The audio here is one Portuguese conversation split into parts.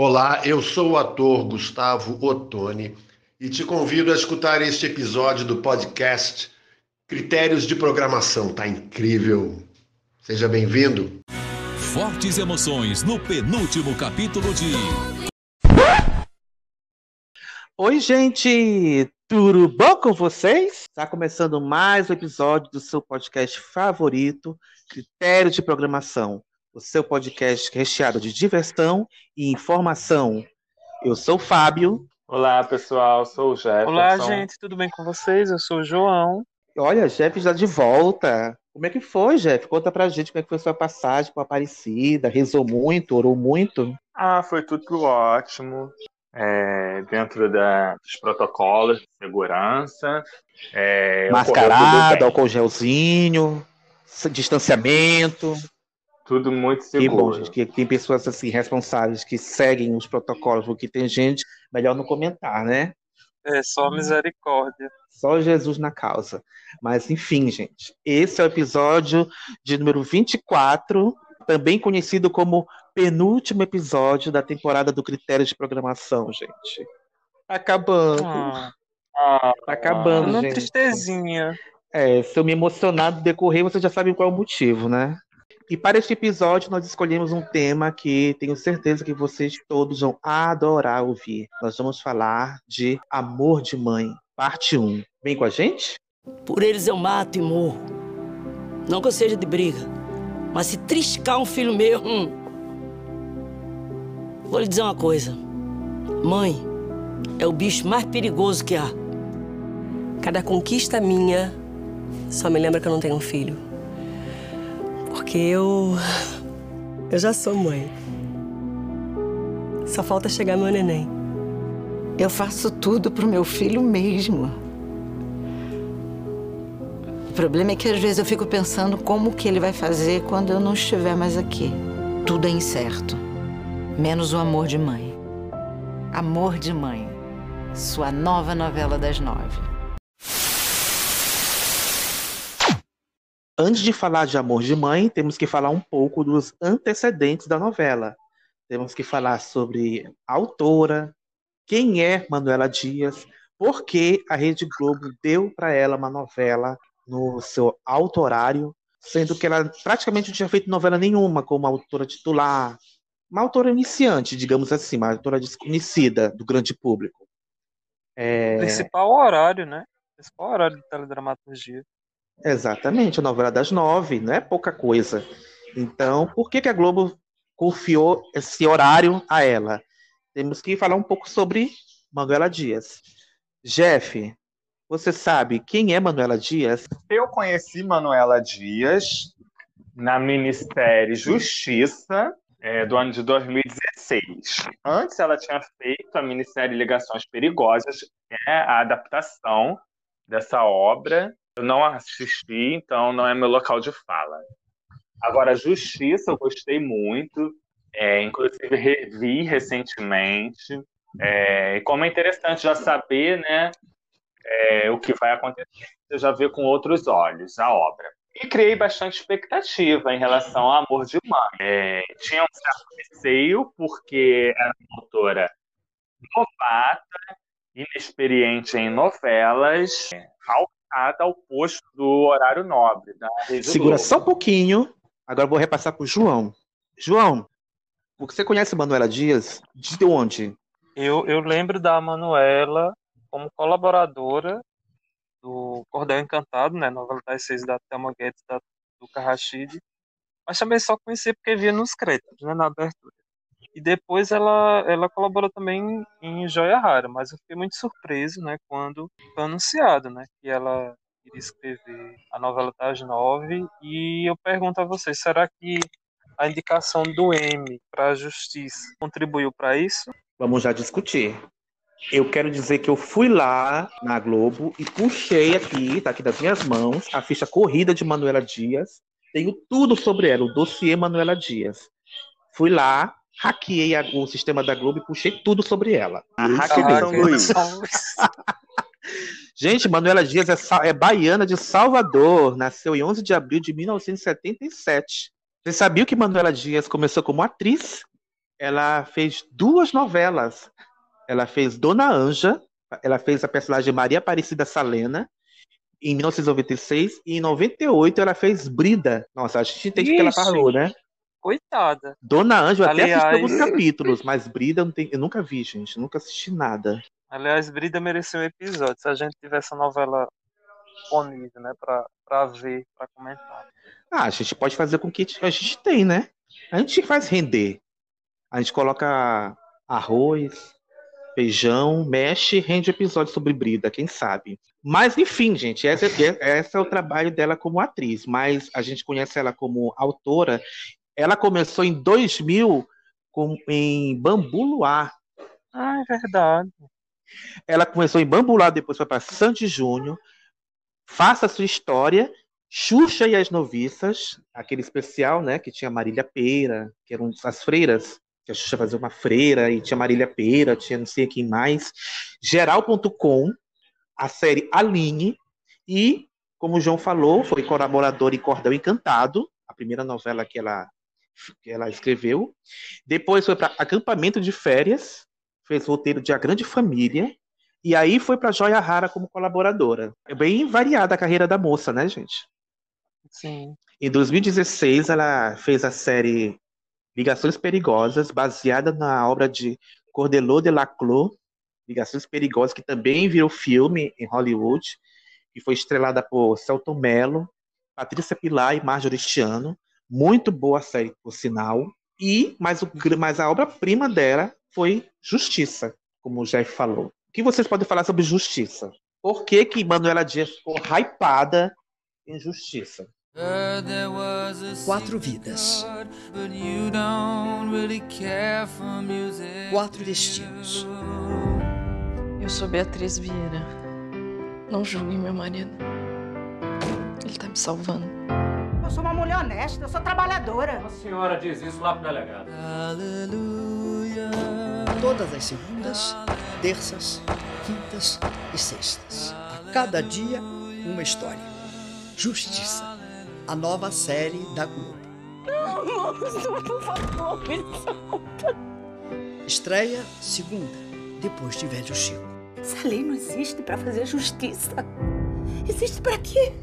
Olá, eu sou o ator Gustavo Ottoni e te convido a escutar este episódio do podcast Critérios de Programação. Tá incrível. Seja bem-vindo. Fortes emoções no penúltimo capítulo de. Oi, gente! Tudo bom com vocês? Está começando mais um episódio do seu podcast favorito, Critérios de Programação. O seu podcast recheado de diversão e informação. Eu sou o Fábio. Olá, pessoal. Sou o Jefferson. Olá, gente. Tudo bem com vocês? Eu sou o João. Olha, Jeff já de volta. Como é que foi, Jeff? Conta pra gente como é que foi sua passagem por Aparecida. Rezou muito, orou muito? Ah, foi tudo ótimo é, dentro da, dos protocolos de segurança. É, Mascarado, álcool gelzinho, distanciamento. Tudo muito seguro. Que bom, gente, que tem pessoas assim responsáveis que seguem os protocolos, porque tem gente, melhor não comentar, né? É, só misericórdia. Só Jesus na causa. Mas, enfim, gente, esse é o episódio de número 24, também conhecido como penúltimo episódio da temporada do Critério de Programação, gente. Tá acabando. Ah, ah, tá acabando, uma gente. tristezinha. É, se eu me emocionar do decorrer, vocês já sabem qual é o motivo, né? E para este episódio, nós escolhemos um tema que tenho certeza que vocês todos vão adorar ouvir. Nós vamos falar de Amor de Mãe, parte 1. Vem com a gente? Por eles eu mato e morro. Não que eu seja de briga, mas se triscar um filho meu, hum, Vou lhe dizer uma coisa. Mãe é o bicho mais perigoso que há. Cada conquista minha só me lembra que eu não tenho um filho. Porque eu. Eu já sou mãe. Só falta chegar meu neném. Eu faço tudo pro meu filho mesmo. O problema é que às vezes eu fico pensando como que ele vai fazer quando eu não estiver mais aqui. Tudo é incerto menos o amor de mãe. Amor de Mãe, sua nova novela das nove. Antes de falar de Amor de Mãe, temos que falar um pouco dos antecedentes da novela. Temos que falar sobre a autora, quem é Manuela Dias, por que a Rede Globo deu para ela uma novela no seu alto horário, sendo que ela praticamente não tinha feito novela nenhuma como autora titular, uma autora iniciante, digamos assim, uma autora desconhecida do grande público. É... Principal horário, né? Principal horário de teledramaturgia. Exatamente, a novela das nove, não é pouca coisa. Então, por que, que a Globo confiou esse horário a ela? Temos que falar um pouco sobre Manuela Dias. Jeff, você sabe quem é Manuela Dias? Eu conheci Manuela Dias na Ministério Justiça é, do ano de 2016. Antes ela tinha feito a minissérie Ligações Perigosas, é a adaptação dessa obra. Eu não assisti, então não é meu local de fala. Agora, Justiça, eu gostei muito, é, inclusive revi recentemente. É, como é interessante já saber né, é, o que vai acontecer, você já vê com outros olhos a obra. E criei bastante expectativa em relação ao Amor de Mãe. É, tinha um certo receio, porque era uma autora novata, inexperiente em novelas, alçada ao posto do horário nobre. Da Segura Globo. só um pouquinho. Agora vou repassar para o João. João, você conhece a Manuela Dias? De onde? Eu, eu lembro da Manuela como colaboradora do Cordel Encantado, né, novela das seis da Thelma Guedes, da, do Carrachide, mas também só conheci porque via nos créditos, né, na abertura. E depois ela, ela colaborou também em Joia Rara, mas eu fiquei muito surpreso, né, quando foi anunciado, né, que ela iria escrever a novela das nove, e eu pergunto a vocês, será que a indicação do M para a Justiça contribuiu para isso? Vamos já discutir. Eu quero dizer que eu fui lá na Globo e puxei aqui, tá aqui das minhas mãos, a ficha corrida de Manuela Dias. Tenho tudo sobre ela, o dossiê Manuela Dias. Fui lá, hackeei o sistema da Globo e puxei tudo sobre ela. A hackeação Luiz. Gente, Manuela Dias é, é baiana de Salvador, nasceu em 11 de abril de 1977. Você sabia que Manuela Dias começou como atriz ela fez duas novelas. Ela fez Dona Anja, ela fez a personagem Maria Aparecida Salena, em 1996, e em 98 ela fez Brida. Nossa, a gente entende o que ela falou, né? Coitada. Dona eu até assisti Aliás- alguns capítulos, mas Brida eu, não tenho- eu nunca vi, gente. Nunca assisti nada. Aliás, Brida mereceu um episódio. Se a gente tivesse a novela disponível, né, pra, pra ver, pra comentar. Ah, a gente pode fazer com o que a gente tem, né? A gente faz render. A gente coloca arroz, feijão, mexe, rende episódio sobre Brida, quem sabe. Mas, enfim, gente, esse, esse é o trabalho dela como atriz. Mas a gente conhece ela como autora. Ela começou em 2000 com, em Bambu Luar. Ah, é verdade. Ela começou em Bambu Luar, depois foi para Sandy Júnior. Faça a sua história. Xuxa e as Noviças, aquele especial, né, que tinha Marília Pera, que eram as freiras, que a Xuxa fazia uma freira, e tinha Marília Pera, tinha não sei quem mais. Geral.com, a série Aline, e, como o João falou, foi colaboradora em Cordão Encantado, a primeira novela que ela, que ela escreveu. Depois foi para Acampamento de Férias, fez roteiro de A Grande Família, e aí foi para Joia Rara como colaboradora. É bem variada a carreira da moça, né, gente? Sim. Em 2016, ela fez a série Ligações Perigosas, baseada na obra de Cordelot de Laclos, Ligações Perigosas, que também virou filme em Hollywood, que foi estrelada por Celton Mello, Patrícia Pilar e Marjorie Stiano. Muito boa a série, por sinal. E, mas, o, mas a obra-prima dela foi Justiça, como o Jeff falou. O que vocês podem falar sobre Justiça? Por que que Manuela Dias ficou hypada em Justiça? Quatro vidas. Quatro destinos. Eu sou Beatriz Vieira. Não julgue meu marido. Ele tá me salvando. Eu sou uma mulher honesta, eu sou trabalhadora. A senhora diz isso lá pro delegado. Todas as segundas, terças, quintas e sextas. A cada dia, uma história. Justiça. A nova série da Globo. Não, moço, por favor, me solta. Estreia segunda, depois de Velho Chico. Essa lei não existe pra fazer justiça. Existe pra quê?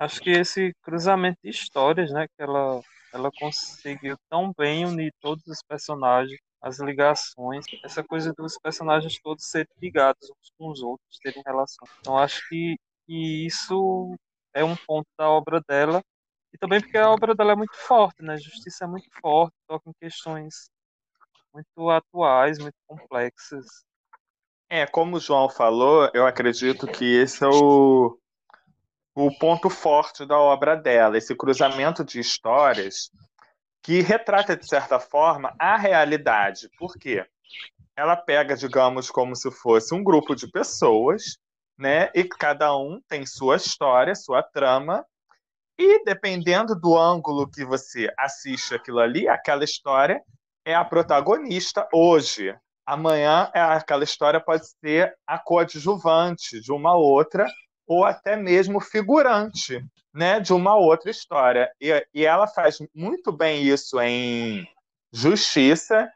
Acho que esse cruzamento de histórias, né, que ela, ela conseguiu tão bem unir todos os personagens, as ligações, essa coisa dos personagens todos serem ligados uns com os outros, terem relação. Então acho que, que isso é um ponto da obra dela e também porque a obra dela é muito forte, né? A justiça é muito forte, toca em questões muito atuais, muito complexas. É, como o João falou, eu acredito que esse é o, o ponto forte da obra dela, esse cruzamento de histórias que retrata, de certa forma, a realidade. Por quê? Ela pega, digamos, como se fosse um grupo de pessoas, né? E cada um tem sua história, sua trama, e dependendo do ângulo que você assiste aquilo ali, aquela história é a protagonista hoje. Amanhã é aquela história pode ser a coadjuvante de uma outra ou até mesmo figurante, né, de uma outra história. E, e ela faz muito bem isso em Justiça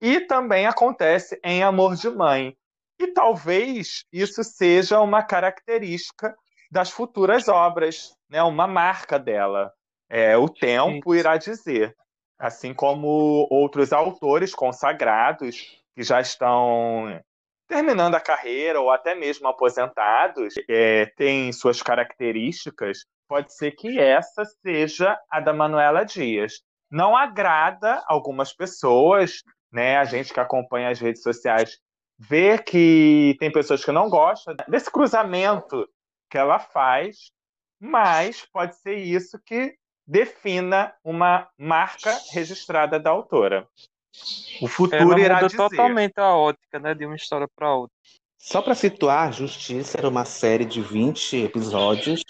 e também acontece em Amor de Mãe. E talvez isso seja uma característica das futuras obras, né, uma marca dela. É, o tempo irá dizer. Assim como outros autores consagrados que já estão terminando a carreira ou até mesmo aposentados, é, têm suas características, pode ser que essa seja a da Manuela Dias. Não agrada algumas pessoas, né? A gente que acompanha as redes sociais vê que tem pessoas que não gostam desse cruzamento que ela faz, mas pode ser isso que defina uma marca registrada da autora. O futuro Ela irá muda dizer. totalmente a ótica, né, de uma história para outra. Só para situar, Justiça era uma série de 20 episódios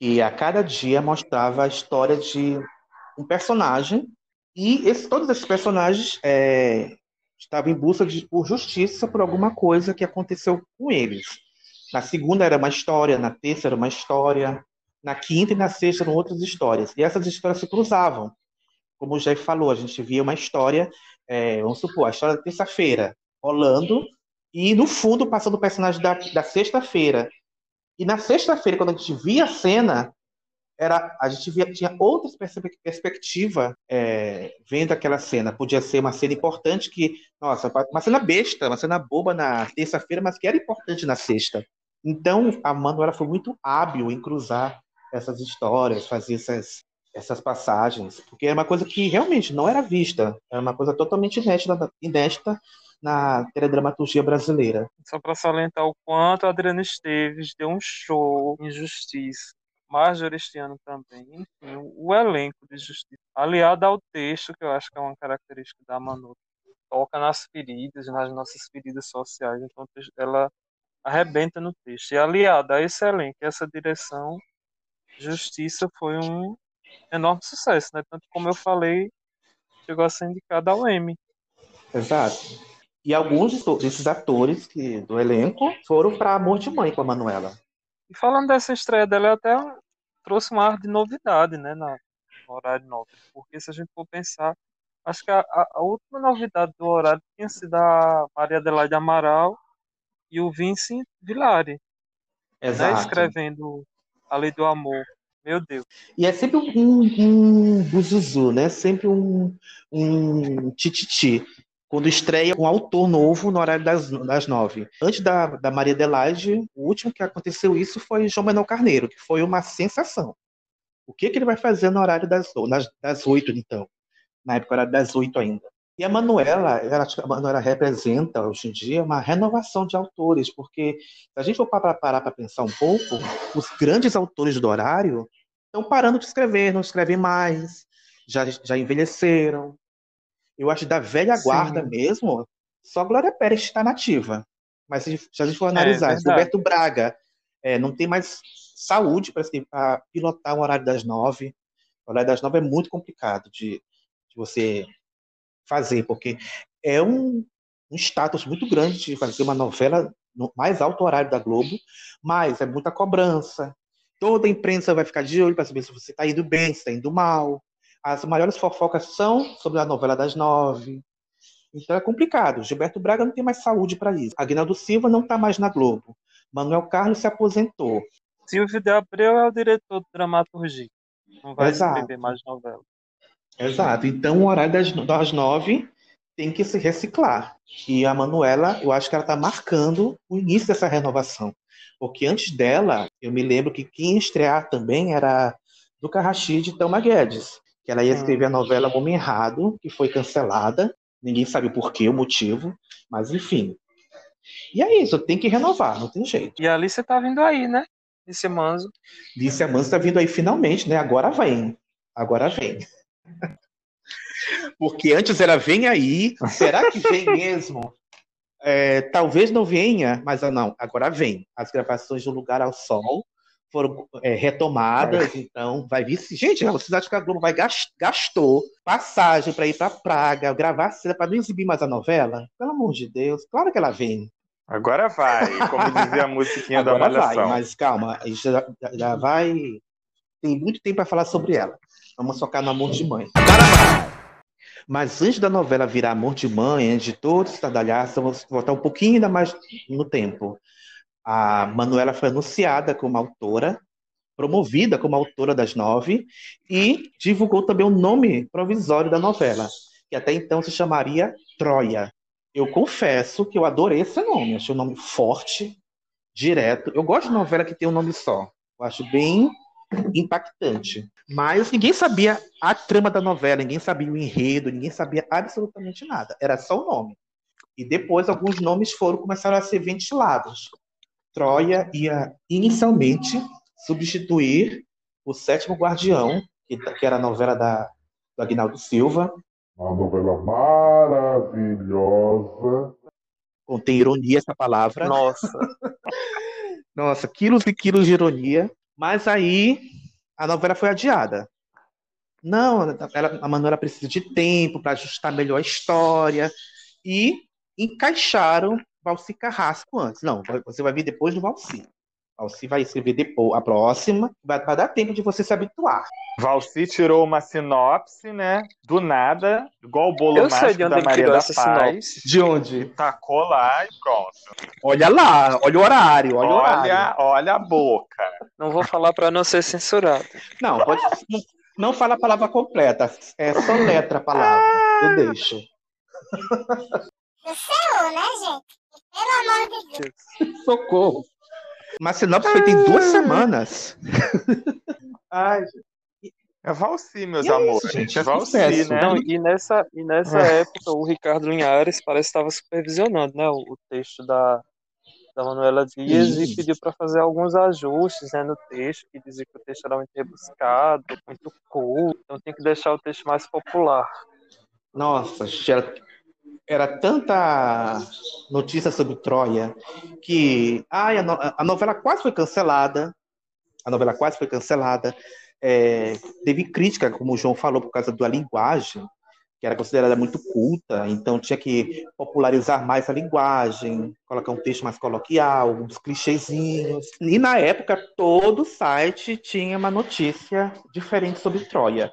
e a cada dia mostrava a história de um personagem e esse, todos esses personagens é, estavam em busca de, por justiça por alguma coisa que aconteceu com eles. Na segunda era uma história, na terça era uma história, Na quinta e na sexta eram outras histórias. E essas histórias se cruzavam. Como o Jeff falou, a gente via uma história, é, vamos supor, a história da terça-feira rolando, e no fundo passando o personagem da, da sexta-feira. E na sexta-feira, quando a gente via a cena, era a gente via, tinha outra perspectiva é, vendo aquela cena. Podia ser uma cena importante que, nossa, uma cena besta, uma cena boba na terça-feira, mas que era importante na sexta. Então, a Manuela foi muito hábil em cruzar essas histórias, fazer essas, essas passagens, porque era uma coisa que realmente não era vista, era uma coisa totalmente inédita, inédita na teledramaturgia brasileira. Só para salientar o quanto a Adriana Esteves deu um show em Justiça. Marjorie este também. Enfim, o, elenco de Justiça. Aliado ao texto, que eu acho que é uma característica da Manu. Toca nas feridas, nas nossas feridas sociais. Então, ela arrebenta no texto. E aliado a esse elenco, essa direção, Justiça foi um enorme sucesso, né? Tanto como eu falei, chegou a ser indicada ao Emmy. Exato. E alguns desses atores que, do elenco foram para Amor de Mãe com a Manuela. E falando dessa estreia dela, até trouxe um ar de novidade, né, na, no horário nobre. Porque se a gente for pensar, acho que a, a, última novidade do horário tinha sido a Maria Adelaide Amaral e o Vince Villari. Né, Exato. Né, escrevendo A Lei do Amor. Meu Deus. E é sempre um, um buzuzu, né? Sempre um, um tititi quando estreia um autor novo no horário das, das nove. Antes da, da Maria Adelaide, o último que aconteceu isso foi João Manuel Carneiro, que foi uma sensação. O que, que ele vai fazer no horário das, das, das oito, então? Na época era das oito ainda. E a Manuela, ela, a Manuela representa, hoje em dia, uma renovação de autores, porque se a gente for parar para pensar um pouco, os grandes autores do horário estão parando de escrever, não escrevem mais, já, já envelheceram, eu acho da velha guarda Sim. mesmo, só Glória Pérez está nativa. Mas se, a gente for é, analisar, é, Roberto Braga é, não tem mais saúde para pilotar o horário das nove. O horário das nove é muito complicado de, de você fazer, porque é um, um status muito grande de fazer uma novela no mais alto horário da Globo, mas é muita cobrança. Toda a imprensa vai ficar de olho para saber se você está indo bem, se está indo mal. As maiores fofocas são sobre a novela das nove. Então é complicado. Gilberto Braga não tem mais saúde para isso. Aguinaldo Silva não está mais na Globo. Manuel Carlos se aposentou. Silvio de Abreu é o diretor de dramaturgia. Não vai escrever mais novela. Exato. Então o horário das, das nove tem que se reciclar. E a Manuela, eu acho que ela está marcando o início dessa renovação. Porque antes dela, eu me lembro que quem ia estrear também era do Carrachide e Thelma Guedes que ela ia escrever a novela Homem Errado, que foi cancelada. Ninguém sabe o porquê, o motivo, mas enfim. E é isso, tem que renovar, não tem jeito. E a Alice tá vindo aí, né? Alice Manso. Alice Manso tá vindo aí finalmente, né? Agora vem. Agora vem. Porque antes era vem aí. Será que vem mesmo? É, talvez não venha, mas não, agora vem. As gravações do Lugar ao Sol foram é, retomadas, é. então vai vir. Gente, vocês acham que a Globo vai gastou passagem para ir para Praga, gravar cena para não exibir mais a novela? Pelo amor de Deus, claro que ela vem. Agora vai, como dizia a musiquinha da Malhação. Vai, mas calma, já, já vai. Tem muito tempo para falar sobre ela. Vamos focar no amor de mãe. Mas antes da novela virar Amor de Mãe, antes de todo esse estardalhaço, vamos voltar um pouquinho ainda mais no tempo. A Manuela foi anunciada como autora, promovida como autora das nove, e divulgou também o nome provisório da novela, que até então se chamaria Troia. Eu confesso que eu adorei esse nome, achei um nome forte, direto. Eu gosto de novela que tem um nome só. Eu acho bem impactante. Mas ninguém sabia a trama da novela, ninguém sabia o enredo, ninguém sabia absolutamente nada. Era só o nome. E depois alguns nomes foram começaram a ser ventilados. Troia ia inicialmente substituir o Sétimo Guardião, que, que era a novela da, do Agnaldo Silva. Uma novela maravilhosa. Contém ironia essa palavra. Nossa. Nossa, quilos e quilos de ironia. Mas aí a novela foi adiada. Não, ela, a Manuela precisa de tempo para ajustar melhor a história. E encaixaram Valci Carrasco antes. Não, você vai vir depois do Valci. Valci vai escrever depois a próxima, vai, vai dar tempo de você se habituar. Valci tirou uma sinopse, né? Do nada, igual o bolo Eu mágico da Maria da Paz. sinopse. De onde? Tacou lá e pronto. Olha lá, olha o horário, olha, o horário. Olha, olha a boca. Não vou falar para não ser censurado. Não, pode, não, não fala a palavra completa, é só letra a palavra. Eu deixo. Cancelou, né, gente? Pelo amor de Deus. Socorro. Mas sinopse foi tem duas semanas. Ai, É Valci, meus E é isso, amores. gente, é Valci, sucesso. né? Não, e nessa, e nessa É. época o Ricardo Linhares parece que estava supervisionando né, o, o texto da, da Manuela Dias e pediu para fazer alguns ajustes né, no texto, que dizia que o texto era muito rebuscado, muito culto, então tem que deixar o texto mais popular. Nossa, gente, era, tanta notícia sobre Troia que ai, a, no- a novela quase foi cancelada. A novela quase foi cancelada. É, teve crítica, como o João falou, por causa da linguagem, que era considerada muito culta, então tinha que popularizar mais a linguagem, colocar um texto mais coloquial, uns clichêzinhos. E na época, todo site tinha uma notícia diferente sobre Troia.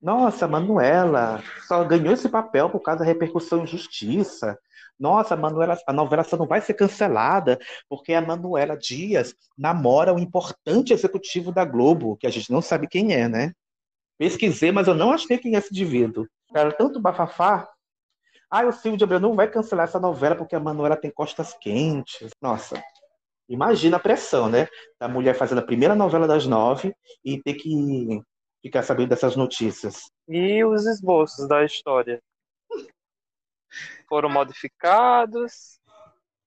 Nossa, Manuela só ganhou esse papel por causa da repercussão em justiça. Nossa, a Manuela, a novela só não vai ser cancelada porque a Manuela Dias namora um importante executivo da Globo, que a gente não sabe quem é, né? Pesquisei, mas eu não achei quem é esse indivíduo. Era tanto bafafá. Ah, o Silvio de Abreu não vai cancelar essa novela porque a Manuela tem costas quentes. Nossa, imagina a pressão, né? Da mulher fazendo a primeira novela das nove e ter que ficar sabendo dessas notícias. E os esboços da história foram modificados.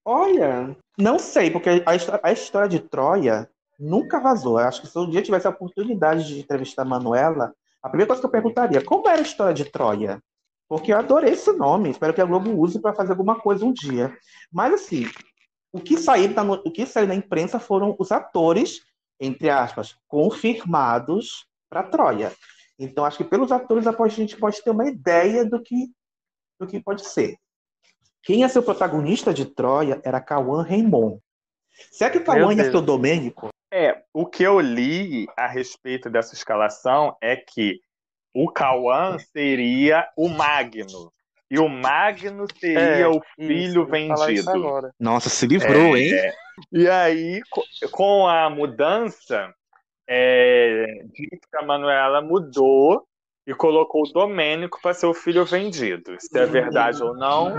Olha, não sei, porque a, a história de Troia nunca vazou. Eu acho que se um dia tivesse a oportunidade de entrevistar a Manuela, a primeira coisa que eu perguntaria, como era a história de Troia? Porque eu adorei esse nome, espero que a Globo use para fazer alguma coisa um dia. Mas assim, o que saiu na, no- o que saiu na imprensa foram os atores, entre aspas, confirmados para Troia. Então, acho que pelos atores a gente pode ter uma ideia do que, do que pode ser. Quem ia ser o protagonista de Troia era Cauã Raymond. Será que Cauã ser o Domênico? É, o que eu li a respeito dessa escalação é que o Cauã seria o Magno. E o Magno seria É, o filho isso vendido. Nossa, se livrou, É, hein? é. E aí, co- com a mudança, é, dito que a Manuela mudou e colocou o Domênico para ser o filho vendido. Se é verdade ou não,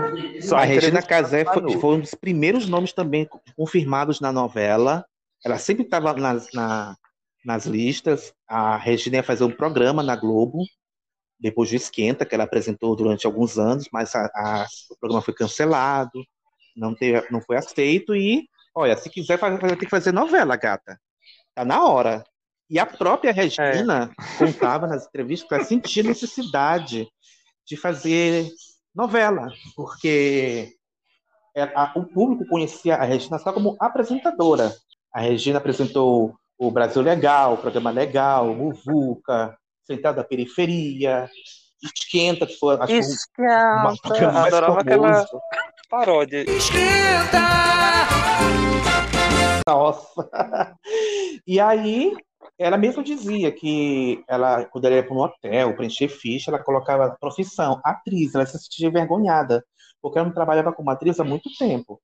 a Regina Casé a foi, foi um dos primeiros nomes também confirmados na novela. Ela sempre estava nas, na- nas listas. A Regina ia fazer um programa na Globo, depois do Esquenta, que ela apresentou durante alguns anos, mas a- a- o programa foi cancelado, não, teve, não foi aceito. E, olha, se quiser fazer, vai ter que fazer novela, gata. Tá na hora. E a própria Regina contava nas entrevistas que ela sentia necessidade de fazer novela, porque é, a- o público conhecia a Regina só como apresentadora. A Regina apresentou o Brasil Legal, o Programa Legal, Muvuca, Central da Periferia, Esquenta, que foi acho que, um- uma- o Adorava aquela paródia. Nossa! E aí, ela mesma dizia que ela, quando ela ia para um hotel preencher ficha, ela colocava profissão, atriz, ela se sentia envergonhada, porque ela não trabalhava como atriz há muito tempo.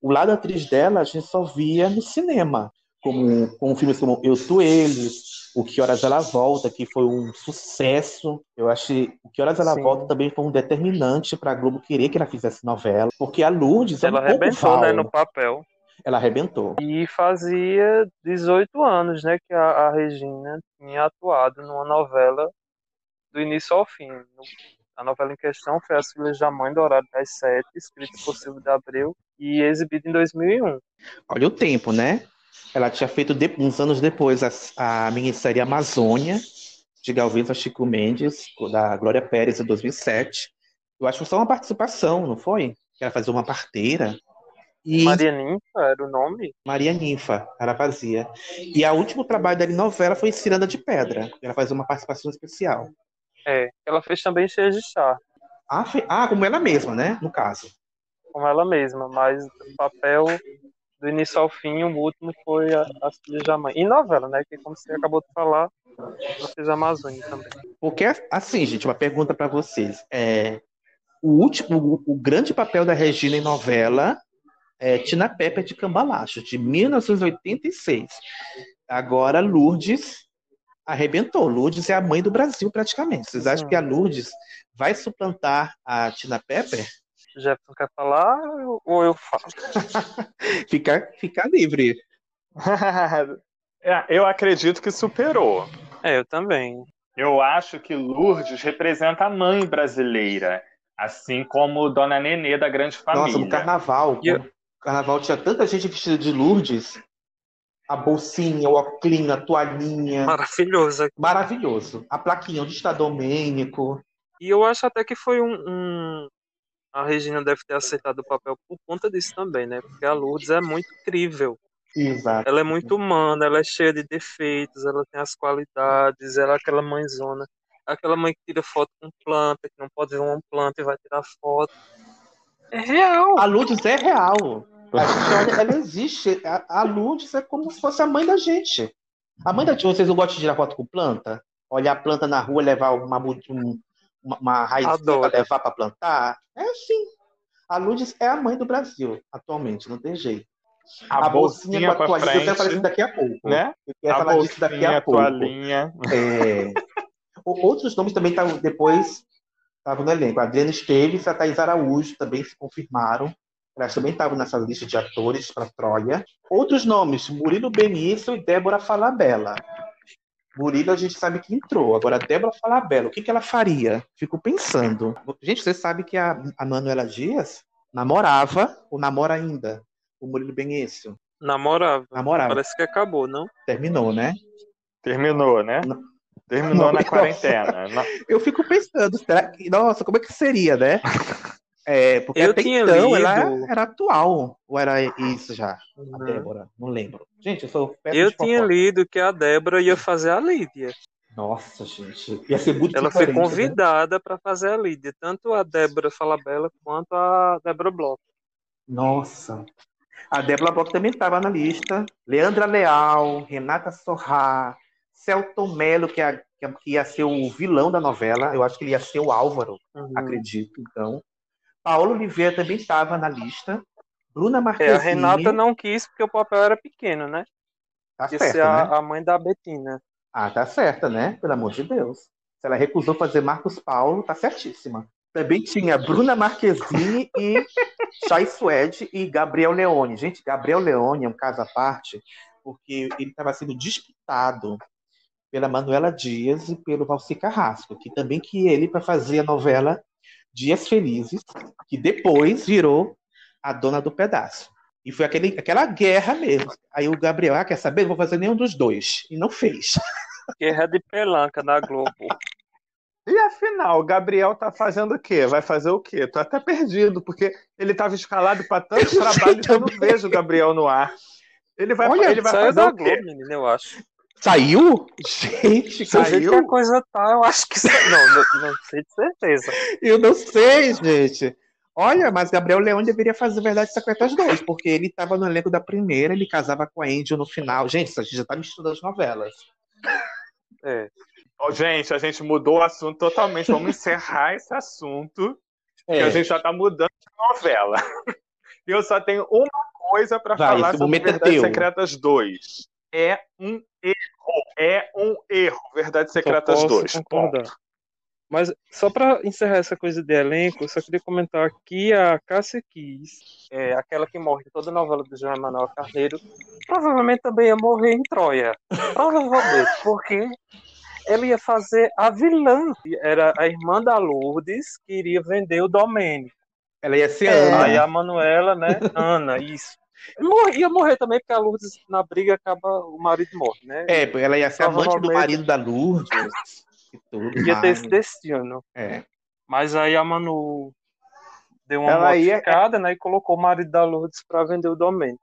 O lado atriz dela a gente só via no cinema, como, como filmes como Eu Sou Ele, O Que Horas Ela Volta, que foi um sucesso. Eu achei O Que Horas Ela Sim. Volta também foi um determinante para a Globo querer que ela fizesse novela, porque a Lourdes é um Ela arrebentou, né, no papel. Ela arrebentou. E fazia 18 anos, né, que a, a Regina tinha atuado numa novela do início ao fim. A novela em questão foi As Filhas da Mãe do Horário das Sete, escrita por Silvio de Abreu e exibida em 2001. Olha o tempo, né? Ela tinha feito de- uns anos depois a, a minissérie Amazônia, de Galvez a Chico Mendes, da Glória Pérez, em 2007. Eu acho que foi só uma participação, não foi? Que ela fazia uma parteira. E Maria Ninfa era o nome? Maria Ninfa, ela fazia. E o último trabalho dela em novela foi Ciranda de Pedra. Ela fazia uma participação especial. É, ela fez também Cheia de Chá, Ah, fe- ah, como ela mesma, né? No caso. como ela mesma, mas o papel do início ao fim, o último foi a, a Filha de Amã. E novela, né? Que como você acabou de falar, ela fez Amazônia também. Porque, assim, gente, uma pergunta para vocês. É, o último, o, o grande papel da Regina em novela é Tina Pepper de Cambalacho, de 1986. Agora, Lourdes arrebentou. Lourdes é a mãe do Brasil, praticamente. Vocês acham que a Lourdes vai suplantar a Tina Pepper? Jefferson quer falar ou eu falo? fica, fica livre. É, eu acredito que superou. É, eu também. Eu acho que Lourdes representa a mãe brasileira, assim como Dona Nenê da Grande Família. Nossa, no carnaval. E eu- carnaval tinha tanta gente vestida de Lourdes. A bolsinha, o óculos, a toalhinha. Maravilhoso. Maravilhoso. A plaquinha, onde está Domênico. E eu acho até que foi um, um- A Regina deve ter aceitado o papel por conta disso também, né? Porque a Lourdes é muito incrível. Exato. Ela é muito humana, ela é cheia de defeitos, ela tem as qualidades, ela é aquela mãezona. Aquela mãe que tira foto com planta, que não pode ver uma planta e vai tirar foto. É real. A Lourdes é real. A gente olha, ela existe. A, a Lourdes é como se fosse a mãe da gente. A mãe da gente, vocês não gostam de tirar foto com planta? Olhar a planta na rua, levar uma, um- uma, uma raiz para levar para plantar? É assim. A Lourdes é a mãe do Brasil, atualmente, não tem jeito. A, bolsinha, com a toalhinha, eu quero falar frente, isso daqui a pouco. né? Eu quero A falar disso daqui bolsinha, a a pouco. toalhinha. É. Outros nomes também estavam depois estavam no elenco. A Adriana Esteves e a Thais Araújo também se confirmaram. Elas também estavam nessa lista de atores para Troia. Outros nomes: Murilo Benício e Débora Falabella. Murilo a gente sabe que entrou. Agora, Débora Falabella, o que, que ela faria? Fico pensando. Gente, você sabe que a, a Manuela Dias namorava, ou namora ainda, o Murilo Benício. Namorava. Namorava. Parece que acabou, não? Terminou, né? Terminou, né? Terminou Não, na nossa. quarentena. Na- Eu fico pensando, será que, nossa, como é que seria, né? É, porque Eu até tinha então lido- ela era atual, ou era isso já? A Uhum. Débora, não lembro. Gente, eu sou Eu tinha lido que a Débora ia fazer a Lídia. Nossa, gente, ia ser muito Ela foi né? convidada para fazer a Lídia, tanto a Débora Falabella quanto a Débora Bloch. Nossa. A Débora Bloch também estava na lista. Leandra Leal, Renata Sorrá, Celton Mello, que, é- que é- que ia ser o vilão da novela. Eu acho que ele ia ser o Álvaro, Uhum. acredito, então. Paola Oliveira também estava na lista. Bruna É, Marquezine. a Renata não quis porque o papel era pequeno, né? Tá certo, ser a, né? a mãe da Betina. Ah, tá certa, né? Pelo amor de Deus. Se ela recusou fazer Marcos Paulo, tá certíssima. Também tinha Bruna Marquezine e Chay Suede e Gabriel Leone. Gente, Gabriel Leone é um caso à parte, porque ele estava sendo disputado pela Manuela Dias e pelo Valci Carrasco, que também que ele para fazer a novela Dias Felizes, que depois virou a dona do pedaço. E foi aquele, aquela guerra mesmo. Aí o Gabriel, ah, quer saber? Não vou fazer nenhum dos dois. E não fez. Guerra de pelanca na Globo. E afinal, o Gabriel tá fazendo o quê? Vai fazer o quê? Tô até perdido, porque ele tava escalado para tantos Eu sei trabalhos e eu não vejo o Gabriel no ar. Ele vai, Olha, ele vai Saiu fazer da o quê? Globo, menina, eu acho. Saiu? Gente, jeito que a coisa tá, eu acho que saiu. Não, não, não sei de certeza. Eu não sei, gente. Olha, mas Gabriel Leão deveria fazer Verdade Secretas 2, porque ele estava no elenco da primeira, ele casava com a Angel no final. Gente, a gente já tá misturando as novelas. É. Ó, gente, a gente mudou o assunto totalmente. Vamos encerrar esse assunto, É. que a gente já tá mudando de novela. E eu só tenho uma coisa para falar sobre é Verdades. Secretas 2. É um erro. É um erro. Secretas Só posso 2. concordar. Mas só para encerrar essa coisa de elenco, eu só queria comentar que a Cássia Kiss, é, aquela que morre em toda a novela do João Emanuel Carneiro, provavelmente também ia morrer em Troia. Provavelmente, porque ela ia fazer a vilã. Era a irmã da Lourdes que iria vender o domínio. Ela ia ser É. Ana. Aí a Manuela, né? Ana, isso. Ia morrer também, porque a Lourdes, na briga, acaba o marido morre, né? É, ela ia ser amante do Provavelmente- marido da Lourdes. E tudo Ia ter mais. esse destino. É. Mas aí a Manu deu uma Ela ia- modificada, né? E colocou o marido da Lourdes para vender o domínio.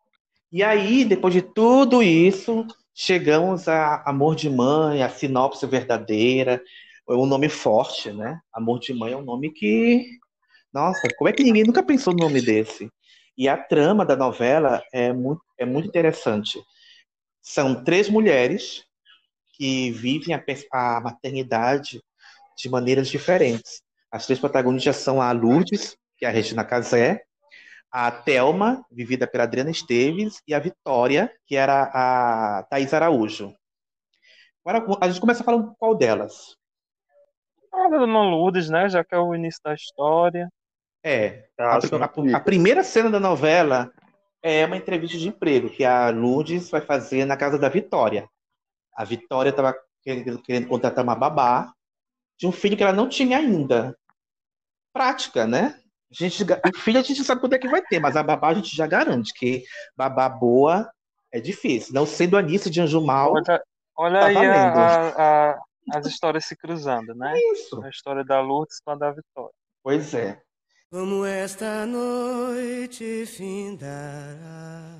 E aí, depois de tudo isso, chegamos a Amor de Mãe, a sinopse verdadeira, é um nome forte, né? Amor de Mãe é um nome que. Nossa, como é que ninguém nunca pensou no nome desse? E a trama da novela é muito, é muito interessante. São três mulheres que vivem a, a maternidade de maneiras diferentes. As três protagonistas são a Lourdes, que é a Regina Casé, a Thelma, vivida pela Adriana Esteves, e a Vitória, que era a Thais Araújo. Agora a gente começa falando qual delas. A Dona Lourdes, né? Já que é o início da história. É. A, a, a, primeira cena da novela é uma entrevista de emprego que a Lourdes vai fazer na casa da Vitória. A Vitória estava querendo, querendo contratar uma babá de um filho que ela não tinha ainda. Prática, né? A gente, o filho a gente sabe quando é que vai ter, mas a babá a gente já garante que babá boa é difícil. Não sendo a Anice de Anjo Mal. Olha, olha tá aí a, a, as histórias se cruzando, né? Isso. A história da Lourdes com a da Vitória. Pois é. Como esta noite findará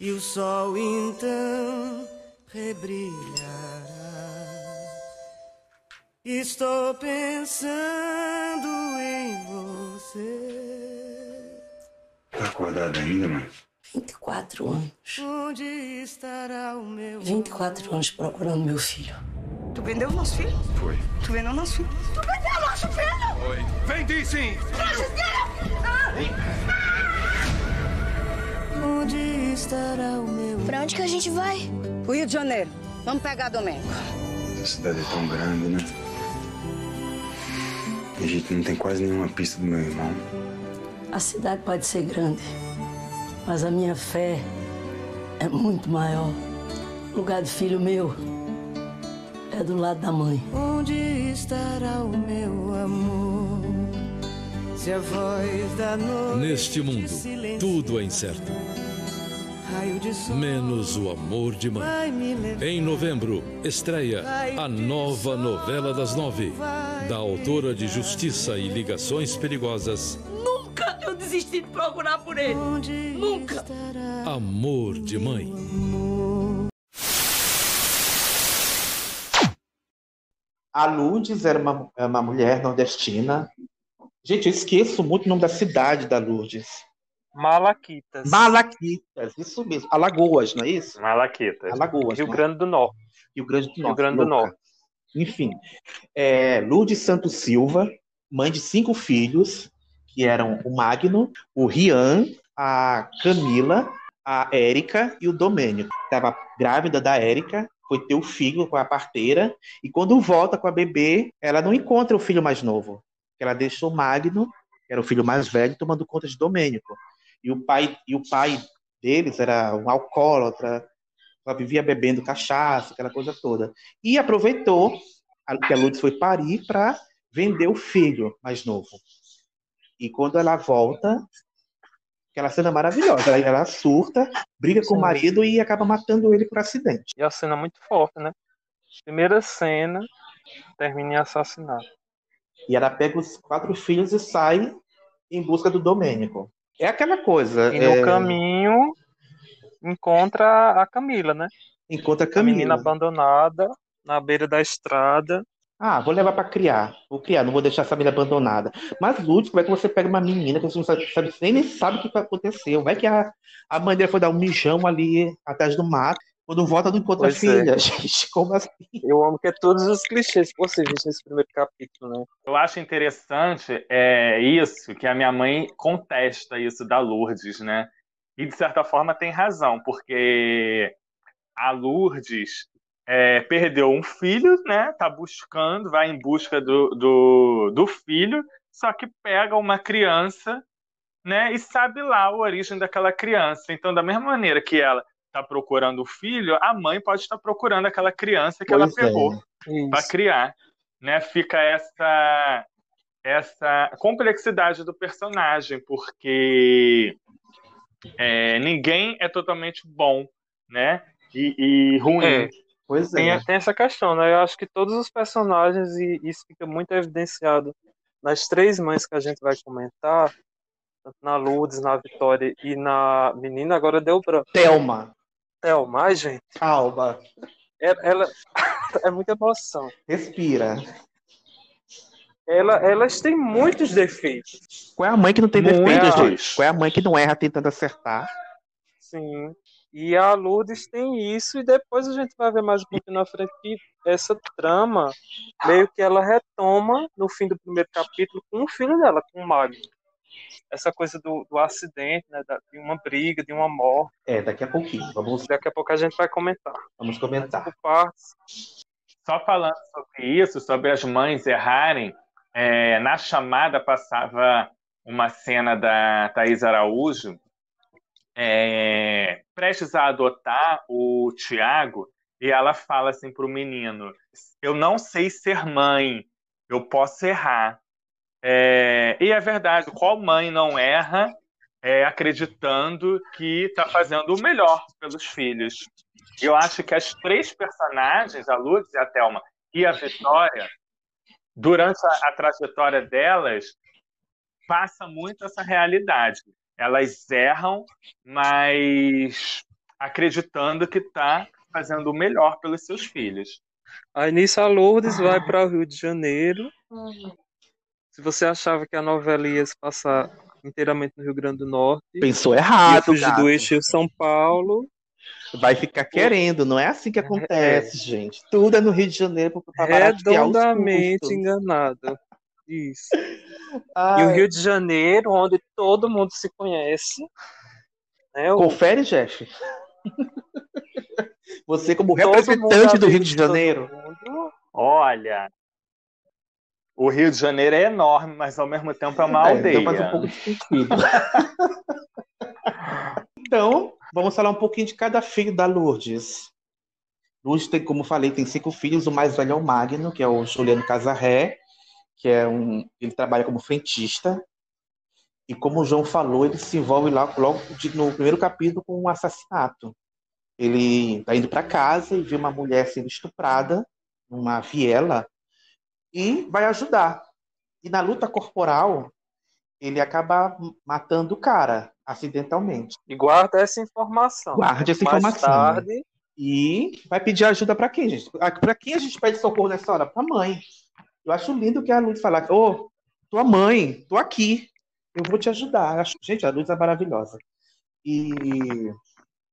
e o sol então rebrilhará. Estou pensando em você. Tá acordada ainda, mãe? 24 anos. Onde estará o meu 24 anos procurando meu filho. Tu vendeu o nosso filho? Foi. Tu vendeu o nosso filho? Tu vendeu o nosso filho? Foi. Vendi sim! Onde estará o meu Pra onde que a gente vai? O Rio de Janeiro. Vamos pegar Domingo. Essa cidade é tão grande, né? A gente não tem quase nenhuma pista do meu irmão. A cidade pode ser grande, mas a minha fé é muito maior. O lugar do filho meu é do lado da mãe. Onde estará o meu amor? Se a voz da noite Neste mundo, tudo é incerto. raio de sol Menos o amor de mãe. vai me levar. Em novembro, estreia a nova novela das nove, da autora de Justiça e Ligações Perigosas, Nunca eu desisti de procurar por ele. Nunca. Amor de Mãe. A Lourdes era uma, é uma mulher nordestina. Gente, eu esqueço muito o nome da cidade da Lourdes. Malaquitas. Malaquitas, isso mesmo. Alagoas, não é isso? Malaquitas. Alagoas. Rio né? Grande do Norte. Rio Grande do Norte. Rio Grande do. Norte. Enfim, é, Lourdes Santos Silva, mãe de cinco filhos, que eram o Magno, o Rian, a Camila, a Érica e o Domênico. Estava grávida da Érica, foi ter o filho com a parteira, e quando volta com a bebê, ela não encontra o filho mais novo. Ela deixou o Magno, que era o filho mais velho, tomando conta de Domênico. E o pai, e o pai deles era um alcoólatra, só vivia bebendo cachaça, aquela coisa toda. E aproveitou que a Lourdes foi parir para vender o filho mais novo. E quando ela volta, aquela cena maravilhosa, ela, ela surta, briga com o marido e acaba matando ele por acidente. E a cena é muito forte, né? Primeira cena, termina em assassinato. E ela pega os quatro filhos e sai em busca do Domênico. É aquela coisa. E no é, caminho encontra a Camila, né? Encontra a A menina Camila. abandonada na beira da estrada. Ah, vou levar para criar. Vou criar, não vou deixar essa família abandonada. Mas, Lúcio, como é que você pega uma menina que você não sabe, sabe- nem, nem sabe o que aconteceu? Vai que a, a mãe dela foi dar um mijão ali atrás do mato, quando volta não encontra a Pois é. filha. Gente, como assim? Eu amo que é todos os clichês possíveis nesse primeiro capítulo, né? Eu acho interessante é, isso, que a minha mãe contesta isso da Lourdes, né? E de certa forma tem razão, porque a Lourdes é, perdeu um filho, né? Tá buscando, vai em busca do, do, do filho, só que pega uma criança, né? E sabe lá a origem daquela criança. Então, da mesma maneira que ela está procurando o filho, a mãe pode estar procurando aquela criança que ela Pois é. pegou para Isso. criar, né? Fica essa essa complexidade do personagem, porque é, ninguém é totalmente bom, né? E, e ruim. É. Pois Tem, é. tem essa questão, né? Eu acho que todos os personagens, e isso fica muito evidenciado nas três mães que a gente vai comentar, tanto na Lourdes, na Vitória e na menina, agora deu branco. Thelma, Thelma, ai, gente, calma, ela, ela- é muita emoção. respira. Ela, elas têm muitos defeitos. Qual é a mãe que não tem defeitos, gente? Qual é a mãe que não erra tentando acertar? Sim. E a Lourdes tem isso, e depois a gente vai ver mais um pouquinho na frente que essa trama meio que ela retoma no fim do primeiro capítulo com o filho dela, com o Magno. Essa coisa do, do acidente, né, da- de uma briga, de uma morte. É, daqui a pouquinho. Vamos, Daqui a pouco a gente vai comentar. vamos comentar. Só falando sobre isso, sobre as mães errarem, é, na chamada passava uma cena da Thaís Araújo, é, prestes a adotar o Tiago, e ela fala assim para o menino: Eu não sei ser mãe, eu posso errar. É, e é verdade, qual mãe não erra é, acreditando que está fazendo o melhor pelos filhos? Eu acho que as três personagens, a Lourdes, a Thelma e a Vitória, durante a, a trajetória delas, passa muito essa realidade. Elas erram, mas acreditando que está fazendo o melhor pelos seus filhos. A Lourdes vai para o Rio de Janeiro. Se você achava que a novela ia se passar inteiramente no Rio Grande do Norte, Pensou errado, fugir do eixo São Paulo. Vai ficar querendo, não é assim que acontece, gente. Tudo é no Rio de Janeiro para redondamente custos. enganado. Isso. E Ai. o Rio de Janeiro, onde todo mundo se conhece. Né? O- Confere, Jeff. Você, como Todo representante do Rio de Janeiro, Olha, o Rio de Janeiro é enorme, mas ao mesmo tempo é uma É, aldeia. então faz um pouco de sentido. então, vamos falar um pouquinho de cada filho da Lourdes. Lourdes tem, como falei, tem cinco filhos. O mais velho é o Magno, que é o Juliano Casarré, que é um, ele trabalha como frentista. E como o João falou, ele se envolve lá logo de- no primeiro capítulo com um assassinato. Ele está indo para casa e vê uma mulher sendo estuprada numa viela e vai ajudar. E na luta corporal, ele acaba matando o cara acidentalmente. E guarda essa informação. Guarde essa Mais informação. tarde, E vai pedir ajuda para quem, gente? Para quem a gente pede socorro nessa hora? Para mãe. Eu acho lindo que a Luz falar: Ô, tua mãe, tô aqui. Eu vou te ajudar. Eu acho- Gente, a Luz é maravilhosa. E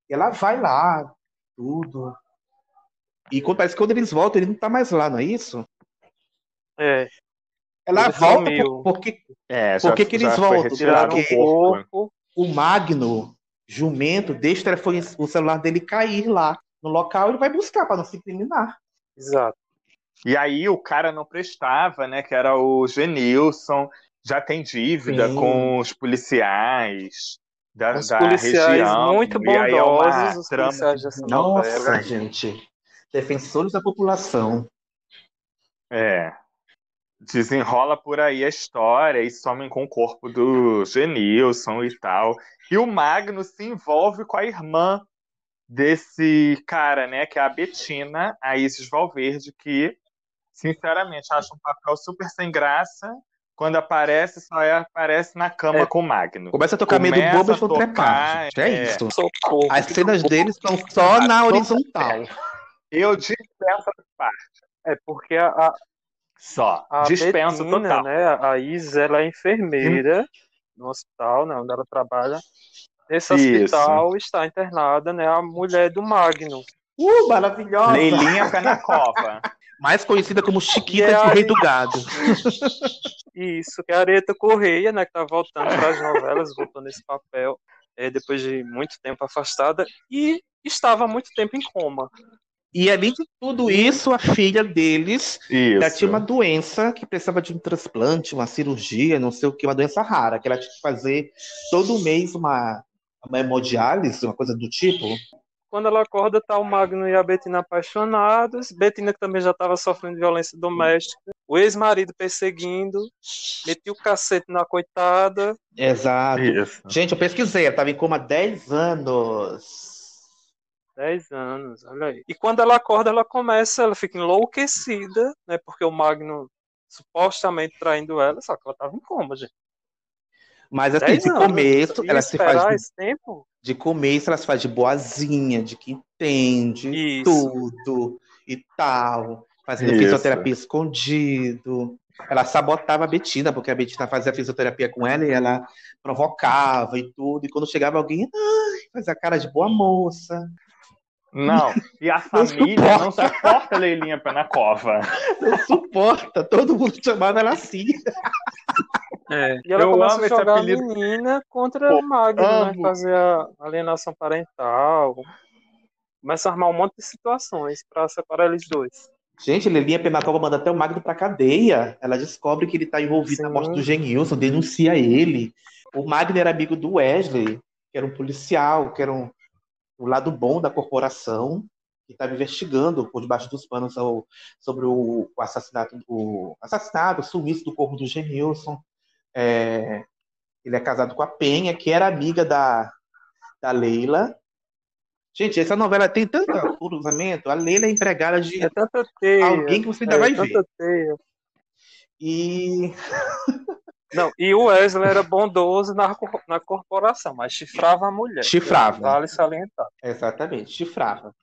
ela vai lá, tudo. E quando- parece que quando eles voltam, ele não tá mais lá, não é isso? é, Ela Ele volta por- porque É, Por que, que eles voltam? Porque o corpo. o Magno, jumento, deixa o, telefone, o celular dele cair lá no local, ele vai buscar para não se incriminar. exato. E aí o cara não prestava, né? Que era o Genilson, já tem dívida Sim. com os policiais da, Os da policiais região. muito é bondosos, os trama policiais dessa Nossa, novela. gente. Defensores da população. É. Desenrola por aí a história e somem com o corpo do Genilson e tal. E o Magno se envolve com a irmã desse cara, né? Que é a Betina, a Isis Valverde, que, sinceramente, acha um papel super sem graça. Quando aparece, só é, aparece na cama É. com o Magno. Começa a tocar Começa bobo e a vão trepar. gente. É, é. isso. Socorro. As cenas deles estão só na horizontal. Eu dispenso essa parte. É porque a, a, Só. a dispenso Betina, total. né, a Is, ela é enfermeira no hospital, né, onde ela trabalha. Nesse Isso. hospital está internada, né, a mulher do Magno. Uh, maravilhosa. Leilinha Penacova. Mais conhecida como Chiquita de aí- Rei do Gado. Isso, que é a Areta Correia, né, que tá voltando para as novelas, voltou nesse papel é, depois de muito tempo afastada e estava há muito tempo em coma. E além de tudo isso, a filha deles Isso. tinha uma doença que precisava de um transplante, uma cirurgia, não sei o que, uma doença rara, que ela tinha que fazer todo mês uma, uma hemodiálise, uma coisa do tipo. Quando ela acorda, tá o Magno e a Betina apaixonados. Betina que também já estava sofrendo violência doméstica. O ex-marido perseguindo. Metia o cacete na coitada. Exato. Isso. Gente, eu pesquisei, ela estava em coma há 10 anos. 10 anos, olha aí. E quando ela acorda, ela começa, ela fica enlouquecida, né? Porque o Magno supostamente traindo ela, só que ela tava em coma, gente. Mas assim, 10 de anos. começo, ela se faz esse tempo? De começo, ela se faz de boazinha, de que entende Isso. tudo e tal. Fazendo Isso. fisioterapia escondido. ela sabotava a Betina, porque a Betina fazia fisioterapia com ela e ela provocava e tudo. E quando chegava alguém, ai, fazia cara de boa moça. Não, e a Não família não suporta. suporta a Leilinha na cova. Não suporta, todo mundo chamava ela assim. É. E ela Eu começa amo a esse jogar apelido. a menina contra Pô, o Magno, né? Fazer a alienação parental. Começa a armar um monte de situações pra separar eles dois. Gente, Lelinha Penacova manda até o Magno pra cadeia. Ela descobre que ele tá envolvido na morte do Genilson, denuncia ele. O Magno era amigo do Wesley, que era um policial, que era um, o lado bom da corporação, que estava investigando por debaixo dos panos ao- sobre o, o assassinato, o assassinato, o sumiço do corpo do Genilson. É, ele é casado com a Penha, que era amiga da, da Leila. Gente, essa novela tem tanto cruzamento. A Leila é empregada de É teia. alguém que você ainda é, vai ver. teia. E Não, e o Wesley era bondoso na, na corporação, mas chifrava a mulher. Chifrava. Vale salientar. Exatamente, chifrava.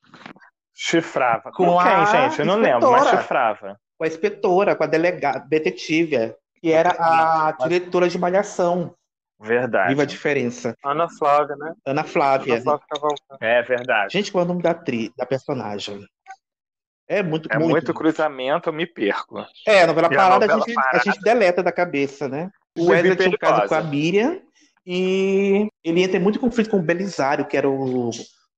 Chifrava. Com Com, quem, a gente? Eu não lembro, mas chifrava. Com a inspetora, com a delegada, detetive, que era a diretora de malhação. Verdade. Viva a diferença. Ana Flávia, né? Ana Flávia. Ana Flávia Cavalcante. É verdade. Gente, qual é o nome da atriz, da personagem? É muito, É muito. muito cruzamento, eu me perco. É, a novela a parada, a, novela gente, parada? a gente deleta da cabeça, né? O Wesley tinha um caso com a Miriam e ele entra em muito conflito com o Belisário, que era o,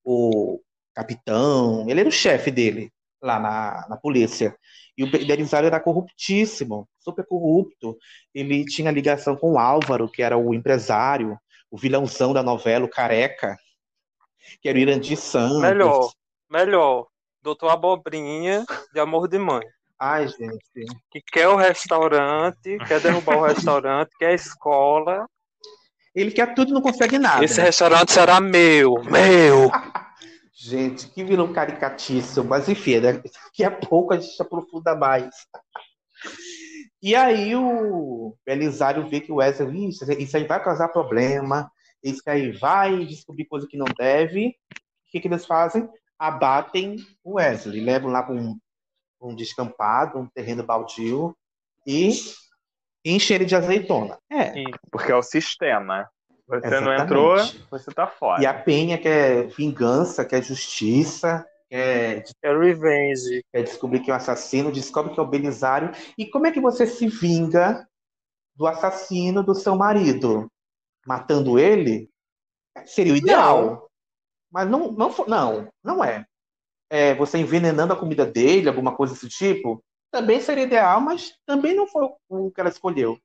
o capitão, ele era o chefe dele lá na, na polícia. E o Be- Belisário era corruptíssimo, super corrupto. Ele tinha ligação com o Álvaro, que era o empresário, o vilãozão da novela, o careca, que era o Irandir Santos. Melhor, melhor. Doutor Abobrinha, de Amor de Mãe. Ai, gente. Que quer o restaurante, quer derrubar o restaurante, quer a escola. Ele quer tudo e não consegue nada. Esse restaurante será meu, meu. Gente, que vilão caricatíssimo, mas enfim, né? daqui a pouco a gente aprofunda mais. E aí o Belisário vê que o Wesley, "Ih, isso aí vai causar problema, isso aí vai descobrir coisa que não deve. O que, que eles fazem? Abatem o Wesley, levam lá para um, um descampado, um terreno baldio, e enchem ele de azeitona. É. Porque é o sistema. Você não Exatamente. entrou, você tá fora. E a Penha quer vingança, quer justiça, quer, É revenge. quer descobrir que é o assassino, descobre que é o Belisário. E como é que você se vinga do assassino do seu marido? Matando ele? Seria o ideal. Mas não, não, não, não é. é. Você envenenando a comida dele, alguma coisa desse tipo, também seria ideal, mas também não foi o que ela escolheu.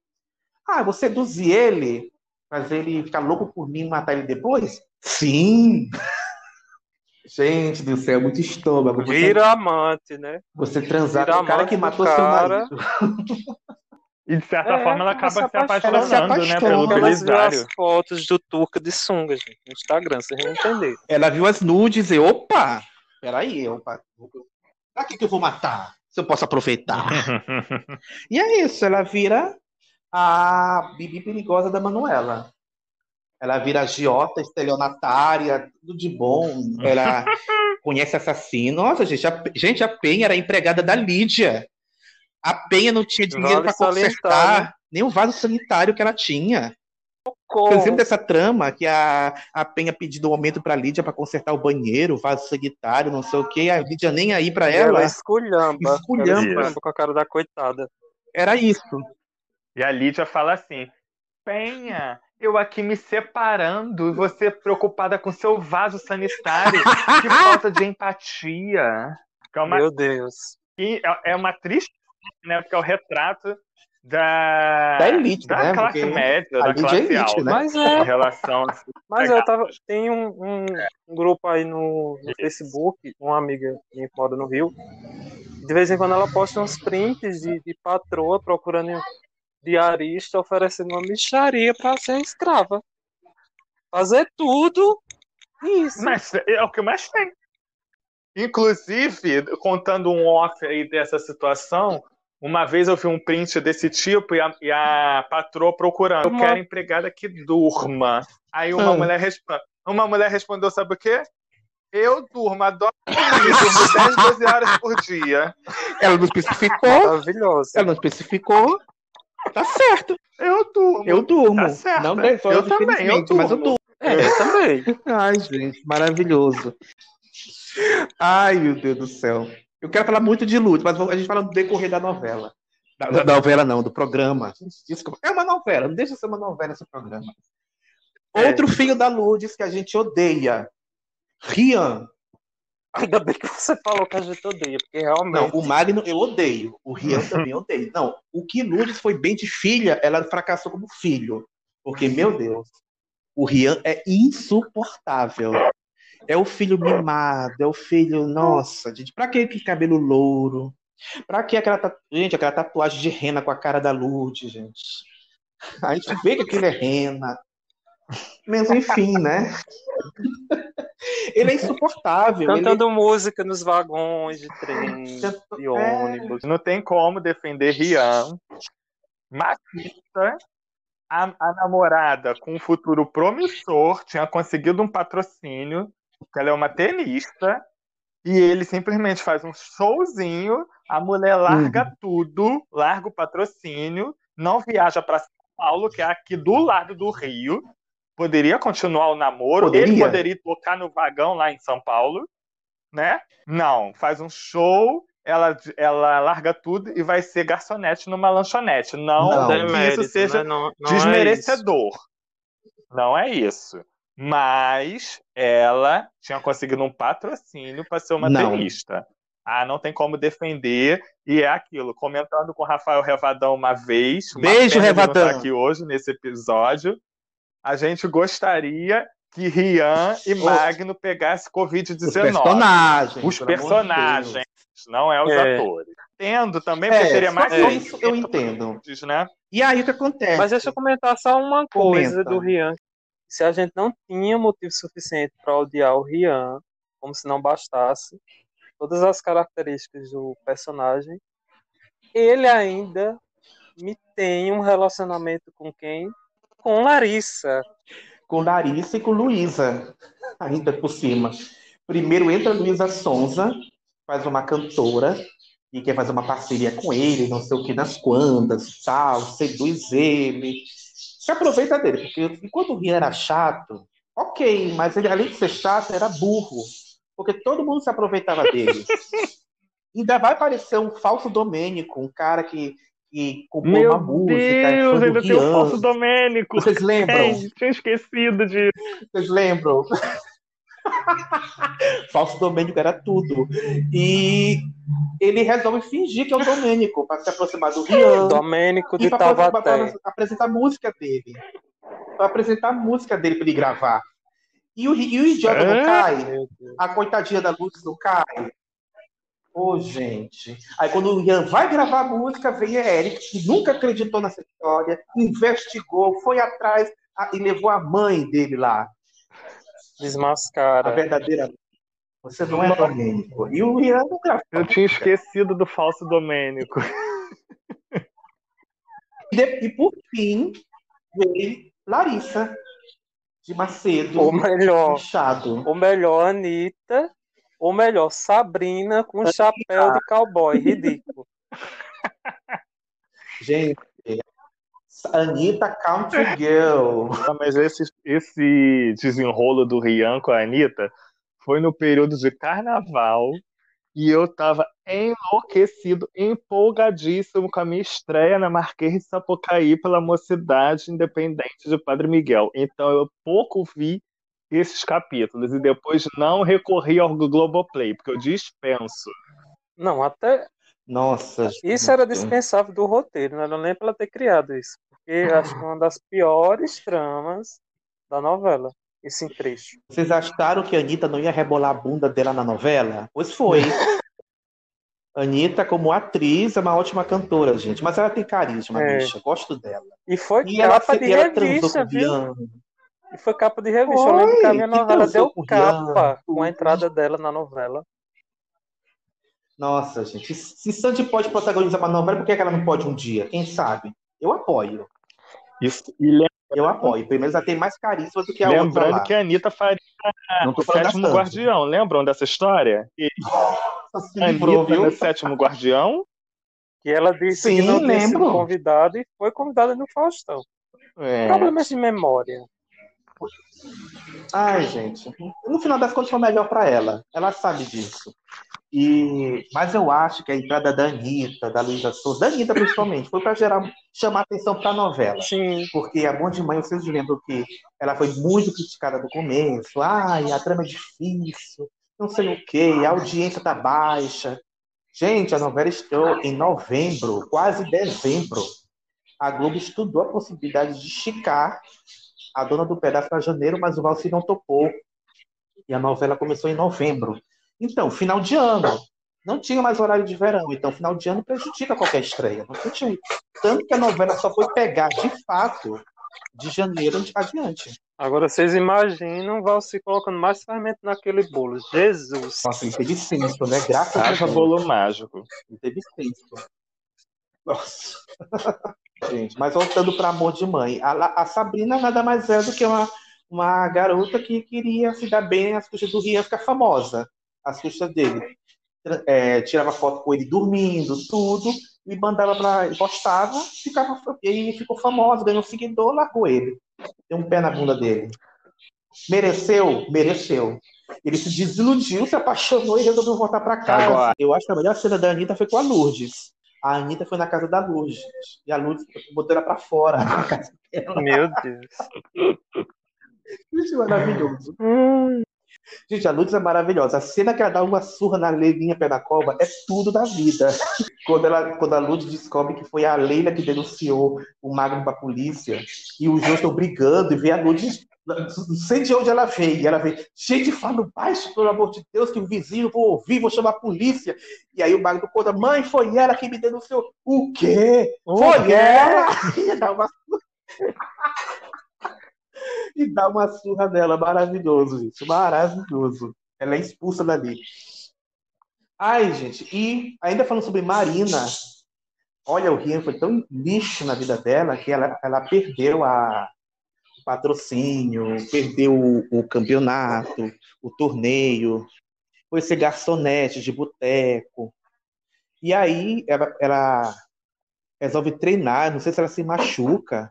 Ah, vou seduzir ele, fazer ele ficar louco por mim e matar ele depois? Sim! Gente do céu, muito estômago. Você, Vira amante, né? você transar com o cara que matou seu cara. marido. E de certa É, forma ela acaba se se apaixona. Ela se apaixonando, né, pelo Belisário. as fotos do Turca de sunga, gente, no Instagram, vocês não entenderam. Ela viu as nudes e, opa! Peraí, opa. Pra que, que eu vou matar? Se eu posso aproveitar. E é isso, ela vira a Bibi perigosa da Manuela. Ela vira agiota, estelionatária, tudo de bom. Ela conhece assassino. Nossa, gente, a, gente, a Penha era empregada da Lídia. A Penha não tinha dinheiro Vale para consertar né? nem o vaso sanitário que ela tinha. Vocês lembram dessa trama que a, a Penha pediu um aumento para Lídia para consertar o banheiro, o vaso sanitário, não sei o quê. A Lídia nem aí para ela ela. esculhamba. Ela Esculhamba. esculhamba com a cara da coitada. Era isso. E a Lídia fala assim: Penha, eu aqui me separando e você preocupada com seu vaso sanitário. que falta de empatia. É uma, Meu Deus. que é- é uma triste, né? Porque é o retrato da, Da elite, da né? classe Porque média, da é classe elite, alta. né? Mas é. Em relação. Mas eu tava. Tem um, um, um grupo aí no, no Facebook, uma amiga minha que mora no Rio. De vez em quando ela posta uns prints de, de patroa procurando diarista, oferecendo uma micharia pra ser escrava. Fazer tudo isso. Mas é o que mais tem. Inclusive, contando um off aí dessa situação, uma vez eu vi um print desse tipo e a, e a patroa procurando. Eu quero empregada que durma. Aí uma Ah. mulher responde. Uma mulher respondeu, sabe o quê? Eu durmo, adoro dormir, durmo 10, 12 horas por dia. Ela não especificou. Maravilhoso. Ela não especificou. Tá certo. Eu durmo. Eu durmo. Tá certo. Não 10 horas, Eu também, eu infelizmente, mas eu durmo. durmo. É, eu também. Ai, gente, maravilhoso. Ai, meu Deus do céu. Eu quero falar muito de Lourdes, mas a gente fala no decorrer da novela. Da, da novela não, do programa. Desculpa. É uma novela, não deixa de ser uma novela esse programa. É. Outro filho da Lourdes que a gente odeia. Rian. Ainda bem que você falou que a gente odeia, porque realmente. Não, o Magno eu odeio. O Rian também odeio. Não, o que Lourdes foi bem de filha, ela fracassou como filho. Porque, meu Deus, o Rian é insuportável. É o filho mimado, é o filho, nossa, gente, pra que cabelo louro? Pra que aquela, gente, aquela tatuagem de rena com a cara da Lourdes, gente? A gente vê que aquilo é rena. Mas enfim, né? Ele é insuportável. ele- Cantando música nos vagões de trem, de ônibus. Não tem como defender Rian. Machista. A, a namorada com um futuro promissor tinha conseguido um patrocínio, que ela é uma tenista, e ele simplesmente faz um showzinho, a mulher larga tudo, larga o patrocínio, não viaja para São Paulo, que é aqui do lado do Rio. Poderia continuar o namoro, ele Poderia. poderia tocar no vagão lá em São Paulo, né? Não, faz um show, ela, ela larga tudo e vai ser garçonete numa lanchonete. Não, Não. que Demérito, isso seja né? Não- não é desmerecedor. não é isso. Mas ela tinha conseguido um patrocínio para ser uma tenista. Ah, não tem como defender. E é aquilo, comentando com o Rafael Revadão uma vez. Beijo, não Revadão. tá aqui hoje nesse episódio. A gente gostaria que Rian e Magno pegassem Os Covid-19. personagens. Os amor de personagens, não é os É. atores. Entendo também, porque É, seria mais isso eu entendo. né? E aí o que acontece? Mas deixa eu comentar só uma coisa Comenta. do Rian. Se a gente não tinha motivo suficiente para odiar o Rian, como se não bastasse, todas as características do personagem, ele ainda me tem um relacionamento com quem? Com Larissa. com Larissa e com Luísa, ainda por cima. Primeiro entra Luísa Sonza, faz uma cantora, e quer fazer uma parceria com ele, não sei o que, nas quantas, tal, seduz ele. Se aproveita dele, porque enquanto o Rian era chato, ok, mas ele, além de ser chato, era burro, porque todo mundo se aproveitava dele. Ainda vai aparecer um falso Domênico, um cara que, que compôs Meu uma música, é Deus, do ainda tem o falso Domênico. Vocês lembram? Ai, tinha esquecido disso. Vocês lembram? Falso Domênico era tudo. E ele resolve fingir que é o Domênico para se aproximar do Rian. Domênico de para Taubaté. apresentar a música dele. Para apresentar a música dele para ele gravar. E o, e o idiota não Hã? cai? A coitadinha da luz não cai? Ô, gente. Aí quando o Ian vai gravar a música, vem a Eric, que nunca acreditou nessa história, investigou, foi atrás a- e levou a mãe dele lá. A Desmascara. verdadeira. Você não é Domênico. E o Ian não gravou. Eu tinha esquecido do falso Domênico. E, de- e por fim, veio Larissa de Macedo. Ou melhor, ou melhor, Anitta, ou melhor, Sabrina com chapéu de cowboy, ridículo. Gente, Anitta Country Girl. Mas esse, esse desenrolo do Rian com a Anitta foi no período de carnaval e eu tava enlouquecido, empolgadíssimo com a minha estreia na Marquês de Sapucaí pela Mocidade Independente de Padre Miguel. Então eu pouco vi esses capítulos e depois não recorri ao Globoplay, porque eu dispenso. Não, até Nossa. isso era dispensável do roteiro, não era nem pra ela ter criado isso. Porque acho que é uma das piores tramas da novela, esse trecho. Vocês acharam que a Anitta não ia rebolar a bunda dela na novela? Pois foi. Anitta, como atriz, é uma ótima cantora, gente. Mas ela tem carisma, É. bicha. Gosto dela. E foi E ela, capa de e ela transou com revista, o viu? E foi capa de revista. Eu Foi, lembro que a minha novela deu capa Rian, com a entrada dela na novela. Nossa, gente. Se Sandy pode protagonizar uma novela, por que que ela não pode um dia? Quem sabe? Eu apoio. Isso, e lembra Eu apoio. Pelo menos ela tem mais carisma do que a outra Lembrando que a Anitta faria Não tô o Sétimo. Guardião. Lembram dessa história? Que Se a livrou, Anitta viu? no Sétimo Guardião. Que ela disse Sim, que não tinha sido lembro. convidada e foi convidada no Faustão. É. Problemas de memória. Ai, gente. No final das contas foi melhor pra ela. Ela sabe disso. E, mas eu acho que a entrada da Anitta, da Luísa Souza, da Anitta principalmente, foi para gerar, chamar atenção para a novela. Sim. Porque Amor de Mãe, vocês lembram que ela foi muito criticada no começo. Ai, a trama é difícil, não sei o quê, a audiência tá baixa. Gente, a novela estreou em novembro, quase dezembro. A Globo estudou a possibilidade de esticar a dona do pedaço para janeiro, mas o Valci não topou. E a novela começou em novembro. Então, final de ano. Não tinha mais horário de verão. Então, final de ano prejudica qualquer estreia. Não tem jeito. Tanto que a novela só foi pegar, de fato, de janeiro adiante. Agora vocês imaginam o Valci colocando mais fermento naquele bolo. Jesus! Nossa, ele teve senso, né? Graças a Deus. bolo mágico. Ele teve senso. Nossa. Gente, mas voltando para Amor de Mãe. A, a Sabrina nada mais é do que uma, uma garota que queria se dar bem às custas do Rian ficar famosa. Às custas dele. É, tirava foto com ele dormindo, tudo, e mandava pra. e postava, ficava, e ficou famosa, ganhou seguidor, largou ele. Deu um pé na bunda dele. Mereceu? Mereceu. Ele se desiludiu, se apaixonou e resolveu voltar pra casa. Agora. Eu acho que a melhor cena da Anitta foi com a Lourdes. A Anitta foi na casa da Lourdes. E a Lourdes botou ela pra fora. na casa dela. Meu Deus. Gente, maravilhoso. Gente, a Lourdes é maravilhosa. A cena que ela dá uma surra na Leilinha pé da cova é tudo da vida. Quando, ela, quando a Lourdes descobre que foi a Leila que denunciou o Magno pra polícia e os dois estão brigando e vê a Lourdes, não sei de onde ela veio. E ela vê, gente, fala baixo, pelo amor de Deus, que o vizinho vou ouvir, vou chamar a polícia. E aí o Magno conta, mãe, foi ela que me denunciou. O quê? O foi ela? E dá uma e dá uma surra nela. Maravilhoso, gente. Maravilhoso. Ela é expulsa dali. Ai, gente. E ainda falando sobre Marina. Olha, o Rian foi tão lixo na vida dela que ela, ela perdeu a, patrocínio, perdeu o, o campeonato, o torneio, foi ser garçonete de boteco. E aí ela, ela resolve treinar, não sei se ela se machuca,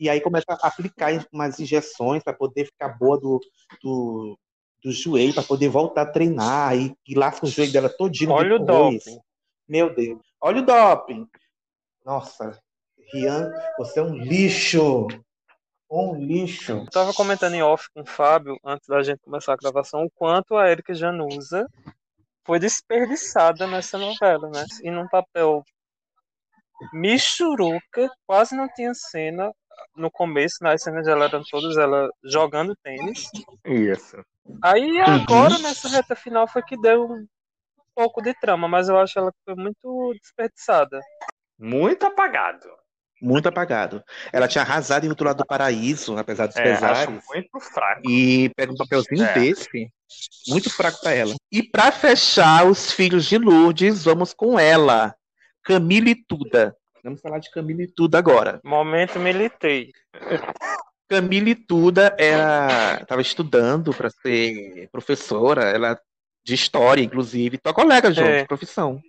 e aí começa a aplicar umas injeções para poder ficar boa do, do, do joelho, para poder voltar a treinar, e, e lasca o joelho dela todinho Olha o depois. doping. Meu Deus. Olha o doping. Nossa, Rian, você é um lixo. Um lixo. Eu tava comentando em off com o Fábio, antes da gente começar a gravação, o quanto a Erika Januza foi desperdiçada nessa novela, né? E num papel michuruca, quase não tinha cena no começo, nas cenas ela eram todas ela jogando tênis. Isso. Aí agora, nessa reta final, foi que deu um pouco de trama, mas eu acho ela que foi muito desperdiçada. Muito apagado. Muito apagado. Ela tinha arrasado em Outro Lado do Paraíso, apesar dos É, pesares. muito fraco. E pega um papelzinho É. desse, muito fraco pra ela. E pra fechar os filhos de Lourdes, vamos com ela, Camille Tuda. Vamos falar de Camille Tuda agora. Momento militei. Camille Tuda era estava estudando para ser professora, ela de história, inclusive, tua colega, João, É. de profissão.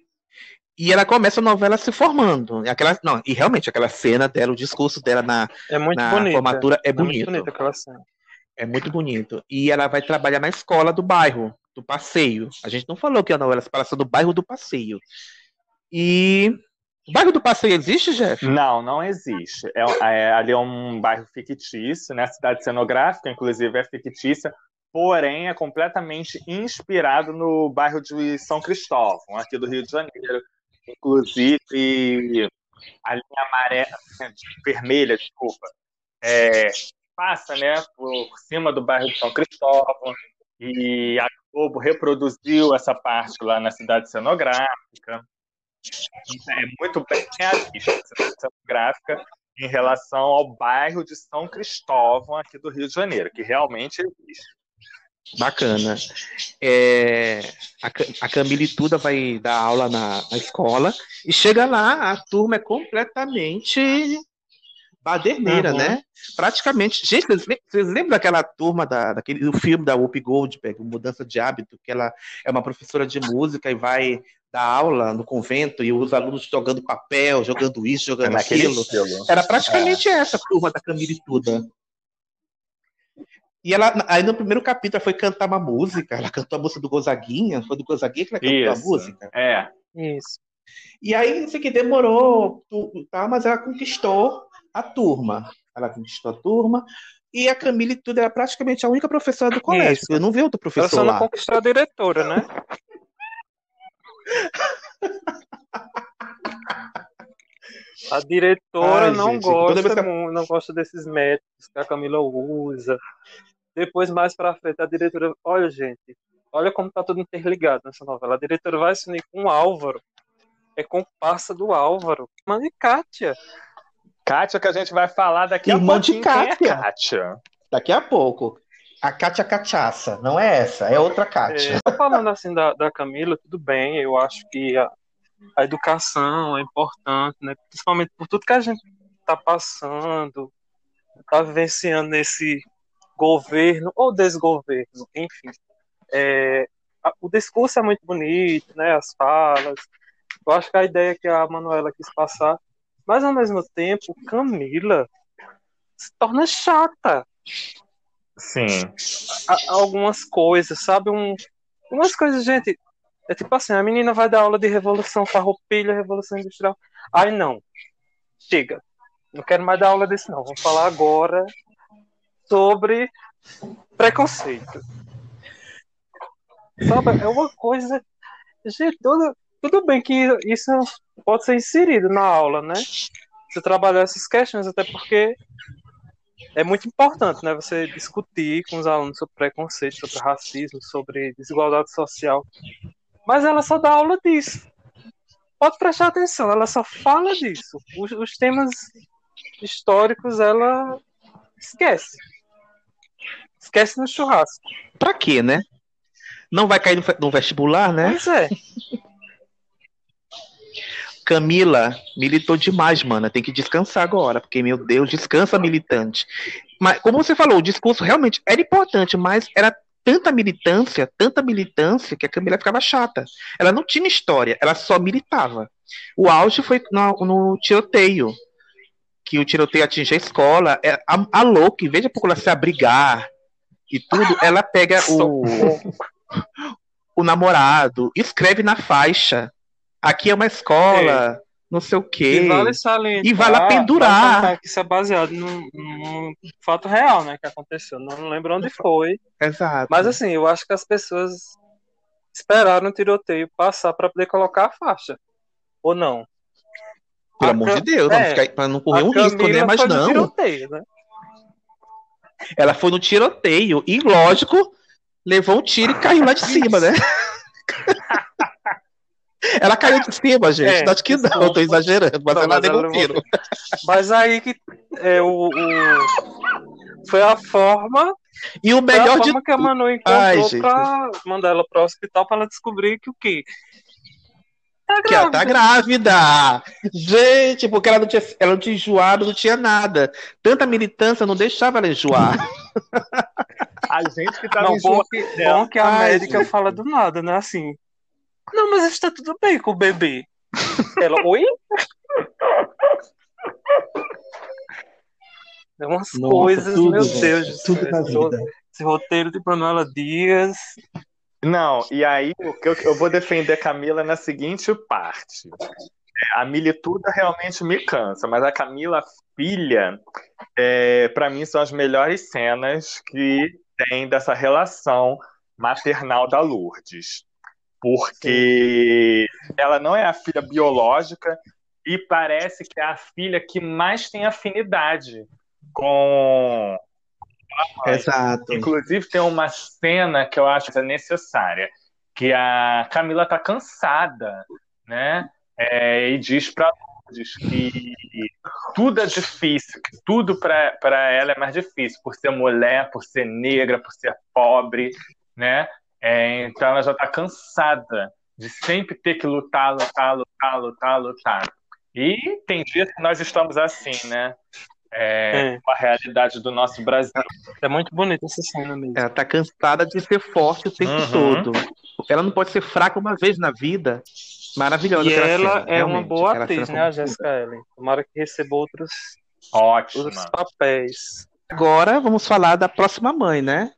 E ela começa a novela se formando. E Aquela, não, e realmente aquela cena dela, o discurso dela na, É muito na bonita. formatura é muito bonito. bonita aquela cena. É muito bonito. E ela vai trabalhar na escola do bairro, do passeio. A gente não falou que a novela se passa do bairro do passeio. E o bairro do passeio existe, Jeff? Não, não existe. É, é- ali é um bairro fictício, né? A cidade cenográfica, inclusive, é fictícia, porém é completamente inspirado no bairro de São Cristóvão, aqui do Rio de Janeiro. Inclusive, a linha amarela, vermelha, desculpa, é, passa né, por cima do bairro de São Cristóvão e a Globo reproduziu essa parte lá na cidade cenográfica. É muito bem realista essa cidade cenográfica em relação ao bairro de São Cristóvão, aqui do Rio de Janeiro, que realmente existe. Bacana. É, a, a Camille Tuda vai dar aula na, na escola e chega lá, a turma é completamente baderneira, Uhum. né? Praticamente. Gente, vocês vocês lembram daquela turma, da, daquele, do filme da Whoopi Goldberg, Mudança de Hábito, que ela é uma professora de música e vai dar aula no convento e os alunos jogando papel, jogando isso, jogando É aquilo. Era praticamente essa turma da Camille Tuda. E ela, aí no primeiro capítulo, ela foi cantar uma música. Ela cantou a música do Gozaguinha. Foi do Gozaguinha que ela cantou a Isso. música. É. Isso. E aí, não sei o que, demorou, tá, mas ela conquistou a turma. Ela conquistou a turma. E a Camille Tudo era praticamente a única professora do colégio. Isso. Eu não vi outro Ela professor só não lá. conquistou a diretora, né? A diretora Ai, não gente, vez gosta a- não gosta desses métodos que a Camila usa. Depois, mais pra frente, a diretora. Olha, gente, olha como tá tudo interligado nessa novela. A diretora vai se unir com o Álvaro. É comparsa do Álvaro. Mano, e Kátia. Kátia, que a gente vai falar daqui Irmã a de pouquinho. Quem é Kátia. Kátia? Daqui a pouco. A Cátia Cachaça. Não é essa, é outra Cátia. É, tô falando assim da, da Camila, tudo bem, eu acho que a, a educação é importante, né? Principalmente por tudo que a gente tá passando, tá vivenciando nesse governo ou desgoverno, enfim. É, o discurso é muito bonito, né? As falas. Eu acho que a ideia que a Manuela quis passar, mas ao mesmo tempo, Camila se torna chata Sim. a- algumas coisas, sabe? Um, umas coisas, gente. É tipo assim, a menina vai dar aula de revolução farroupilha, revolução industrial. Ai, não. Chega. Não quero mais dar aula disso, não. Vamos falar agora sobre preconceito. Sabe? É uma coisa. Gente, tudo, tudo bem que isso pode ser inserido na aula, né? Você trabalhar essas questões, até porque é muito importante, né? Você discutir com os alunos sobre preconceito, sobre racismo, sobre desigualdade social. Mas ela só dá aula disso. Pode prestar atenção, ela só fala disso. Os, os temas históricos ela esquece. Esquece no churrasco. Pra quê, né? Não vai cair no vestibular, né? Pois é. Camila militou demais, mana. Tem que descansar agora, porque, meu Deus, descansa, militante. Mas, como você falou, o discurso realmente era importante, mas era tanta militância, tanta militância, que a Camila ficava chata. Ela não tinha história, ela só militava. O auge foi no, no tiroteio, que o tiroteio atinge a escola. É, A, a Loki, em vez de procurar se abrigar e tudo, ela pega o, o namorado, escreve na faixa. Aqui é uma escola, não sei o quê. E vale salientar, E vai lá vale pendurar. que isso é baseado num, num fato real, né? Que aconteceu. Não lembro onde foi. Exato. Mas assim, eu acho que as pessoas esperaram o tiroteio passar para poder colocar a faixa. Ou não? Pelo A amor Cam- de Deus, é, pra não correr um risco, né? Mas não. tiroteio, né? Ela foi no tiroteio e, lógico, levou um tiro e caiu lá de cima, né? ela caiu de cima, gente. É, Acho que não, tô exagerando, mas Não, ela mas levou um tiro. Mas aí que é, o, o- foi a forma. E o melhor a de forma que a Manu encontrou Ai, gente. pra mandar ela pro hospital pra ela descobrir que o quê? Tá Que ela tá grávida. Gente, porque ela não tinha, ela não tinha enjoado, não tinha nada. Tanta militância não deixava ela enjoar. A gente que tava Não, bom, bom que a Ai, médica gente. fala do nada, né? Assim. Não, mas está tudo bem com o bebê. Ela, oi? É umas Nossa, coisas, tudo, meu gente, Deus do tudo na Esse, vida. esse roteiro de Manuela Dias. Não, e aí o que eu, eu vou defender a Camila na seguinte parte. A Milituda realmente me cansa, mas a Camila Filha, é, para mim, são as melhores cenas que tem dessa relação maternal da Lourdes. Porque ela não é a filha biológica e parece que é a filha que mais tem afinidade com. Exato. Inclusive, tem uma cena que eu acho que é necessária, que a Camila tá cansada, né? É, e diz pra Lourdes que tudo é difícil, que tudo pra pra ela é mais difícil, por ser mulher, por ser negra, por ser pobre, né? É, então ela já tá cansada de sempre ter que lutar, lutar, lutar, lutar, lutar. E tem dias que nós estamos assim, né? É, com a realidade do nosso Brasil. É muito bonita essa cena mesmo. Ela tá cansada de ser forte o tempo Uhum. todo. Ela não pode ser fraca uma vez na vida. Maravilhosa. E ela cena, é uma realmente. boa Aquela atriz, né, a Jessica Ellen. Tomara que receba outros, Ótima. outros papéis. Agora vamos falar da próxima mãe, né?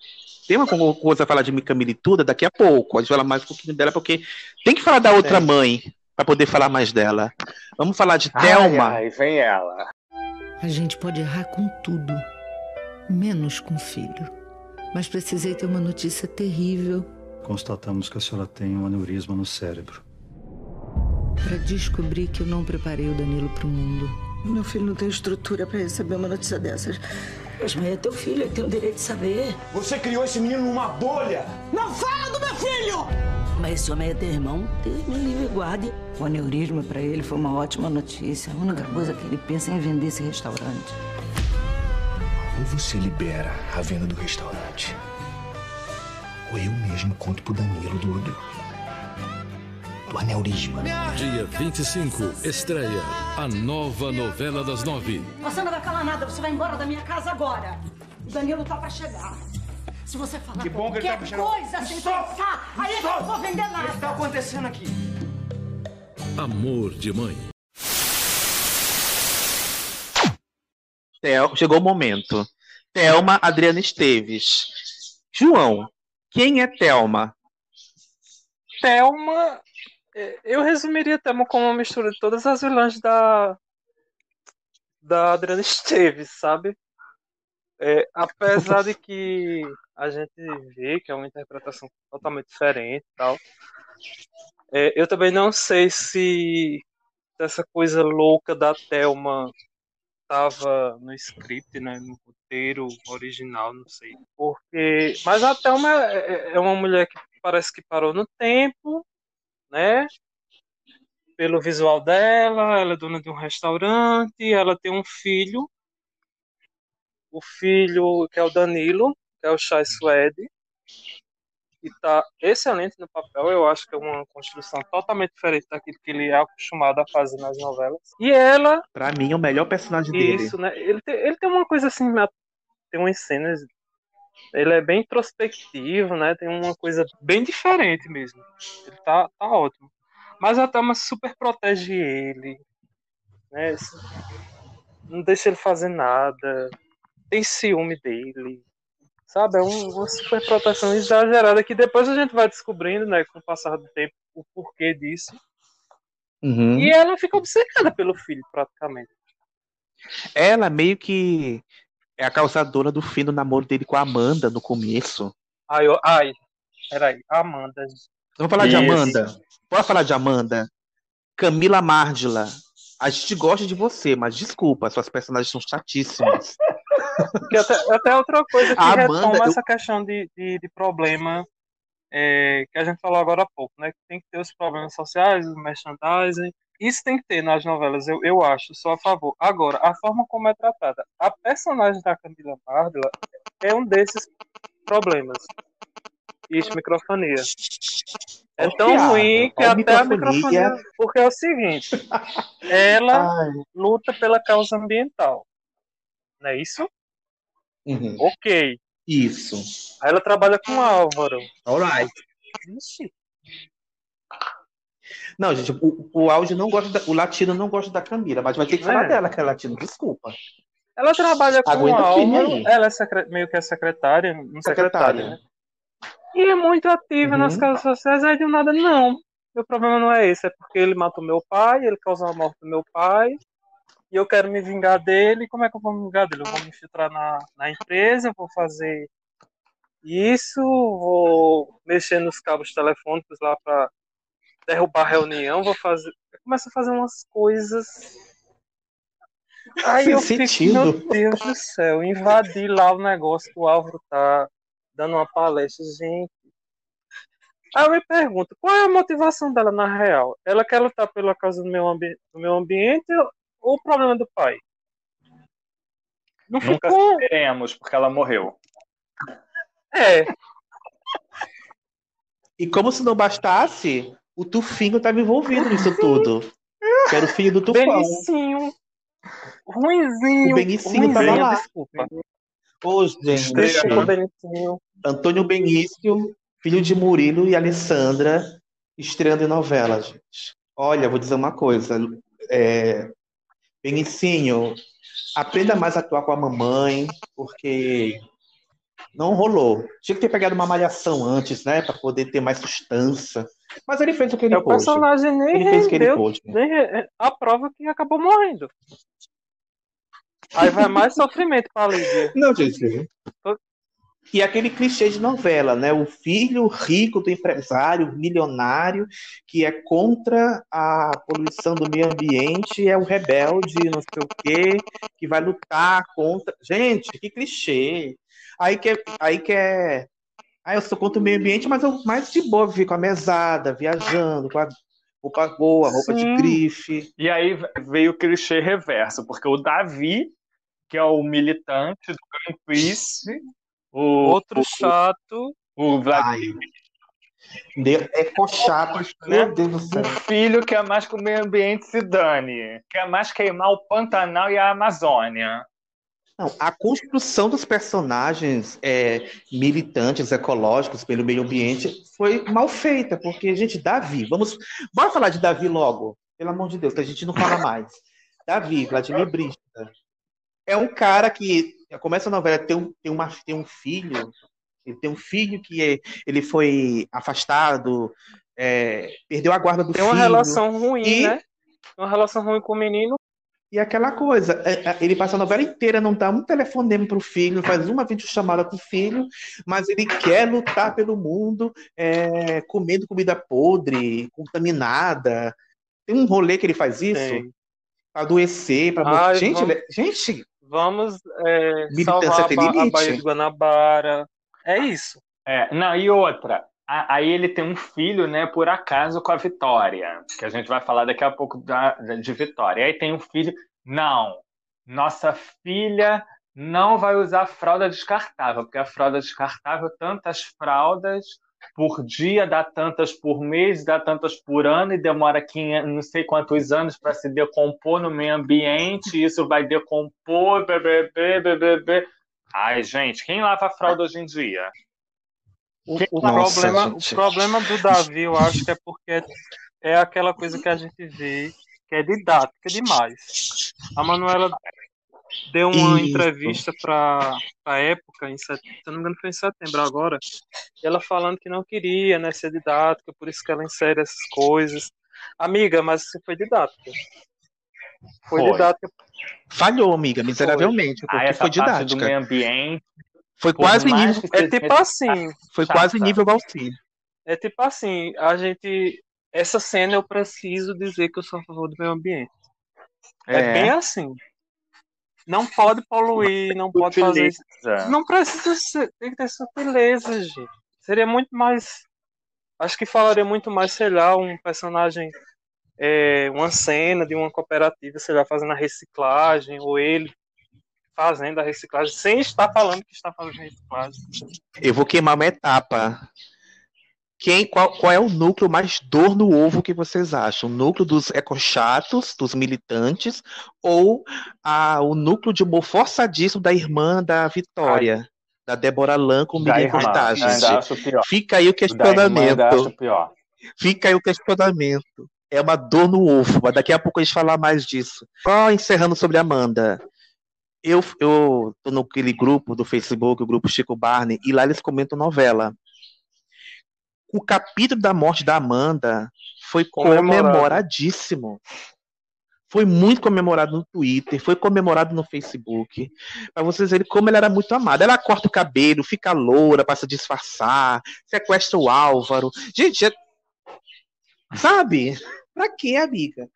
Tem uma co- coisa a falar de Camilituda daqui a pouco. A gente vai falar mais um pouquinho dela, porque tem que falar da outra Sim. mãe para poder falar mais dela. Vamos falar de Thelma. Ai, ai, vem ela. A gente pode errar com tudo, menos com filho. Mas precisei ter uma notícia terrível Constatamos que a senhora tem um aneurisma no cérebro. para descobrir que eu não preparei o Danilo para o mundo. Meu filho não tem estrutura para receber uma notícia dessas. Mas mãe, é teu filho, ele tem o direito de saber. Você criou esse menino numa bolha! Não fala do meu filho! Mas esse homem é teu irmão, Deus me livre e guarde. O aneurisma para ele foi uma ótima notícia. A única coisa que ele pensa é em vender esse restaurante. Ou você libera a venda do restaurante, ou eu mesmo conto pro Danilo do, do, do aneurisma. Dia 25, estreia a nova novela das nove. Você não vai falar nada, você vai embora da minha casa agora. O Danilo tá pra chegar. Se você falar Que bom que ele tá qualquer coisa sem pensar, aí eu não vou vender nada. O que tá acontecendo aqui? Amor de mãe. Theo- chegou o momento. Thelma Adriana Esteves. João, quem é Thelma? Thelma, é, eu resumiria Thelma como uma mistura de todas as vilãs da da Adriana Esteves, sabe? É, apesar de que a gente vê que é uma interpretação totalmente diferente e tal, é, eu também não sei se essa coisa louca da Thelma estava no script, né, no roteiro original, não sei. Porque, mas a Thelma é, é uma mulher que parece que parou no tempo, né? Pelo visual dela, ela é dona de um restaurante, ela tem um filho, o filho que é o Danilo, que é o Chai Suede, que tá excelente no papel, eu acho que é uma construção totalmente diferente daquilo que ele é acostumado a fazer nas novelas. E ela Pra mim, é o melhor personagem dele. isso, né? Ele tem, ele tem uma coisa assim, na- tem umas cenas. Ele é bem introspectivo, né? Tem uma coisa bem diferente mesmo. Ele tá, tá ótimo. Mas a Thelma super protege ele, né? Não deixa ele fazer nada. Tem ciúme dele. Sabe? É um- uma super proteção exagerada que depois a gente vai descobrindo, né? Com o passar do tempo, o porquê disso. Uhum. E ela fica obcecada pelo filho, praticamente. Ela meio que é a causadora do fim do namoro dele com a Amanda no começo. Ai, eu- ai, peraí, Amanda. Vamos falar de Isso. Amanda? Bora falar de Amanda? Camila Márdila. A gente gosta de você, mas desculpa, suas personagens são chatíssimas. Até, até outra coisa que A Amanda, retoma eu- essa questão de, de, de problema é, que a gente falou agora há pouco, né? Que tem que ter os problemas sociais, o merchandising. Isso tem que ter nas novelas, eu, eu acho, sou a favor. Agora, a forma como é tratada. A personagem da Camila Márdila é um desses problemas. Isso, microfonia. É tão piada, ruim que até a microfonia. microfonia. Porque é o seguinte: ela luta pela causa ambiental. Não é isso? Uhum. Ok. Isso. Aí ela trabalha com Álvaro. Alright. Ixi. Não, gente, o, o áudio não gosta da, o latino não gosta da Camila, mas vai ter que falar É. dela, que é latino, desculpa. Ela trabalha com Aguenta o Álvaro. Ela é secre- meio que é secretária, um secretária, Secretária. né? E é muito ativa Uhum. nas causas sociais. Aí do nada, não. Meu problema não é esse, é porque ele matou meu pai, ele causou a morte do meu pai, e eu quero me vingar dele. Como é que eu vou me vingar dele? Eu vou me infiltrar na, na empresa, vou fazer isso, vou mexer nos cabos telefônicos lá pra derrubar a reunião, vou fazer. Começa a fazer umas coisas. Aí eu fico, sentido. meu Deus do céu, invadir lá o negócio que o Álvaro tá dando uma palestra, gente. Aí eu me pergunto, qual é a motivação dela na real? Ela quer lutar pela causa do meu, ambi do meu ambiente o problema do pai? Não Nunca ficou. saberemos, porque ela morreu. É, E como se não bastasse, o Tufinho estava envolvido nisso tudo. Que era o filho do Tufão. Benicinho. Ruinzinho. O Benicinho tava ruinzinho, lá. desculpa. Ô, gente. Desculpa, Benicinho. Antônio Benício, filho de Murilo e Alessandra, estreando em novela, gente. Olha, vou dizer uma coisa. É... Benicinho, aprenda mais a atuar com a mamãe, porque não rolou. Tinha que ter pegado uma malhação antes, né? Pra poder ter mais sustância. Mas ele fez o que ele É, o pôde. personagem nem Ele fez o que ele pôde. nem a prova que acabou morrendo. Aí vai mais sofrimento pra Lídia. Não, gente. E aquele clichê de novela, né? O filho rico do empresário, milionário, que é contra a poluição do meio ambiente, é o rebelde, não sei o quê, que vai lutar contra. Gente, que clichê. Aí quer, aí quer. Ah, eu sou contra o meio ambiente, mas eu mais de boa viver com a mesada, viajando, com a roupa boa, roupa de Sim. grife. E aí veio o clichê reverso, porque o Davi, que é o militante do Greenpeace, o, Outro o- chato. o Vladimir, Deu- É cochato, né? meu Deus do céu. um filho quer mais que o meio ambiente se dane, quer mais queimar o Pantanal e a Amazônia. Não, a construção dos personagens é, militantes ecológicos pelo meio ambiente foi mal feita, porque, gente, Davi, vamos. Bora falar de Davi logo, pelo amor de Deus, que a gente não fala mais. Davi, Vladimir Brista. É um cara que começa a novela, tem um, tem uma, tem um filho, ele tem um filho que é- ele foi afastado, é, perdeu a guarda do Tem uma filho. relação ruim, e- né? Uma relação ruim com o menino. E aquela coisa, é, é, ele passa a novela inteira, não dá um telefonema pro filho, faz uma videochamada com o filho, mas ele quer lutar pelo mundo, é, comendo comida podre, contaminada. Tem um rolê que ele faz isso Tem. pra adoecer, pra morrer. Gente, vamos- ele- gente, Vamos é, salvar a, Ba- a. Baía de Guanabara. É isso. É, não, e outra, a- aí ele tem um filho, né, por acaso, com a Vitória, que a gente vai falar daqui a pouco da, de Vitória. Aí tem um filho, não, nossa filha não vai usar fralda descartável, porque a fralda descartável, tantas fraldas por dia, dá tantas por mês, dá tantas por ano e demora 500, não sei quantos anos para se decompor no meio ambiente, isso vai decompor, bebê, bebê. Ai, gente, quem lava a fralda hoje em dia? O, o Nossa, problema, gente. o problema do Davi, eu acho que é porque é aquela coisa que a gente vê que é didática demais. A Manuela deu uma Isso. entrevista para a época, em set... se eu não me engano foi em setembro agora, e ela falando que não queria né, ser didática, por isso que ela insere essas coisas. Amiga, mas você foi didática. Foi, Foi. didática. falhou, amiga, miseravelmente, Ah, porque essa foi parte do didática. meio ambiente. Foi quase nível, que É tipo assim, foi chata. quase nível Valci. É tipo assim, a gente. Essa cena eu preciso dizer que eu sou a favor do meio ambiente. É, É. bem assim. Não pode poluir, não pode fazer isso. Não precisa ser, tem que ter sutileza, gente. Seria muito mais. Acho que falaria muito mais, sei lá, um personagem. é, uma cena de uma cooperativa, sei lá, fazendo a reciclagem, ou ele fazendo a reciclagem, sem estar falando que está fazendo reciclagem. Eu vou queimar uma etapa. Quem, qual, qual é o núcleo mais dor no ovo que vocês acham? O núcleo dos ecochatos, dos militantes, ou a, o núcleo de humor forçadíssimo da irmã da Vitória, da Débora Lan com pior. Fica aí o Da irmã ainda questionamento. pior. Fica aí o questionamento. É uma dor no ovo, mas daqui a pouco a gente falar mais disso. Só encerrando sobre a Amanda. Eu, eu tô naquele grupo do Facebook, o grupo Chico Barney, e lá eles comentam novela. O capítulo da morte da Amanda foi comemoradíssimo. Foi muito comemorado no Twitter, foi comemorado no Facebook. Pra vocês verem como ela era muito amada. Ela corta o cabelo, fica loura pra se disfarçar, sequestra o Álvaro. Gente, é... sabe? Pra quê, amiga?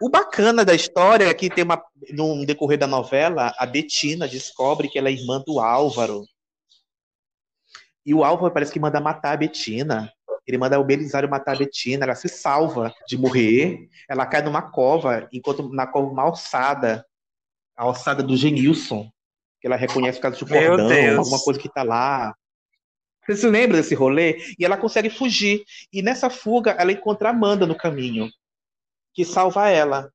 O bacana da história é que tem uma, no decorrer da novela, a Betina descobre que ela é irmã do Álvaro. E o Álvaro parece que manda matar a Betina. Ele manda o Belisário matar a Betina, ela se salva de morrer. Ela cai numa cova, enquanto na cova uma alçada, a alçada do Genilson, que ela reconhece por causa de Meu cordão, Deus. alguma coisa que tá lá. Você se lembra desse rolê? E ela consegue fugir. E nessa fuga, ela encontra a Amanda no caminho, que salva ela.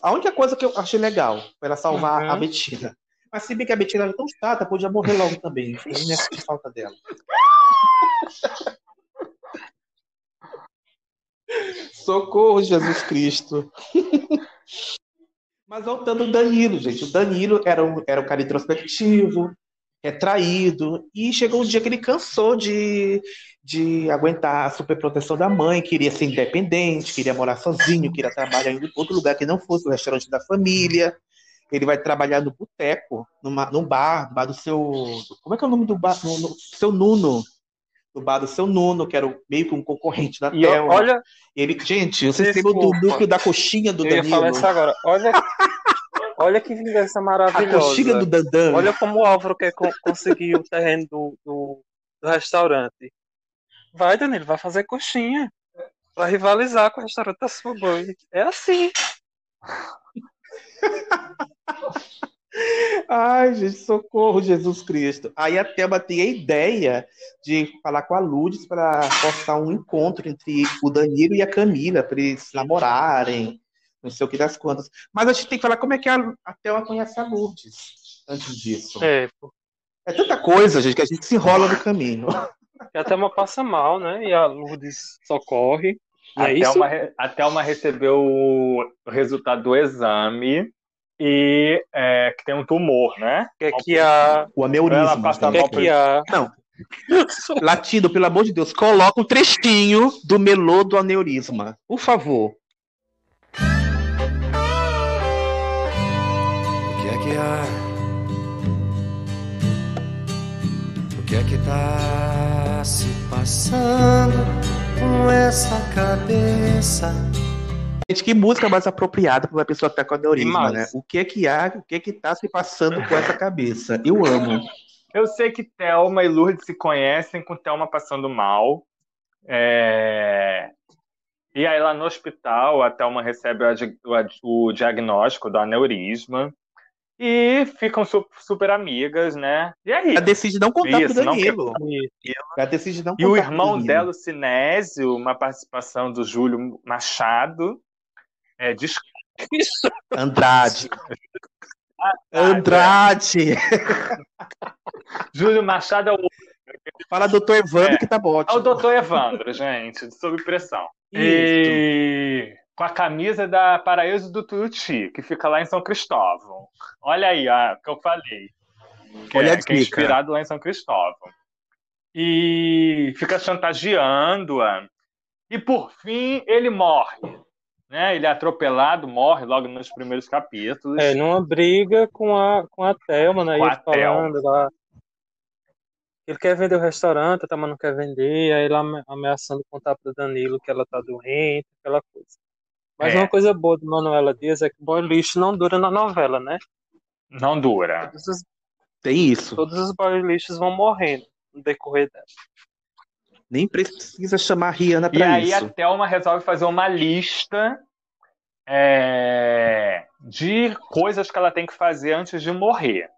A única coisa que eu achei legal foi ela salvar Uhum. a Betina. Mas se bem que a Betina era tão chata, podia morrer logo também. Eu nem senti falta dela. Socorro, Jesus Cristo. Mas voltando ao Danilo, gente. O Danilo era um, era um cara introspectivo, retraído, e chegou um dia que ele cansou de, de aguentar a superproteção da mãe, queria ser independente, queria morar sozinho, queria trabalhar em outro lugar que não fosse o restaurante da família. Ele vai trabalhar no boteco, numa, num bar, no bar do seu. Como é que é o nome do bar? No, no- seu Nuno. No bar do seu Nuno, que era o- meio que um concorrente da E eu- Thelma. olha- Ele, gente, vocês lembram do núcleo da coxinha do Eu ia Danilo? falar isso agora. Olha, olha que vingança maravilhosa. A coxinha do Dandan. Olha como o Álvaro quer con- conseguir o terreno do, do, do restaurante. Vai, Danilo, vai fazer coxinha. Vai rivalizar com o restaurante da sua mãe. É assim. Ai, gente, socorro, Jesus Cristo. Aí a Thelma tem a ideia de falar com a Lourdes para postar um encontro entre o Danilo e a Camila, para eles namorarem, não sei o que das quantas. Mas a gente tem que falar como é que a, a Thelma conhece a Lourdes antes disso. É, É tanta coisa, gente, que a gente se enrola no caminho. E a Thelma passa mal, né? E a Lourdes socorre. Não A é isso? Thelma, re- a Thelma recebeu o resultado do exame e é, que tem um tumor, né? Que que a... O aneurisma. Ela né? mal que a... Não. Latido, pelo amor de Deus, coloca um trechinho do melô do aneurisma. Por favor. O que é que há? O que é que tá se passando com essa cabeça? Gente, que música mais apropriada para uma pessoa que tá com aneurisma, né? O que é que há, o que é que tá se passando com essa cabeça? Eu amo. Eu sei que Thelma e Lourdes se conhecem com Thelma passando mal. É, E aí lá no hospital, a Thelma recebe o o diagnóstico do aneurisma e ficam su- super amigas, né? E aí? Ela decide não contar Isso, pro Danilo. Ela decide não E o contar irmão dela, o Sinésio, uma participação do Júlio Machado, é, diz... Andrade. Andrade. Júlio Machado é o Fala doutor Evandro É. que tá É o doutor Evandro, gente, sob pressão. E com a camisa da Paraíso do Tuiuti, que fica lá em São Cristóvão. Olha aí, o que eu falei. Que, Olha é, a que é inspirado lá em São Cristóvão. E fica chantageando-a. E por fim, ele morre. Né? Ele é atropelado, morre logo nos primeiros capítulos. É, numa briga com a, com a Thelma, né? Com Ele a Thelma. falando lá. Ele quer vender o restaurante, a Thelma não quer vender, aí ela ame- ameaçando contar pro Danilo que ela tá doente, aquela coisa. Mas É. uma coisa boa do Manuela Dias é que o boy lixo não dura na novela, né? Não dura. Todos os, Tem isso. todos os boy lixos vão morrendo no decorrer dela. Nem precisa chamar a Rihanna E pra aí a isso. Thelma resolve fazer uma lista é, de coisas que ela tem que fazer antes de morrer.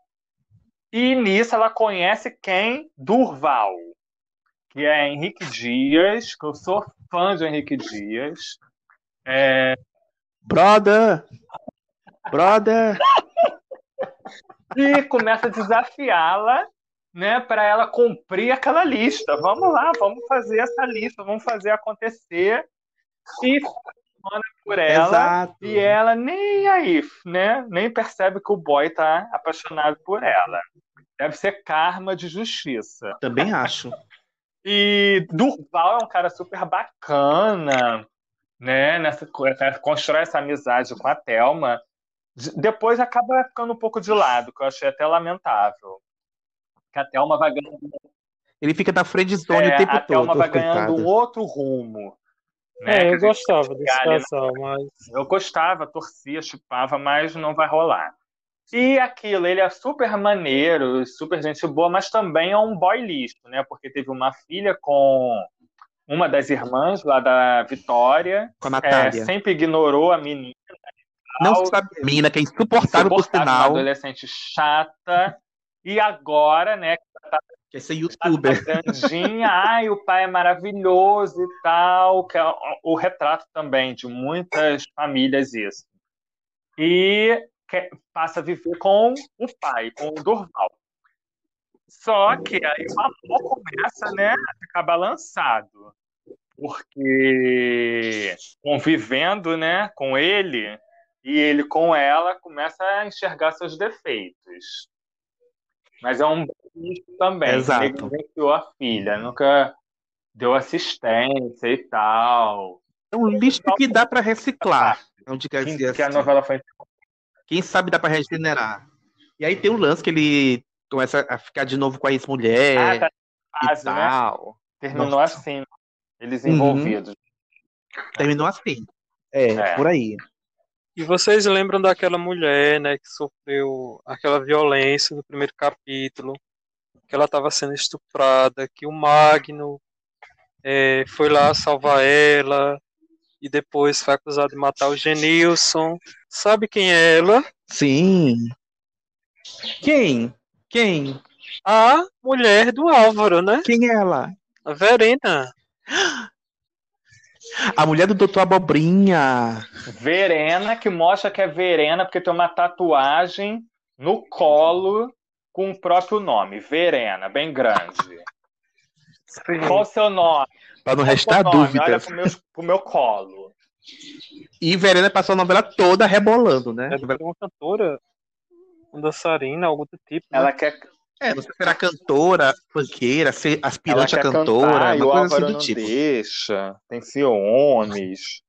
E nisso ela conhece quem? Durval, que é Henrique Dias, que eu sou fã de Henrique Dias. É, Brother! Brother! e começa a desafiá-la, né, para ela cumprir aquela lista. Vamos lá, vamos fazer essa lista, vamos fazer acontecer. E manda por ela Exato. e ela nem aí, né? Nem percebe que o boy tá apaixonado por ela. Deve ser karma de justiça. Também acho. E Durval é um cara super bacana, né? Nessa, co- constrói essa amizade com a Thelma. De- Depois acaba ficando um pouco de lado, que eu achei até lamentável. Que a Thelma vai ganhando, Ele fica na frente zone é, o tempo a Thelma todo. vai ganhando um outro rumo. né? É, a eu gostava desse casal, mas Eu gostava, torcia, chupava, mas não vai rolar. E aquilo, ele é super maneiro, super gente boa, mas também é um boy lixo, né? Porque teve uma filha com uma das irmãs lá da Vitória. Com a é, Natália. sempre ignorou a menina. Não sabe a menina, que é insuportável por insuportável, uma sinal. adolescente chata. E agora, né, que tá Quer ser tá youtuber. grandinha, ai, o pai é maravilhoso e tal, que é o, o retrato também de muitas famílias isso. e quer- passa a viver com o pai, com o Durval. Só que aí o amor começa né, a ficar balançado, porque convivendo né, com ele e ele com ela começa a enxergar seus defeitos. Mas é um bicho também, Exato. negligenciou a filha, nunca deu assistência e tal. É um lixo que dá para reciclar. Onde quer Que, dizer que a assim. novela foi Quem sabe dá para regenerar. E aí tem um lance que ele começa a ficar de novo com a ex-mulher Ah, tá e fase, né? tal. Terminou Nossa. assim, eles Uhum. envolvidos. Terminou assim. É, É. por aí. E vocês lembram daquela mulher, né, que sofreu aquela violência no primeiro capítulo, que ela estava sendo estuprada, que o Magno eh, foi lá salvar ela e depois foi acusado de matar o Genilson. Sabe quem é ela? Sim. Quem? Quem? A mulher do Álvaro, né? Quem é ela? A Verena. A mulher do Doutor Abobrinha. Verena, que mostra que é Verena, porque tem uma tatuagem no colo com o próprio nome, Verena, bem grande. Qual o seu nome? Pra não Qual restar nome? Olha pro meu, pro meu colo. E Verena passou a novela toda rebolando, né? É uma cantora, uma dançarina, algo do tipo. né? Ela quer, É, não sei se era cantora, funkeira, ser ela aspirante a cantora, cantar e o uma coisa assim do não tipo. deixa, tem ciúmes.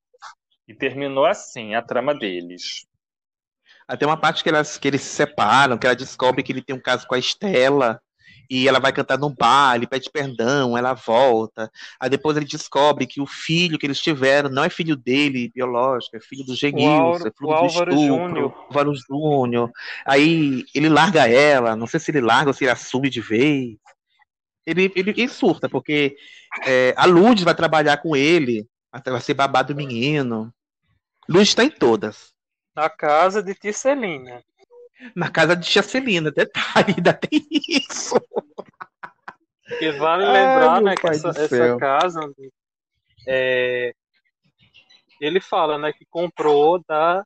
E terminou assim a trama deles. Até uma parte que, elas, que eles se separam, que ela descobre que ele tem um caso com a Estela, e ela vai cantar no bar, ele pede perdão, ela volta. Aí depois ele descobre que o filho que eles tiveram não é filho dele, biológico, é filho do Genilson, é filho do Álvaro estupro. Álvaro Júnior. Aí ele larga ela, não sei se ele larga ou se ele assume de vez. Ele, ele, ele surta, porque é, a Lourdes vai trabalhar com ele, vai ser babado do menino. Lourdes está em todas. Na casa de Tisselina. Na casa de Tia Celina, detalhe, ainda tem isso. Porque vale Ai, lembrar, meu né, que essa, essa casa, é, ele fala, né, que comprou da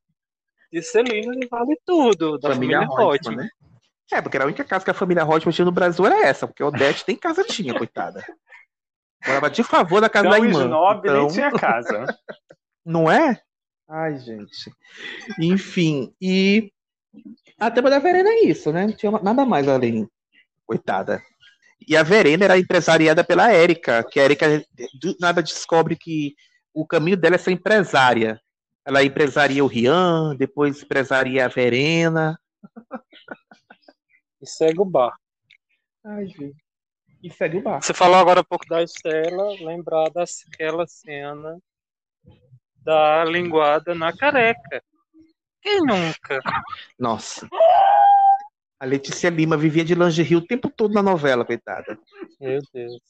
Tisselina e vale tudo, da família, Reutemann. né? É, porque era a única casa que a família Reutemann tinha no Brasil era essa, porque a Odete tem casa tinha, coitada. Morava de favor da casa Então, da o irmã. Snob nem então- tinha casa. Não é? Ai, gente. Enfim, e a tema da Verena é isso, né? Não tinha nada mais além. Coitada. E a Verena era empresariada pela Érica, que a Érica do nada descobre que o caminho dela é ser empresária. Ela empresaria o Rian, depois empresaria a Verena. E segue o bar. Ai, gente. E segue o bar. Você falou agora um pouco da Estela, lembrar daquela cena da linguada na careca. Quem nunca? Nossa. A Letícia Lima vivia de lingerie o tempo todo na novela, coitada. Meu Deus.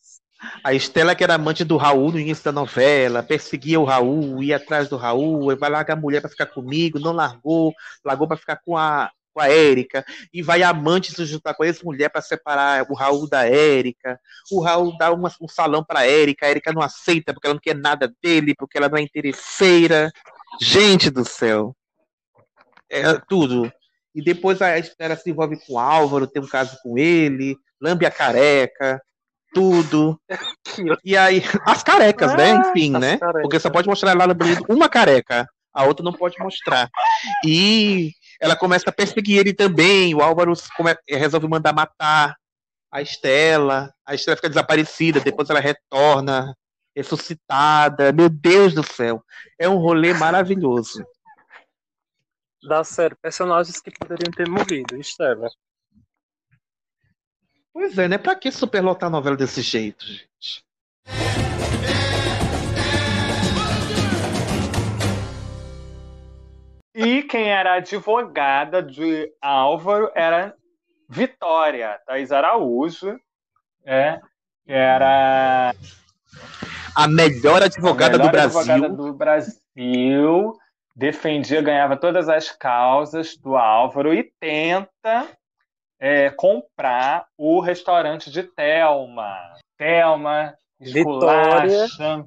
A Estela, que era amante do Raul no início da novela, perseguia o Raul, ia atrás do Raul, vai largar a mulher pra ficar comigo, não largou, largou pra ficar com a, com a Érica, e vai amante se juntar com a ex-mulher pra separar o Raul da Érica. O Raul dá uma- um salão pra Érica, a Érica não aceita porque ela não quer nada dele, porque ela não é interesseira. Gente do céu. É tudo. E depois a Estela se envolve com o Álvaro, tem um caso com ele, lambe a careca, tudo. E aí, as carecas, né? Ah, Enfim, as né? carecas. Porque só pode mostrar lá lambendo uma careca, a outra não pode mostrar. E ela começa a perseguir ele também. O Álvaro resolve mandar matar a Estela. A Estela fica desaparecida, depois ela retorna, ressuscitada. Meu Deus do céu. É um rolê maravilhoso. Da série, personagens que poderiam ter morrido. Estela. Pois é, né? Pra que superlotar a novela desse jeito, gente? E quem era advogada de Álvaro era Vitória, Thais Araújo, é, que era A melhor advogada a melhor do Brasil. advogada do Brasil, defendia, ganhava todas as causas do Álvaro e tenta é, comprar o restaurante de Thelma. Thelma, Vitória. esculacha.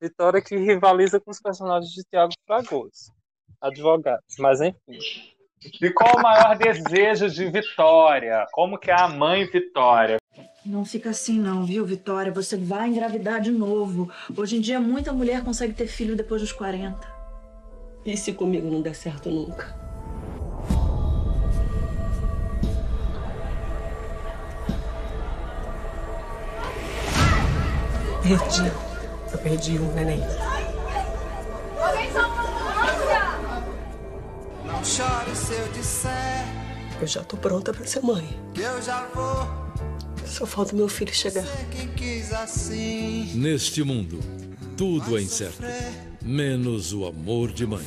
Vitória que rivaliza com os personagens de Tiago Fragoso. advogados, mas enfim. E qual o maior desejo de Vitória? Como que é a mãe Vitória? Não fica assim não, viu, Vitória? Você vai engravidar de novo. Hoje em dia, muita mulher consegue ter filho depois dos 40. E se comigo não der certo nunca? Perdi. Eu perdi um neném. Não chore se eu disser Eu já tô pronta pra ser mãe. eu já vou Só falta meu filho chegar. quem quis assim. Neste mundo, tudo é incerto, menos o amor de mãe.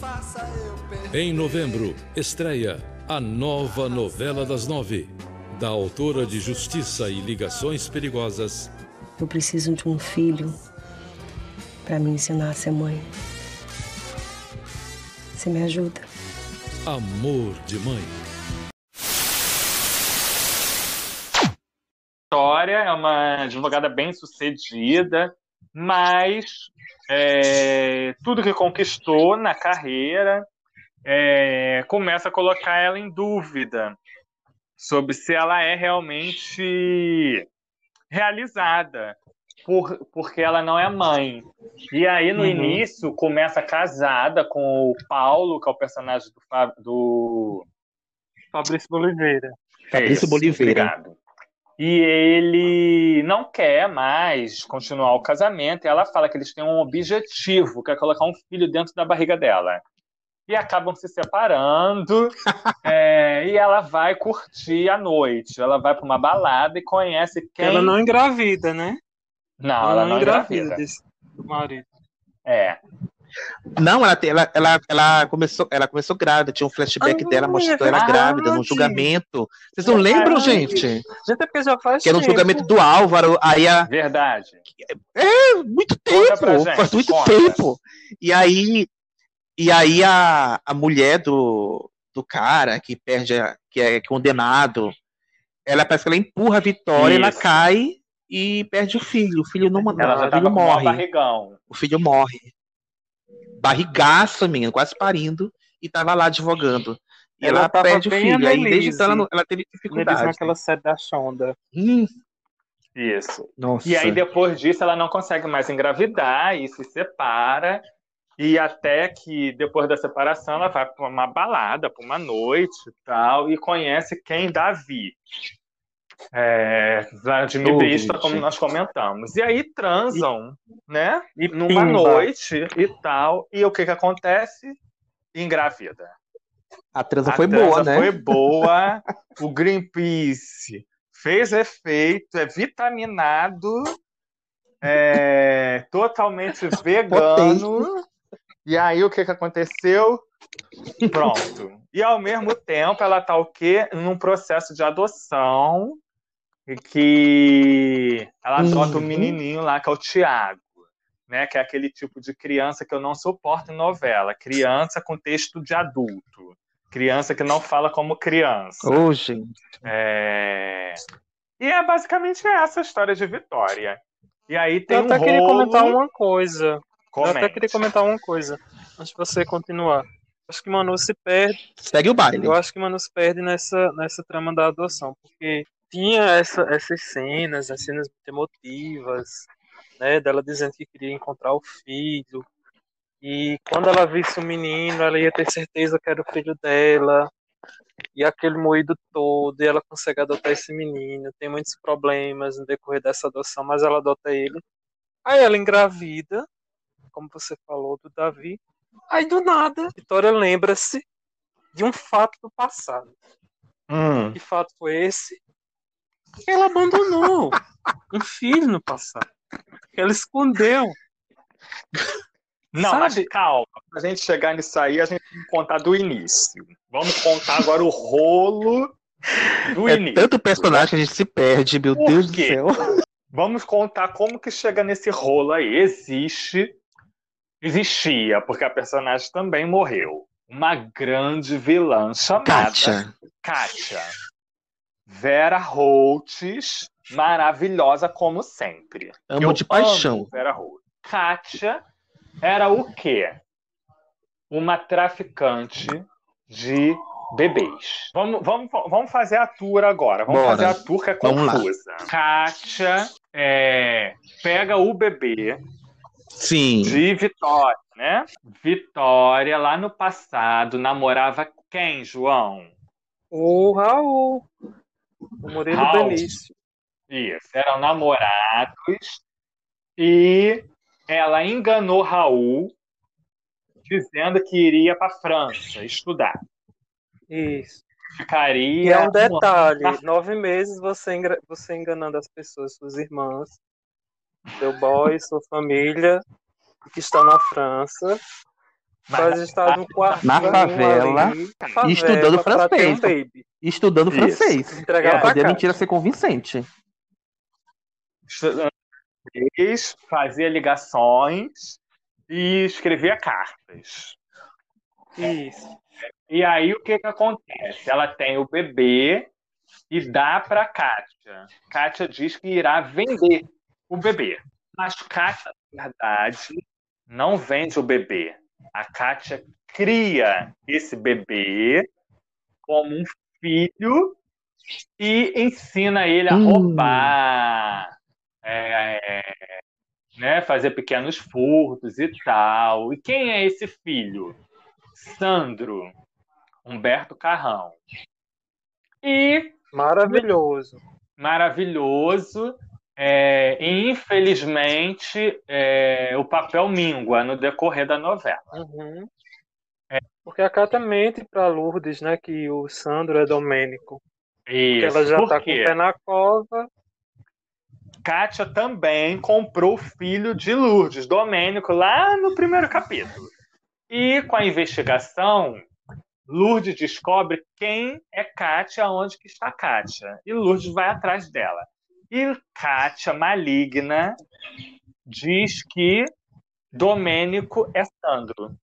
Em novembro, estreia a nova novela das nove, da autora de Justiça e Ligações Perigosas, Eu preciso de um filho pra me ensinar a ser mãe. Você me ajuda? Amor de Mãe. Vitória é uma advogada bem sucedida, mas é, tudo que conquistou na carreira é, começa a colocar ela em dúvida sobre se ela é realmente realizada, por, porque ela não é mãe. E aí, no Uhum. início, começa casada com o Paulo, que é o personagem do, do Fabrício Boliveira. Fabrício Isso, Boliveira. Obrigado. E ele não quer mais continuar o casamento. E ela fala que eles têm um objetivo, que é colocar um filho dentro da barriga dela. E acabam se separando. é, e ela vai curtir a noite. Ela vai para uma balada e conhece quem. Ela não engravida, né? Não, ela não engravida. desse, do marido. É. Não, ela, ela, ela, ela, começou, ela começou grávida, tinha um flashback Ah, dela mostrando é ela grávida num julgamento. Vocês não lembram, gente? Gente, é porque já faz Que era um tempo. julgamento do Álvaro, aí a. Verdade. É, muito tempo, gente, faz muito conta. tempo. E aí, e aí a, a mulher do, do cara que perde, a- que é condenado, ela parece que ela empurra a Vitória, ela Isso. cai e perde o filho. O filho não, Ela já o tava filho com o maior morre. barrigão. O filho morre. Barrigaço, menino, quase parindo, e tava lá advogando. E ela, tava perde o filho. Aí desde então ela, não- ela teve dificuldade. naquela série da Shonda. Hum, Isso. nossa. E aí, depois disso, ela não consegue mais engravidar e se separa. E até que, depois da separação, ela vai para uma balada, para uma noite e tal, e conhece quem? Davi. É, Brista, gente. como nós comentamos. E aí transam, né? E Numa pimba. noite e tal. E o que que acontece? Engravida. A transa A foi transa boa, né? Foi boa. O Greenpeace fez efeito, é vitaminado, é totalmente vegano. E aí o que que aconteceu? Pronto. E ao mesmo tempo ela tá o quê? Num processo de adoção e que ela adota o Uhum. menininho lá que é o Tiago. Né, que é aquele tipo de criança que eu não suporto em novela. Criança com texto de adulto. Criança que não fala como criança. Ô, gente. É... E é basicamente essa a história de Vitória. E aí tem Eu até um queria rolo... comentar uma coisa. Eu Comente. até queria comentar uma coisa. Antes de você continuar. Acho que Manu se perde. Segue o baile. Eu acho que Manu se perde nessa, nessa trama da adoção. Porque tinha essa, essas cenas, as cenas muito emotivas, né? Dela dizendo que queria encontrar o filho. E quando ela visse o menino, ela ia ter certeza que era o filho dela. E aquele moído todo, e ela consegue adotar esse menino. Tem muitos problemas no decorrer dessa adoção, mas ela adota ele. Aí ela engravida, como você falou, do Davi. Aí do nada, Vitória lembra-se de um fato do passado. Hum. Que fato foi esse? Ela abandonou um filho no passado. Ela escondeu. Não, Sabe? mas calma. Pra gente chegar nisso aí, a gente tem que contar do início. Vamos contar agora o rolo do É início. tanto personagem que a gente se perde, meu Por Deus do quê? céu. Vamos contar como que chega nesse rolo aí. Existe, existia, porque a personagem também morreu. Uma grande vilã chamada Kátia. Kátia. Vera Holtz, maravilhosa como sempre. Amo Eu de paixão. Vera Holtz. Kátia era o quê? uma traficante de bebês. Vamos, vamos, vamos fazer a tour agora. Vamos Bora. fazer a tour que é confusa. Kátia é, pega o bebê Sim. de Vitória, né? Vitória, lá no passado, namorava quem, João? O Raul. O Murilo Raul. Belício. Isso, eram namorados e ela enganou Raul dizendo que iria para França estudar. Isso. Ficaria E é um detalhe: na- nove meses você, engra- você enganando as pessoas, suas irmãs, seu boy, sua família, que estão na França. Faz estar no quarto Na favela, ali, e estudando um francês. baby. Estudando Isso. francês. Entregar a cá. mentira ser convincente. Fez, fazia ligações e escrevia cartas. Isso. E aí o que que acontece? Ela tem o bebê e dá para Kátia. Kátia diz que irá vender o bebê. Mas Kátia, na verdade, não vende o bebê. A Kátia cria esse bebê como um filho e ensina ele a Hum. roubar, é, né, fazer pequenos furtos e tal. E quem é esse filho? Sandro Humberto Carrão. E Maravilhoso. maravilhoso. é, e infelizmente é, o papel mingua no decorrer da novela. Uhum. Porque a Cata mente pra Lourdes, né? Que o Sandro é Domênico. Porque Isso. ela já Por tá com o pé na cova. Kátia também comprou o filho de Lourdes, Domênico, lá no primeiro capítulo. E com a investigação, Lourdes descobre quem é Kátia, onde que está Kátia. E Lourdes vai atrás dela. E Kátia, maligna, diz que Domênico é Sandro.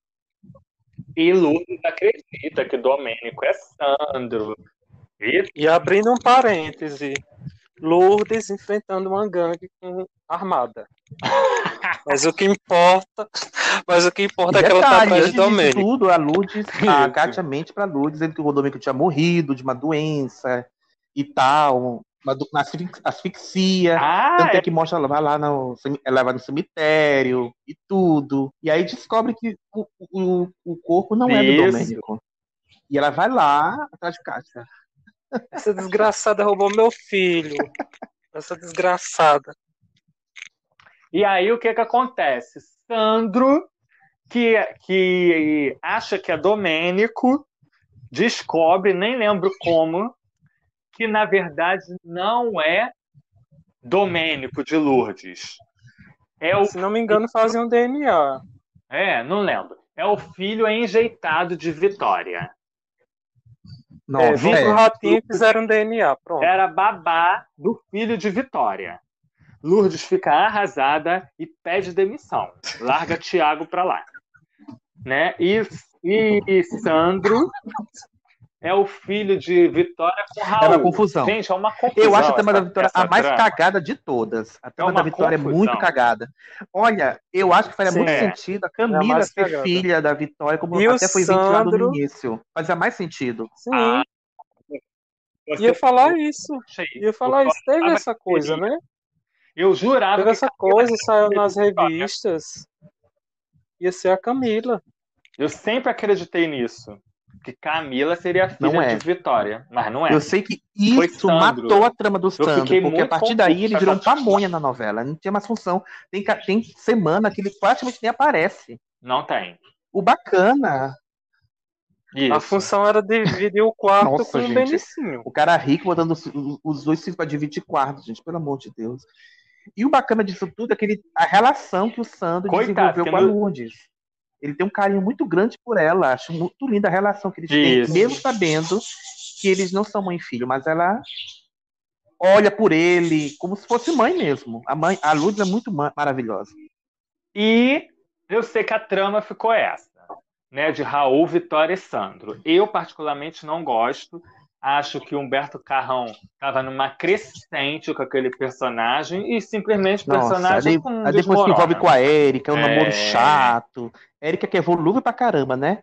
E Lourdes acredita que Domênico é Sandro. E E abrindo um parêntese, Lourdes enfrentando uma gangue com armada. Mas o que importa, mas o que importa é que ela tá atrás de Domênico. tudo, a Lourdes, a. Kátia mente pra Lourdes dizendo que o Rodolfo tinha morrido de uma doença e tal, uma, uma asfix- asfixia. Ah, tanto é é. que mostra ela vai lá no, ela vai no cemitério e tudo. E aí descobre que o, o, o corpo não é do. Domênico. E ela vai lá atrás de Kátia. Essa desgraçada roubou meu filho. Essa desgraçada. E aí o que que acontece? Sandro, que, que acha que é Domênico, descobre, nem lembro como, que na verdade não é Domênico de Lourdes. É o, Se não me engano, fazem um DNA. é, não lembro. É o filho enjeitado de Vitória. é, vim pro ratinho e fizeram um DNA. Pronto. Era babá do filho de Vitória. Lourdes fica arrasada e pede demissão. Larga Tiago pra lá. Né? E, e Sandro é o filho de Vitória com Raul. É uma confusão. Gente, é uma confusão. Eu acho a essa- da Vitória a mais trama. cagada de todas. A trama uma da Vitória é confusão. muito cagada. Olha, eu acho que faria Sim. muito É. sentido a É a Camila ser cagada. filha da Vitória, como E até foi ventilado Sandro- no início. Fazia mais sentido. Sim. Ah, Você- Ia falar isso. Ia falar isso. Teve essa coisa, né? Eu jurava Teve que essa Camila coisa, saiu nas revistas. Ia ser a Camila. Eu sempre acreditei nisso. Que Camila seria filha Não é. de Vitória. Mas não é. Eu sei que isso matou a trama do Eu Sandro, porque a partir daí ele virou um pamonha na novela. Não tinha mais função. Tem, tem semana que ele praticamente nem aparece. Não tem. O bacana. Isso. A função era dividir o quarto Nossa, com o gente. Benicinho. O cara rico botando os, os dois filhos pra dividir quartos, gente, pelo amor de Deus. E o bacana disso tudo é que ele, a relação que o Sandro Coitado, desenvolveu com a no- Lourdes. Ele tem um carinho muito grande por ela. Acho muito linda a relação que eles Isso. têm, mesmo sabendo que eles não são mãe e filho, mas ela olha por ele como se fosse mãe mesmo. A mãe, a Lourdes é muito ma- maravilhosa. E eu sei que a trama ficou essa, né? De Raul, Vitória e Sandro. Eu, particularmente, não gosto. Acho que Humberto Carrão estava numa crescente com aquele personagem e simplesmente o Nossa, personagem aí, com aí depois se envolve com a Érica, é um É. namoro chato. Érica que é volúvel pra caramba, né?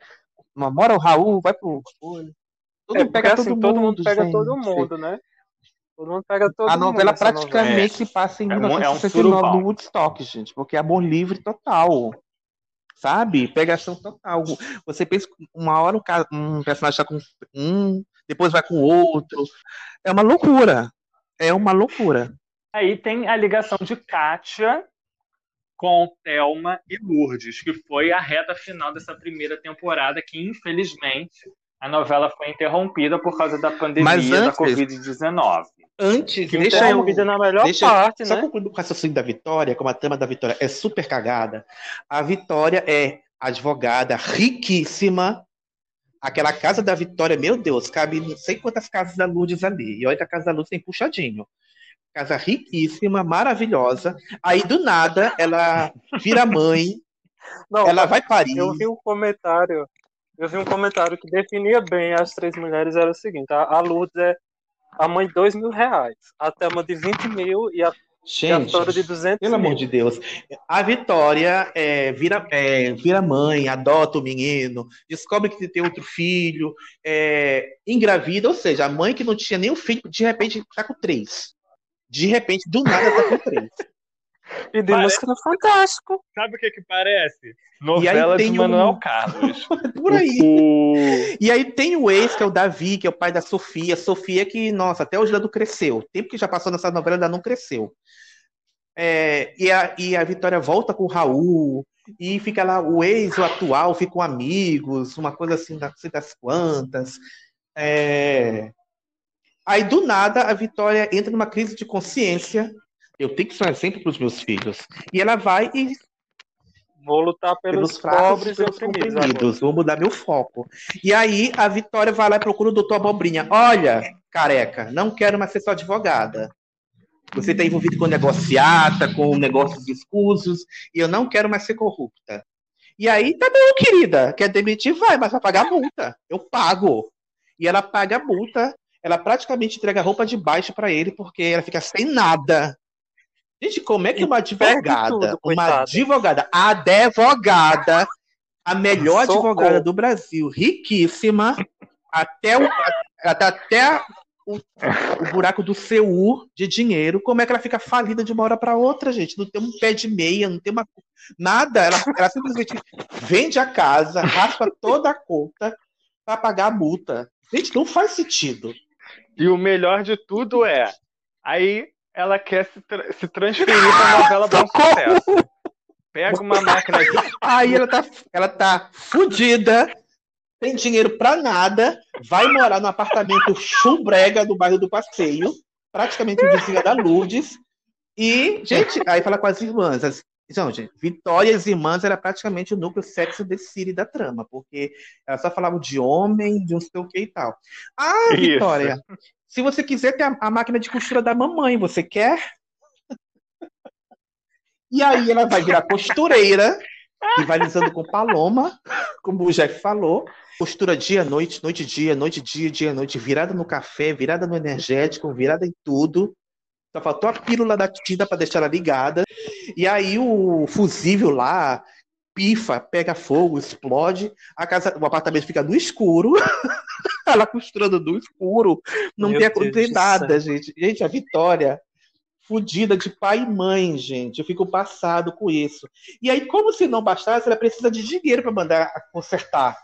Namora o Raul, vai pro. Todo É, mundo pega assim, todo, todo mundo mundo, pega gente. todo mundo, né? Todo mundo pega todo A mundo. novela nessa praticamente novela. se passa em É mu- é um 1969 no Woodstock, gente, porque é amor livre total. Sabe? Pegação total. Você pensa uma hora um, um personagem está com um, depois vai com outro. É uma loucura. É uma loucura. Aí tem a ligação de Kátia com Thelma e Lourdes, que foi a reta final dessa primeira temporada, que infelizmente a novela foi interrompida por causa da pandemia Mas da antes- Covid-19. Antes, Que deixa eu. interrompida na melhor deixa parte, só né? concluir o raciocínio da Vitória, como a trama da Vitória é super cagada. A Vitória é advogada riquíssima. Aquela casa da Vitória, meu Deus, cabe não sei quantas casas da Lourdes ali. E olha que a casa da Lourdes tem puxadinho. Casa riquíssima, maravilhosa. Aí, do nada, ela vira mãe. Não, ela vai parir. Eu vi um comentário, eu vi um comentário que definia bem as três mulheres, era o seguinte, a Lourdes é a mãe de dois mil reais, a Thelma de 20 mil e a, e a Gente, Vitória de 200 Pelo mil. amor de Deus. A Vitória é, vira, é, vira mãe, adota o menino, descobre que tem outro filho, é, engravida, ou seja, a mãe que não tinha nenhum filho, de repente tá com três. De repente, do nada, tá com três. E de Parece- música no Fantástico. Sabe o que que parece? Novela de Manuel um- Carlos. Por aí. O- E aí tem o ex, que é o Davi, que é o pai da Sofia. Sofia que, nossa, até hoje ainda não cresceu. O tempo que já passou nessa novela ainda não cresceu. É, e, a, e a Vitória volta com o Raul, e fica lá, o ex o atual ficam amigos, uma coisa assim, não sei das quantas. É, Aí, do nada, a Vitória entra numa crise de consciência. Eu tenho que ser um exemplo para os meus filhos. E ela vai e Vou lutar pelos, pelos fracos pobres e pelos oprimidos. Vou mudar meu foco. E aí a Vitória vai lá e procura o doutor Abobrinha. Olha, careca, não quero mais ser sua advogada. Você está envolvido com negociata, com negócios escusos, e eu não quero mais ser corrupta. E aí, tá bom, querida. Quer demitir? Vai, mas vai pagar multa. Eu pago. E ela paga a multa. Ela praticamente entrega a roupa de baixo para ele, porque ela fica sem nada. Gente, como é que uma advogada, tudo, uma advogada, advogada, a melhor Socorro. advogada do Brasil, riquíssima, até o, até, até o, o buraco do CU de dinheiro, como é que ela fica falida de uma hora para outra, gente? Não tem um pé de meia, não tem uma nada. Ela, ela simplesmente vende a casa, raspa toda a conta para pagar a multa. Gente, não faz sentido. E o melhor de tudo é, aí ela quer se, tra- se transferir para novela Bom Sucesso. Pega uma máquina de Aí ela tá, ela tá fudida, tem dinheiro pra nada, vai morar num apartamento chumbrega do bairro do Passeio, praticamente vizinha da Lourdes. E, gente, aí fala com as irmãs. As, então, gente, Vitória e as irmãs era praticamente o núcleo sexo de Siri da trama, porque ela só falava de homem, de não sei o que e tal. Ah, Isso. Se você quiser ter a, a máquina de costura da mamãe, você quer? E aí ela vai virar costureira, rivalizando com Paloma, como o Jeff falou. Costura dia, noite, noite, dia, noite, dia, dia, noite, virada no café, virada no energético, virada em tudo. Só faltou a pílula da tinta para deixar ela ligada. E aí o fusível lá pifa, pega fogo, explode. A casa, o apartamento fica no escuro. ela costurando no escuro. Não Meu tem, Deus tem do nada, gente. Gente, a Vitória fudida de pai e mãe, gente. Eu fico passado com isso. E aí, como se não bastasse, ela precisa de dinheiro para mandar consertar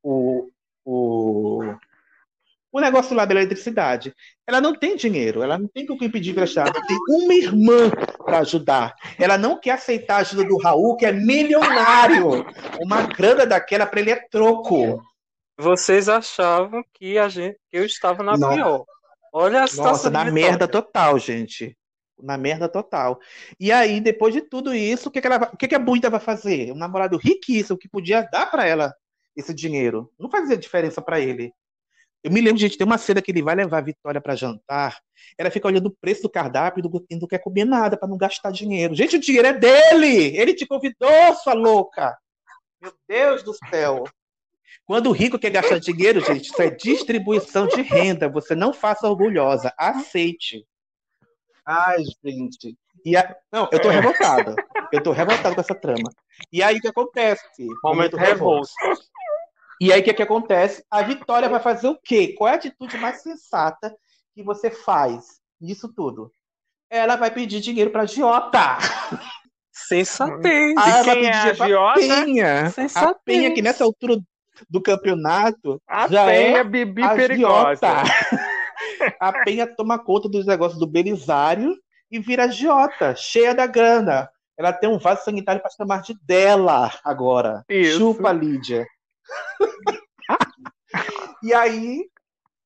o, o, o negócio lá da eletricidade. Ela não tem dinheiro, ela não tem com quem pedir emprestado. Tem uma irmã para ajudar. Ela não quer aceitar a ajuda do Raul, que é milionário. Uma grana daquela para ele é troco. Vocês achavam que, a gente, que eu estava na pior. Olha a situação Nossa, na merda total, gente. Na merda total. E aí, depois de tudo isso, o que, que, ela, o que, que a Buida vai fazer? Um namorado riquíssimo que podia dar para ela esse dinheiro. Não fazia diferença para ele. Eu me lembro, gente, tem uma cena que ele vai levar a Vitória para jantar. Ela fica olhando o preço do cardápio e e não quer comer nada para não gastar dinheiro. Gente, o dinheiro é dele! Ele te convidou, sua louca! Meu Deus do céu! Quando o rico quer gastar dinheiro, gente, isso é distribuição de renda. Você não faça orgulhosa. Aceite. Ai, gente. E a... Não, eu tô revoltada. Eu tô revoltada com essa trama. E aí o que acontece? Momento revolto. E aí o que, que acontece? A Vitória vai fazer o quê? Qual é a atitude mais sensata que você faz nisso tudo? Ela vai pedir dinheiro pra Giota. Sensatez. Ah, ela vai quem é pedir a Giota? Penha. A Sensatez. Penha, que nessa altura do campeonato A já Penha é Bibi a perigosa. A Penha toma conta dos negócios do Belisário e vira Giota, cheia da grana. Ela tem um vaso sanitário para chamar de dela agora. Isso. Chupa, Lídia. e aí,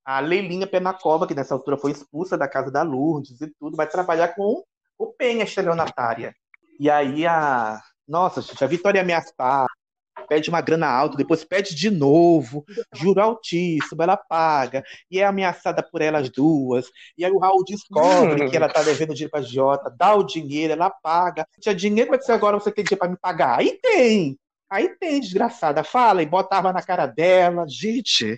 a Leilinha Penacova, que nessa altura foi expulsa da casa da Lourdes e tudo, vai trabalhar com o Penha estelionatária. E aí a. Nossa, gente, a Vitória ameaçar, pede uma grana alta, depois pede de novo, juro altíssimo, ela paga, e é ameaçada por elas duas. E aí o Raul descobre que ela tá devendo dinheiro pra Jota, dá o dinheiro, ela paga. Tinha dinheiro dizer agora você tem dinheiro pra me pagar. Aí tem! Aí tem, desgraçada. Fala e bota a arma na cara dela. Gente,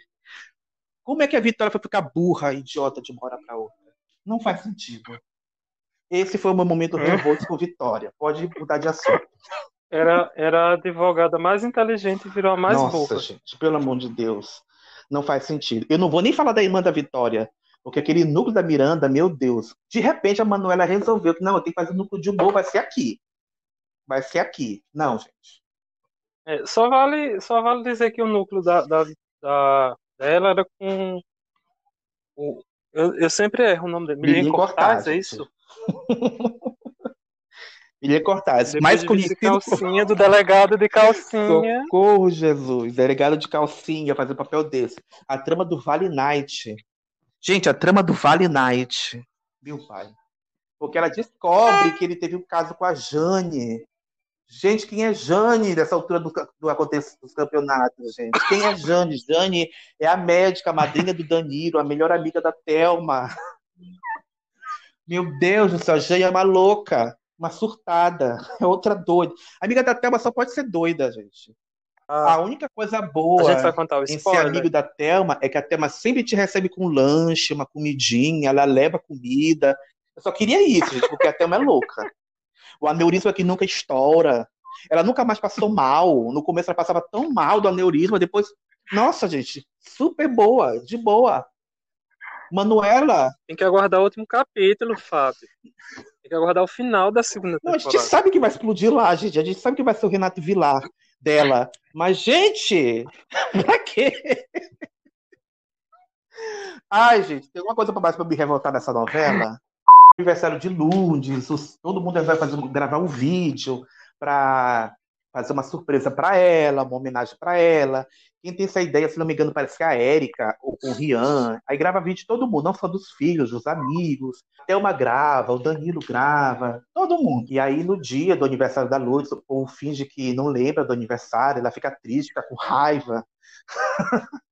como é que a Vitória foi ficar burra, idiota, de uma hora pra outra? Não faz sentido. Esse foi o meu momento revolto com Vitória. Pode mudar de assunto. Era, era a advogada mais inteligente e virou a mais Nossa, burra. gente, pelo amor de Deus. Não faz sentido. Eu não vou nem falar da irmã da Vitória, porque aquele núcleo da Miranda, meu Deus. De repente a Manuela resolveu que não, eu tenho que fazer o núcleo de humor, vai ser aqui. Vai ser aqui. Não, gente. É, só, vale, só vale dizer que o núcleo da, da, da- dela era com. O, eu, eu sempre erro o nome dele. Milinho Cortaz, Cortaz, é isso? William Cortaz, Depois mais de conhecido calcinha, do delegado de calcinha. Socorro, Jesus. Delegado de calcinha fazer papel desse. A trama do Vale Night. Gente, a trama do Vale Night. Meu pai. Porque ela descobre que ele teve um caso com a Jane. Gente, quem é Jane nessa altura do, do acontecimento dos campeonatos, gente? Quem é Jane? Jane é a médica, a madrinha do Danilo, a melhor amiga da Thelma. Meu Deus do céu, Jane é uma louca, uma surtada, é outra doida. A amiga da Thelma só pode ser doida, gente. A única coisa boa A gente vai contar o em ser amigo da Thelma é que a Thelma sempre te recebe com lanche, uma comidinha, ela leva comida. Eu só queria isso, gente, porque a Thelma é louca. O aneurisma que nunca estoura. Ela nunca mais passou mal. No começo ela passava tão mal do aneurisma, depois, nossa, gente, super boa, de boa. Manuela, Tem que aguardar o último capítulo, Fábio. Tem que aguardar o final da segunda não, a gente temporada. sabe que vai explodir lá, gente. A gente sabe que vai ser o Renato Vilar dela. Mas, gente, pra quê? Ai, gente, tem alguma coisa pra mais pra me revoltar nessa novela? Aniversário de Lourdes, todo mundo vai fazer, gravar um vídeo pra fazer uma surpresa pra ela, uma homenagem pra ela. Quem tem essa ideia, se não me engano, parece que é a Érica ou o Rian. Aí grava vídeo de todo mundo, não só dos filhos, dos amigos. Thelma grava, o Danilo grava, todo mundo. E aí, no dia do aniversário da Lourdes, o povo finge que não lembra do aniversário, ela fica triste, fica com raiva.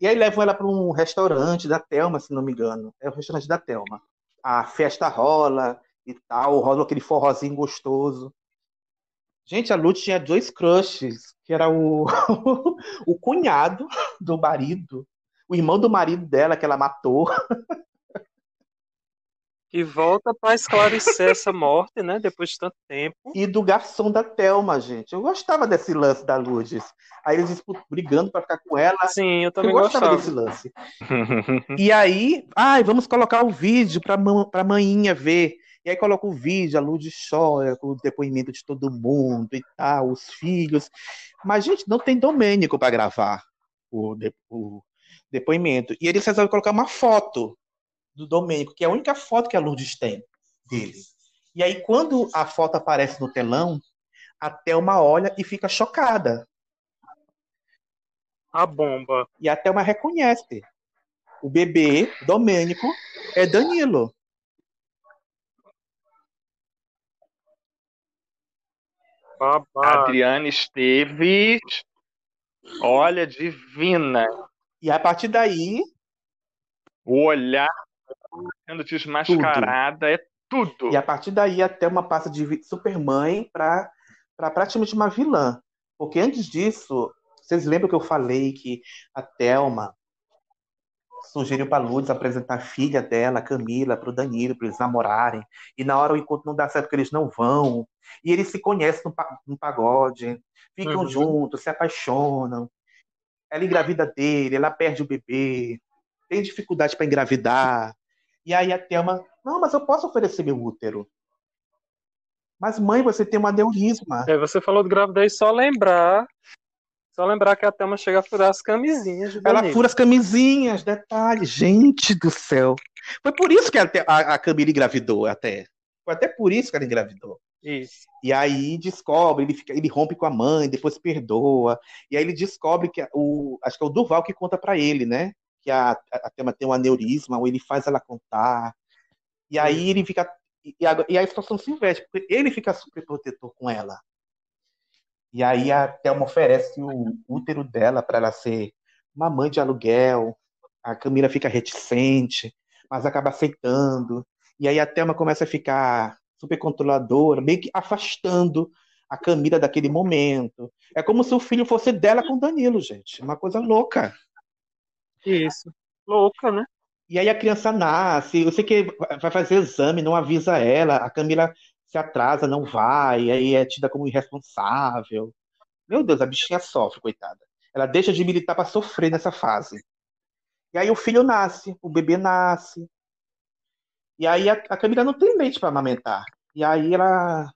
E aí levam ela para um restaurante da Thelma, se não me engano. É o restaurante da Thelma. A festa rola e tal, rola aquele forrozinho gostoso. Gente, a Lute tinha dois crushes, que era o, o cunhado do marido, o irmão do marido dela que ela matou. Que volta pra esclarecer essa morte, né? Depois de tanto tempo. E do garçom da Thelma, gente. Eu gostava desse lance da Lourdes. Aí eles brigando para ficar com ela. Sim, eu também eu gostava gostava. desse lance. E aí, ai, vamos colocar o vídeo pra, mã- pra manhinha ver. E aí coloca o vídeo, a Lourdes chora com o depoimento de todo mundo e tal, os filhos. Mas, gente, não tem Domênico para gravar o, de- o depoimento. E eles resolvem colocar uma foto do Domênico, que é a única foto que a Lourdes tem dele. E aí, quando a foto aparece no telão, a Thelma olha e fica chocada. A bomba. E a Thelma reconhece. O bebê, Domênico, é Danilo. Babá. A Adriana Esteves, olha, divina. E a partir daí, O olhar sendo desmascarada é tudo. e a partir daí a Thelma passa de supermãe para praticamente uma vilã. Porque antes disso, Vocês lembram que eu falei que a Thelma sugeriu para Lourdes apresentar a filha dela, Camila, para o Danilo, para eles namorarem. E na hora o encontro não dá certo, porque eles não vão. E eles se conhecem no, no pagode, ficam Uhum. juntos, se apaixonam. Ela engravida dele, ela perde o bebê, tem dificuldade para engravidar. E aí a Thelma, não, mas eu posso oferecer meu útero. Mas, mãe, você tem um aneurisma. Aí você falou de gravidez, só lembrar. Só lembrar que a Thelma chega a furar as camisinhas de Ela fura as camisinhas, detalhe. Gente do céu. Foi por isso que a, a, a Camila engravidou até. Foi até por isso que ela engravidou. Isso. E aí descobre, ele, fica, ele rompe com a mãe, depois perdoa. E aí ele descobre que o. Acho que é o Duval que conta pra ele, né? Que a, a, a Thelma tem um aneurisma, ou ele faz ela contar. E aí ele fica. E a, e a situação se inverte, porque ele fica super protetor com ela. E aí a Thelma oferece o útero dela para ela ser uma mãe de aluguel. A Camila fica reticente, mas acaba aceitando. E aí a Thelma começa a ficar super controladora, meio que afastando a Camila daquele momento. É como se o filho fosse dela com o Danilo, gente. Uma coisa louca. Isso. Louca, né? E aí a criança nasce, eu sei que vai fazer exame, não avisa ela, a Camila se atrasa, não vai, aí é tida como irresponsável. Meu Deus, a bichinha sofre, coitada. Ela deixa de militar para sofrer nessa fase. E aí o filho nasce, o bebê nasce. E aí a, a Camila não tem leite para amamentar. E aí ela.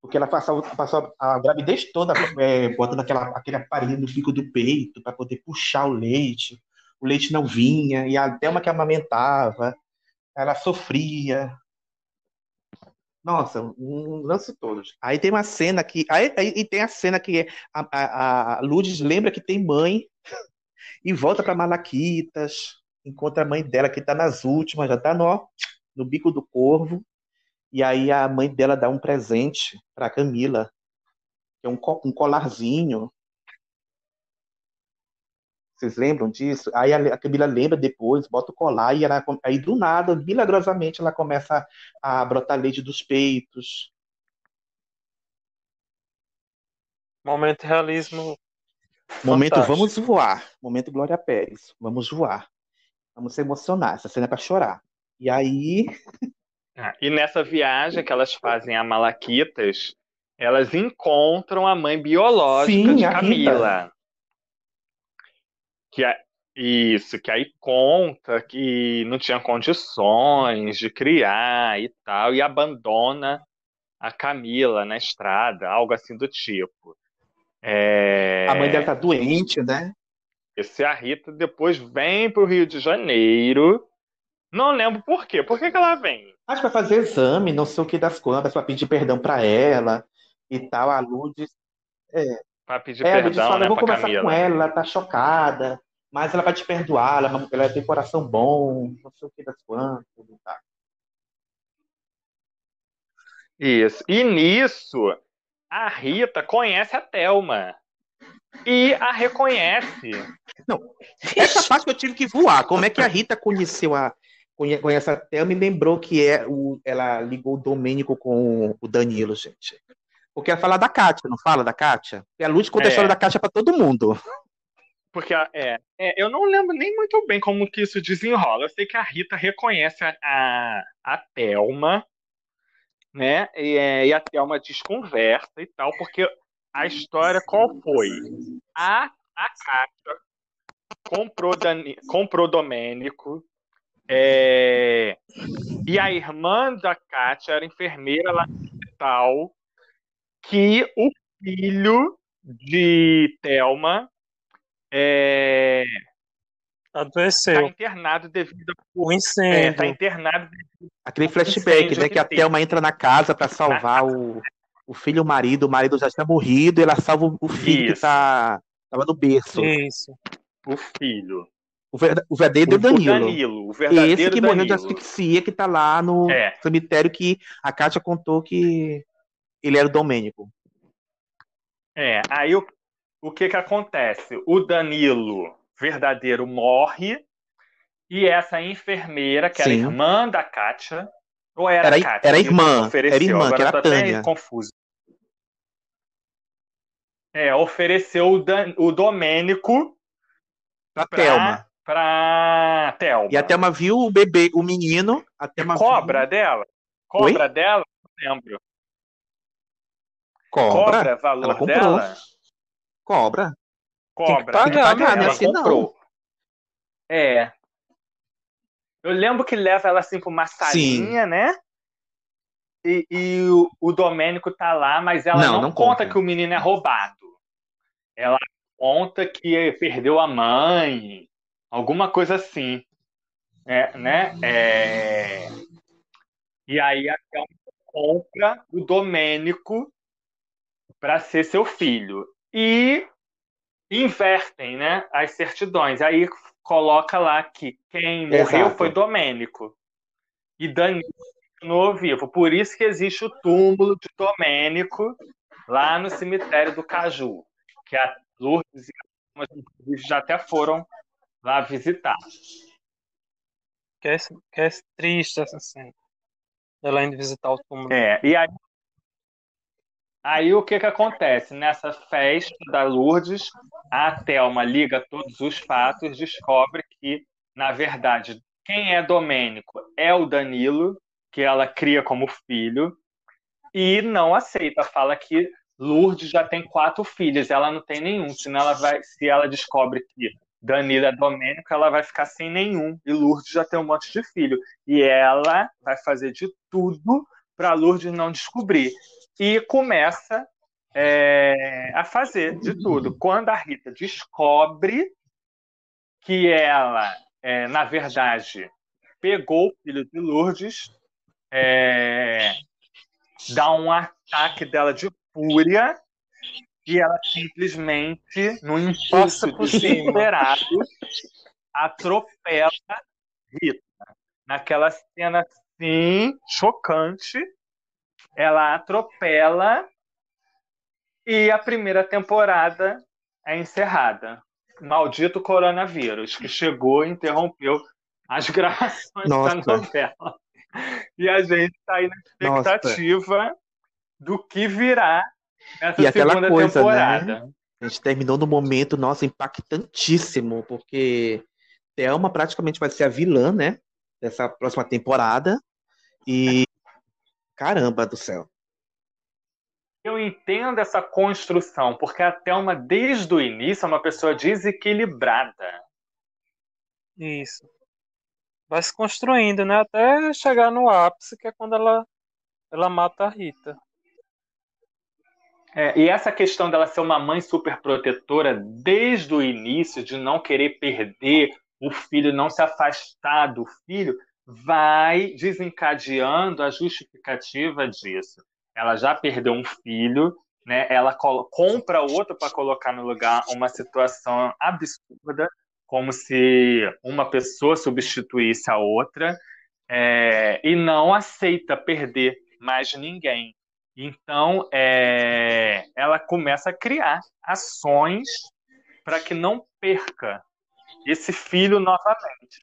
Porque ela passou, passou a gravidez toda é, botando aquela, aquele aparelho no bico do peito para poder puxar o leite. O leite não vinha, e a Thelma que amamentava, ela sofria. Nossa, um lance todo. Aí tem uma cena que. Aí, aí- e tem a cena que a, a, a lembra que tem mãe e volta para Malaquitas, encontra a mãe dela que tá nas últimas, já tá no, no bico do corvo. E aí a mãe dela dá um presente para Camila, que é um, um colarzinho. Vocês lembram disso? Aí a, a Camila lembra depois, bota o colar e ela, aí do nada, milagrosamente, ela começa a brotar leite dos peitos. Momento realismo. Momento fantástico. vamos voar. Momento Glória Pérez. Vamos voar. Vamos se emocionar. Essa cena é pra chorar. E aí, Ah, E nessa viagem que elas fazem a Malaquitas, elas encontram a mãe biológica Sim, de a Rita. Camila. Que é isso, que aí conta que não tinha condições de criar e tal, e abandona a Camila na estrada, algo assim do tipo. É... a mãe dela tá doente, né? Esse a Rita depois vem para o Rio de Janeiro. Não lembro por quê. Por que que ela vem? Acho que vai fazer exame, não sei o que das quantas, pra pedir perdão pra ela e tal. A Lourdes. É, Para pedir é, perdão, né, eu vou conversar Camila. com ela, ela tá chocada, mas ela vai te perdoar, ela, ela tem coração bom, não sei o que das quantas e tal. Isso. E nisso, a Rita conhece a Thelma. E a reconhece. Essa parte que eu tive que voar. Como é que a Rita conheceu a. conhe- Conhece a Thelma e lembrou que é o, ela ligou o Domênico com o Danilo, gente. Porque ela fala da Kátia, não fala da Kátia? E a Luz conta a É. história da Kátia pra todo mundo. Porque a- é, é, eu não lembro nem muito bem como que isso desenrola. Eu sei que a Rita reconhece a, a, a Thelma, né? E, é, e a Thelma desconversa e tal, porque a história qual foi? A, a Kátia comprou, Dani, comprou Domênico, é, e a irmã da Kátia era enfermeira lá no hospital, que o filho de Thelma é, Adoeceu. tá internado devido O é, incêndio. tá internado Aquele flashback, incêndio né? que Que a. Thelma entra na casa pra salvar o, o filho e o marido. O marido já tinha morrido e ela salva o- filho que Isso. tá, tava no berço. Isso. o filho. O, verda- o verdadeiro O, o Danilo. Danilo, o verdadeiro Esse que morreu de Danilo. asfixia, que tá lá no É. cemitério que a Kátia contou que ele era o Domênico. É, aí o, o que que acontece? O Danilo verdadeiro morre e essa enfermeira, que era Sim. irmã da Kátia, ou era, Era, a Kátia era irmã, ofereceu? era irmã, Agora que era tô a até Tânia. confuso. É, ofereceu o, Dan, o Domênico pra, pra Thelma. Pra Thelma. E a Thelma viu o bebê, o menino. A Thelma cobra viu... dela? Cobra Oi? dela? Não lembro. Cobra? Cobra valor ela comprou. dela? Cobra. Cobra. Tem que pagar, Tem que pagar né? Ela comprou. Não. É. Eu lembro que leva ela assim pra uma salinha, Sim. né? E, e o, o Domênico tá lá, mas ela não, não, não conta, conta que o menino é roubado. Ela conta que perdeu a mãe, alguma coisa assim. É, né? É... E aí a Thelma compra o Domênico para ser seu filho. E invertem né, as certidões. Aí coloca lá que quem morreu Exato. foi Domênico. E Danilo continuou vivo. Por isso que existe o túmulo de Domênico lá no cemitério do Caju, que a Lourdes e já até foram lá visitar. Que é, que é triste essa cena. Ela indo visitar o túmulo. É, e aí Aí o que que acontece? Nessa festa da Lourdes, a Thelma liga todos os fatos, descobre que, na verdade, quem é Domênico é o Danilo, que ela cria como filho, e não aceita, fala que Lourdes já tem quatro filhos, ela não tem nenhum, senão ela vai, se ela descobre que Danilo é Domênico, ela vai ficar sem nenhum, e Lourdes já tem um monte de filho, e ela vai fazer de tudo para Lourdes não descobrir e começa é, a fazer de tudo. Quando a Rita descobre que ela, é, na verdade, pegou o filho de Lourdes, é, dá um ataque dela de fúria e ela simplesmente, no impulso desesperado, atropela Rita. Naquela cena assim, chocante, ela atropela e a primeira temporada é encerrada. Maldito coronavírus, que chegou e interrompeu as gravações Nossa. da novela. E a gente está aí na expectativa Nossa. do que virá nessa e segunda coisa, né? temporada. Né? A gente terminou no momento, nossa, impactantíssimo, porque Thelma praticamente vai ser a vilã, né? Dessa próxima temporada. E Caramba do céu. Eu entendo essa construção, porque a Thelma, desde o início, é uma pessoa desequilibrada. Isso. Vai se construindo, né? Até chegar no ápice, que é quando ela, ela mata a Rita. É, e essa questão dela ser uma mãe super protetora desde o início, de não querer perder o filho, não se afastar do filho, vai desencadeando a justificativa disso. Ela já perdeu um filho, né? Ela compra outro para colocar no lugar uma situação absurda, como se uma pessoa substituísse a outra, é, e não aceita perder mais ninguém. Então, é, ela começa a criar ações para que não perca esse filho novamente.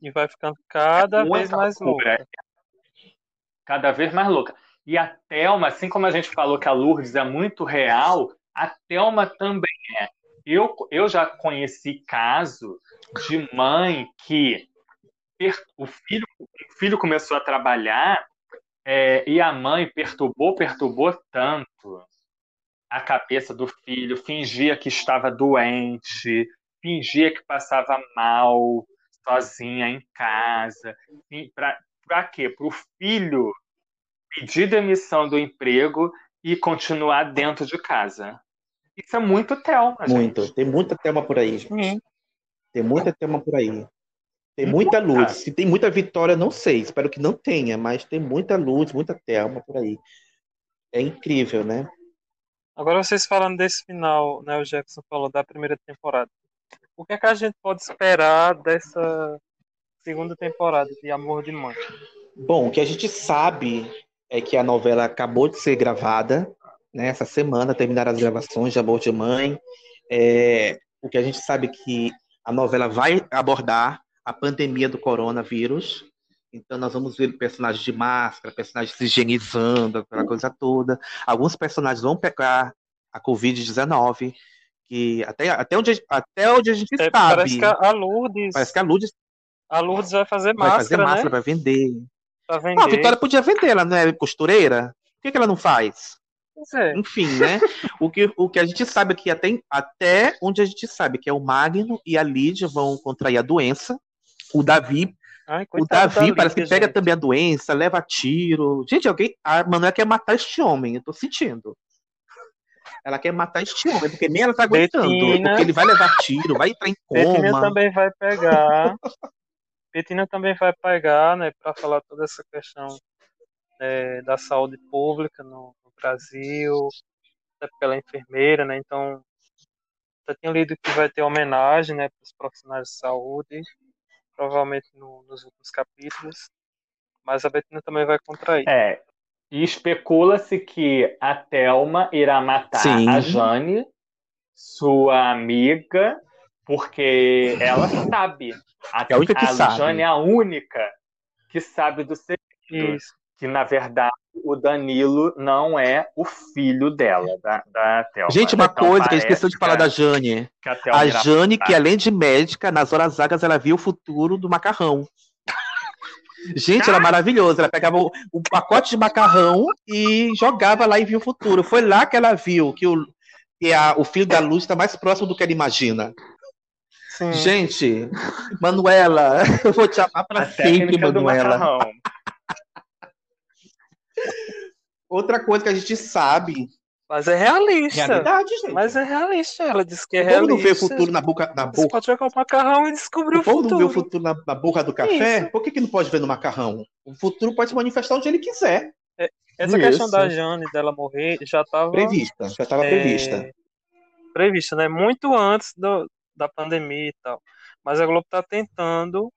E vai ficando cada vez mais louca. Cada vez mais louca. E a Thelma, assim como a gente falou que a Lourdes é muito real, a Thelma também é. Eu, eu já conheci caso de mãe que o filho, o filho começou a trabalhar é, e a mãe perturbou, perturbou tanto a cabeça do filho, fingia que estava doente, fingia que passava mal, sozinha em casa. Para quê? Para o filho pedir demissão do emprego e continuar dentro de casa. Isso é muito Thelma, Muito. Gente. Tem muita Thelma por aí, gente. Tem muita Thelma por aí. Tem muita luz. Se tem muita vitória, não sei. Espero que não tenha, mas tem muita luz, muita Thelma por aí. É incrível, né? Agora vocês falando desse final, né? O Jefferson falou da primeira temporada o que, é que a gente pode esperar dessa segunda temporada de Amor de Mãe? Bom, o que a gente sabe é que a novela acabou de ser gravada, né? Essa semana terminaram as gravações de Amor de Mãe. É, o que a gente sabe é que a novela vai abordar a pandemia do coronavírus. Então nós vamos ver personagens de máscara, personagens se higienizando, aquela coisa toda. Alguns personagens vão pegar a Covid-19, que até, até, onde, até onde a gente É, sabe. parece que a Lourdes. Parece que a Lourdes A Lourdes vai fazer vai máscara, fazer máscara, né? vai vender. Pra vender. Não, a Vitória podia vender, ela não é costureira? Por que, que ela não faz? É. Enfim, né? o, que, o que a gente sabe aqui, até, até onde a gente sabe, que é o Magno e a Lídia vão contrair a doença. O Davi, Ai, o Davi da parece que Lídia, pega gente. também a doença, leva tiro. Gente, alguém. A Manuela quer matar este homem, eu tô sentindo. Ela quer matar este homem, porque nem ela tá aguentando. Betina. Porque ele vai levar tiro, vai entrar em Betina coma. também vai pegar. Betina também vai pegar, né, para falar toda essa questão é, da saúde pública no, no Brasil, até porque ela é enfermeira, né, então já tinha lido que vai ter homenagem, né, para os profissionais de saúde, provavelmente no- nos últimos capítulos, mas a Betina também vai contrair. É. E especula-se que a Thelma irá matar Sim. a Jane, sua amiga, porque ela sabe. A, É a única que a sabe. Jane é a única que sabe do segredo. Isso. Que, na verdade, o Danilo não é o filho dela, da, da Thelma. Gente, uma Então, coisa que a gente esqueceu de falar da Jane. a A Jane, que além de médica, nas horas vagas ela via o futuro do macarrão. Gente, era maravilhoso. Ela pegava o, o pacote de macarrão e jogava lá e via o futuro. Foi lá que ela viu que o, que a- o filho da luz está mais próximo do que ela imagina. Sim. Gente, Manuela, eu vou te amar para A sempre, Manuela. macarrão. Outra coisa que a gente sabe. Mas é realista. Realidade, gente. Mas é realista. Ela disse que é O povo não realista. vê o futuro na boca. Na Você boca. pode jogar o macarrão e descobrir o, O povo não vê o futuro. futuro na, na boca do café? Isso. Por que, que não pode ver no macarrão? O futuro pode se manifestar onde ele quiser. Essa Isso. questão da Jane dela morrer já estava Prevista, já estava prevista. prevista, né? Muito antes do, da pandemia e tal. Mas a Globo está tentando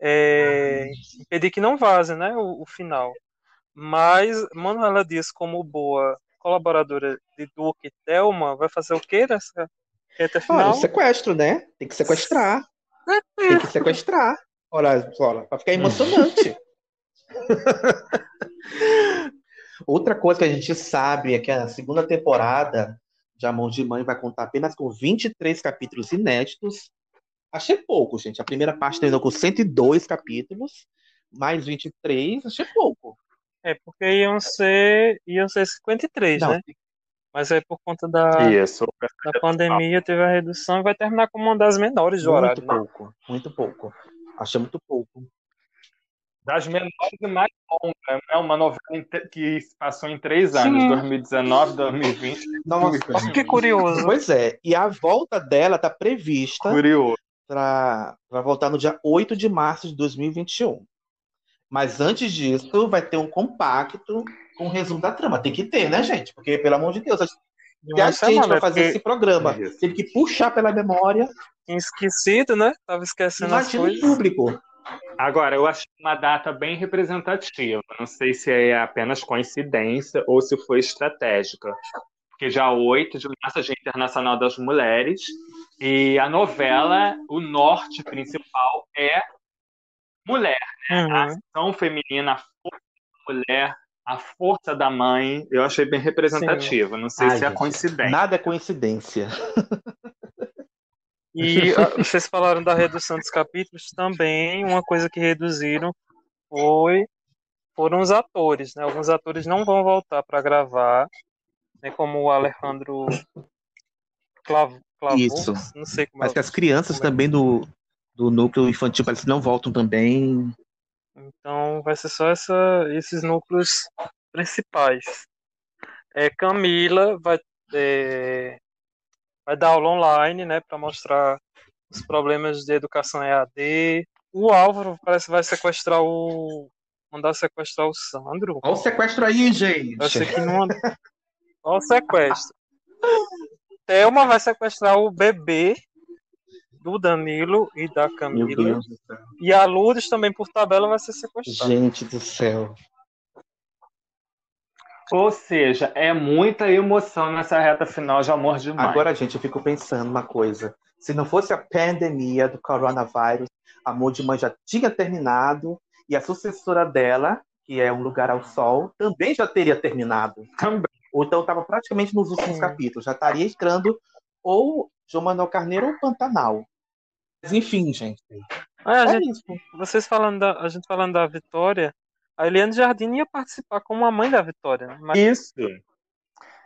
é, impedir que não vaze, né? O, o final. Mas Manuela Dias, como boa colaboradora de Duque e Thelma, vai fazer o quê nessa reta Olha, final? sequestro, né? Tem que sequestrar. Tem que sequestrar. Olha, olha, pra ficar emocionante. Outra coisa que a gente sabe é que a segunda temporada de Amor de Mãe vai contar apenas com 23 capítulos inéditos. Achei pouco, gente. A primeira parte terminou com 102 capítulos, mais 23, achei pouco. É, porque iam ser, iam ser 53, Não. né? Mas aí por conta da, Isso. da pandemia teve a redução e vai terminar como uma das menores do Muito horário. né? pouco, muito pouco. Achei muito pouco. Das menores e mais longas, né? Uma novela que se passou em três anos, Sim. 2019, 2020. Nossa, que curioso. Pois é, e a volta dela tá prevista para voltar no dia 8 de março de 2021. Mas antes disso, vai ter um compacto com o resumo da trama. Tem que ter, né, gente? Porque, pelo amor de Deus, se a gente vai fazer porque esse programa, teve que puxar pela memória, tinha esquecido, né? Tava esquecendo as imagina coisas. público. Agora, eu achei uma data bem representativa. Não sei se é apenas coincidência ou se foi estratégica. Porque já 8 de março é Internacional das Mulheres e a novela, o norte principal é mulher, né? A Uhum. ação feminina, a força da mulher, a força da mãe. Eu achei bem representativa. Não sei Ai, se é gente, coincidência. Nada é coincidência. E vocês falaram da redução dos capítulos também. Uma coisa que reduziram foi foram os atores, né? Alguns atores não vão voltar para gravar, né? Como o Alejandro Clav Clavou, Isso. não sei como Mas é. que as crianças também do, do núcleo infantil parece que não voltam também. Então vai ser só essa, esses núcleos principais. É, Camila vai, é, vai dar aula online, né, para mostrar os problemas de educação EAD. O Álvaro parece que vai sequestrar o. mandar sequestrar o Sandro. Olha o sequestro aí, gente. Vai ser que não. Olha o sequestro. Thelma vai sequestrar o bebê do Danilo e da Camila. E a Lourdes também, por tabela, vai ser sequestrada. Gente do céu. Ou seja, é muita emoção nessa reta final de Amor de Mãe. Agora, gente, eu fico pensando uma coisa. Se não fosse a pandemia do coronavírus, Amor de Mãe já tinha terminado e a sucessora dela, que é Um Lugar ao Sol, também já teria terminado. Também. Ou então estava praticamente nos últimos capítulos. Já estaria entrando ou João Manuel Carneiro ou Pantanal. Mas enfim, gente. Ah, a É gente- isso. vocês falando da, a gente falando da Vitória, a Eliane Jardim ia participar como a mãe da Vitória, né? Mas Isso.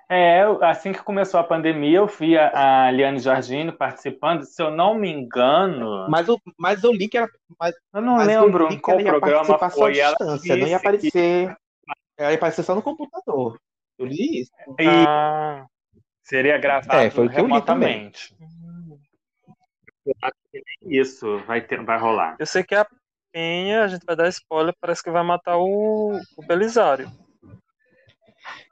É, eu- assim que começou a pandemia, eu vi a, a Liane Jardine participando. Se eu não me engano, Mas eu, mas eu li que era. Mas, eu não mas eu lembro li que qual ela ia programa foi. Ela distância, não ia disse que- aparecer. Ela ia aparecer só no computador. Eu li isso. E Ah, seria gravado É, foi o que eu li remotamente. Eu acho que nem Isso vai, ter, vai rolar. eu sei que a Penha, a gente vai dar spoiler, parece que vai matar o, o Belisário.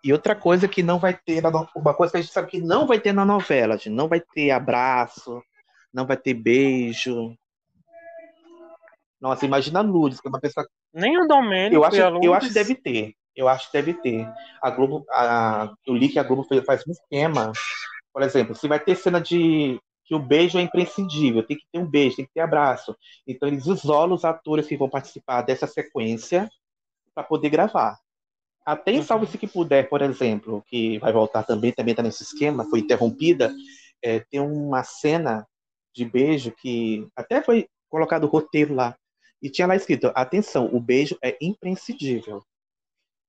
E outra coisa que não vai ter, no- uma coisa que a gente sabe que não vai ter na novela, gente, não vai ter abraço, não vai ter beijo. Nossa, imagina a Lourdes, que é uma pessoa. Nem o Domênico Eu acho, e a eu acho que deve ter. Eu acho que deve ter. A Globo, a, eu li que a Globo faz um esquema. Por exemplo, se vai ter cena de que o beijo é imprescindível, tem que ter um beijo, tem que ter abraço. Então eles isolam os atores que vão participar dessa sequência para poder gravar. Até em Salve-se que puder, por exemplo, que vai voltar também, também está nesse esquema, foi interrompida, é, tem uma cena de beijo que até foi colocado o roteiro lá. E tinha lá escrito, atenção, o beijo é imprescindível.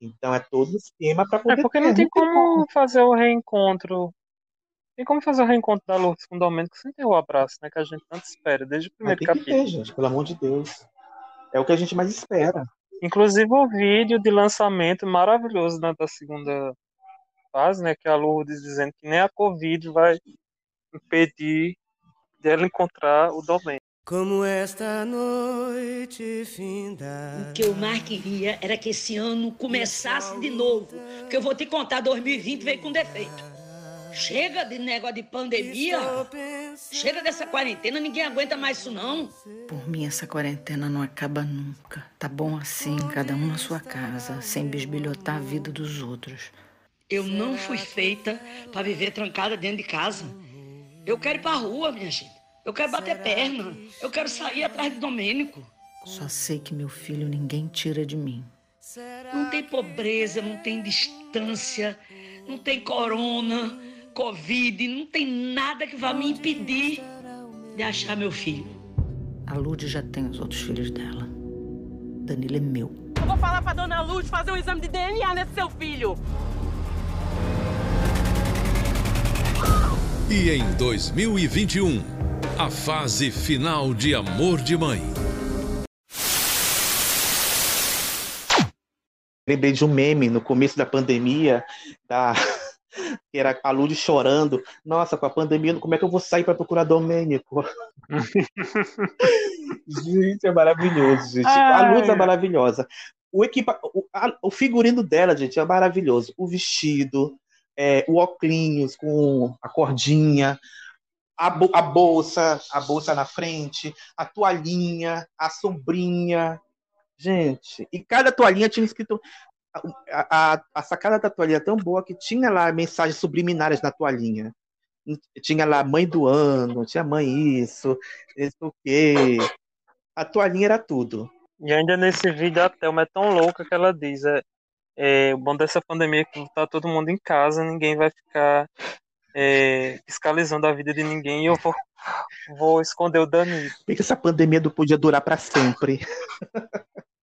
Então é todo o esquema para poder É porque não tem como fazer o reencontro. Tem como fazer o reencontro da Lourdes com o Domênico sem ter o abraço, né? Que a gente tanto espera, desde o Mas primeiro tem que capítulo. ter, gente, pelo amor de Deus. É o que a gente mais espera. Inclusive o vídeo de lançamento maravilhoso né, da segunda fase, né? Que é a Lourdes dizendo que nem a Covid vai impedir dela encontrar o Domênico. Como esta noite finda. O que eu mais queria era que esse ano começasse de novo. Porque eu vou te contar, 2020 veio com defeito. Chega de negócio de pandemia. Chega dessa quarentena, ninguém aguenta mais isso não. Por mim, essa quarentena não acaba nunca. Tá bom assim, cada um na sua casa, sem bisbilhotar a vida dos outros. Eu não fui feita para viver trancada dentro de casa. Eu quero ir pra rua, minha gente. Eu quero bater perna. Eu quero sair atrás do Domênico. Só sei que meu filho ninguém tira de mim. Não tem pobreza, não tem distância, não tem corona, covid, não tem nada que vá me impedir de achar meu filho. A Lude já tem os outros filhos dela. Danilo é meu. Eu vou falar pra dona Luz fazer um exame de DNA nesse seu filho. E em 2021, a fase final de Amor de Mãe. Lembrei de um meme no começo da pandemia, da... que era a Lourdes chorando. Nossa, com a pandemia, como é que eu vou sair para procurar Domênico? gente, é maravilhoso, gente. A Lourdes é Ai. maravilhosa. O, equipa... o, a- o figurino dela, gente, é maravilhoso. O vestido, é, o óculos com a cordinha, a, a bolsa, a bolsa na frente, a toalhinha, a sombrinha. Gente, e cada toalhinha tinha escrito. A, a, a sacada da toalhinha é tão boa que tinha lá mensagens subliminares na toalhinha. Tinha lá mãe do ano, tinha mãe isso, isso o quê. A toalhinha era tudo. E ainda nesse vídeo a Thelma é tão louca que ela diz: é, é, o bom dessa pandemia é que tá todo mundo em casa, ninguém vai ficar é, fiscalizando a vida de ninguém e eu vou, vou esconder o Danilo. Por que essa pandemia não podia durar para sempre?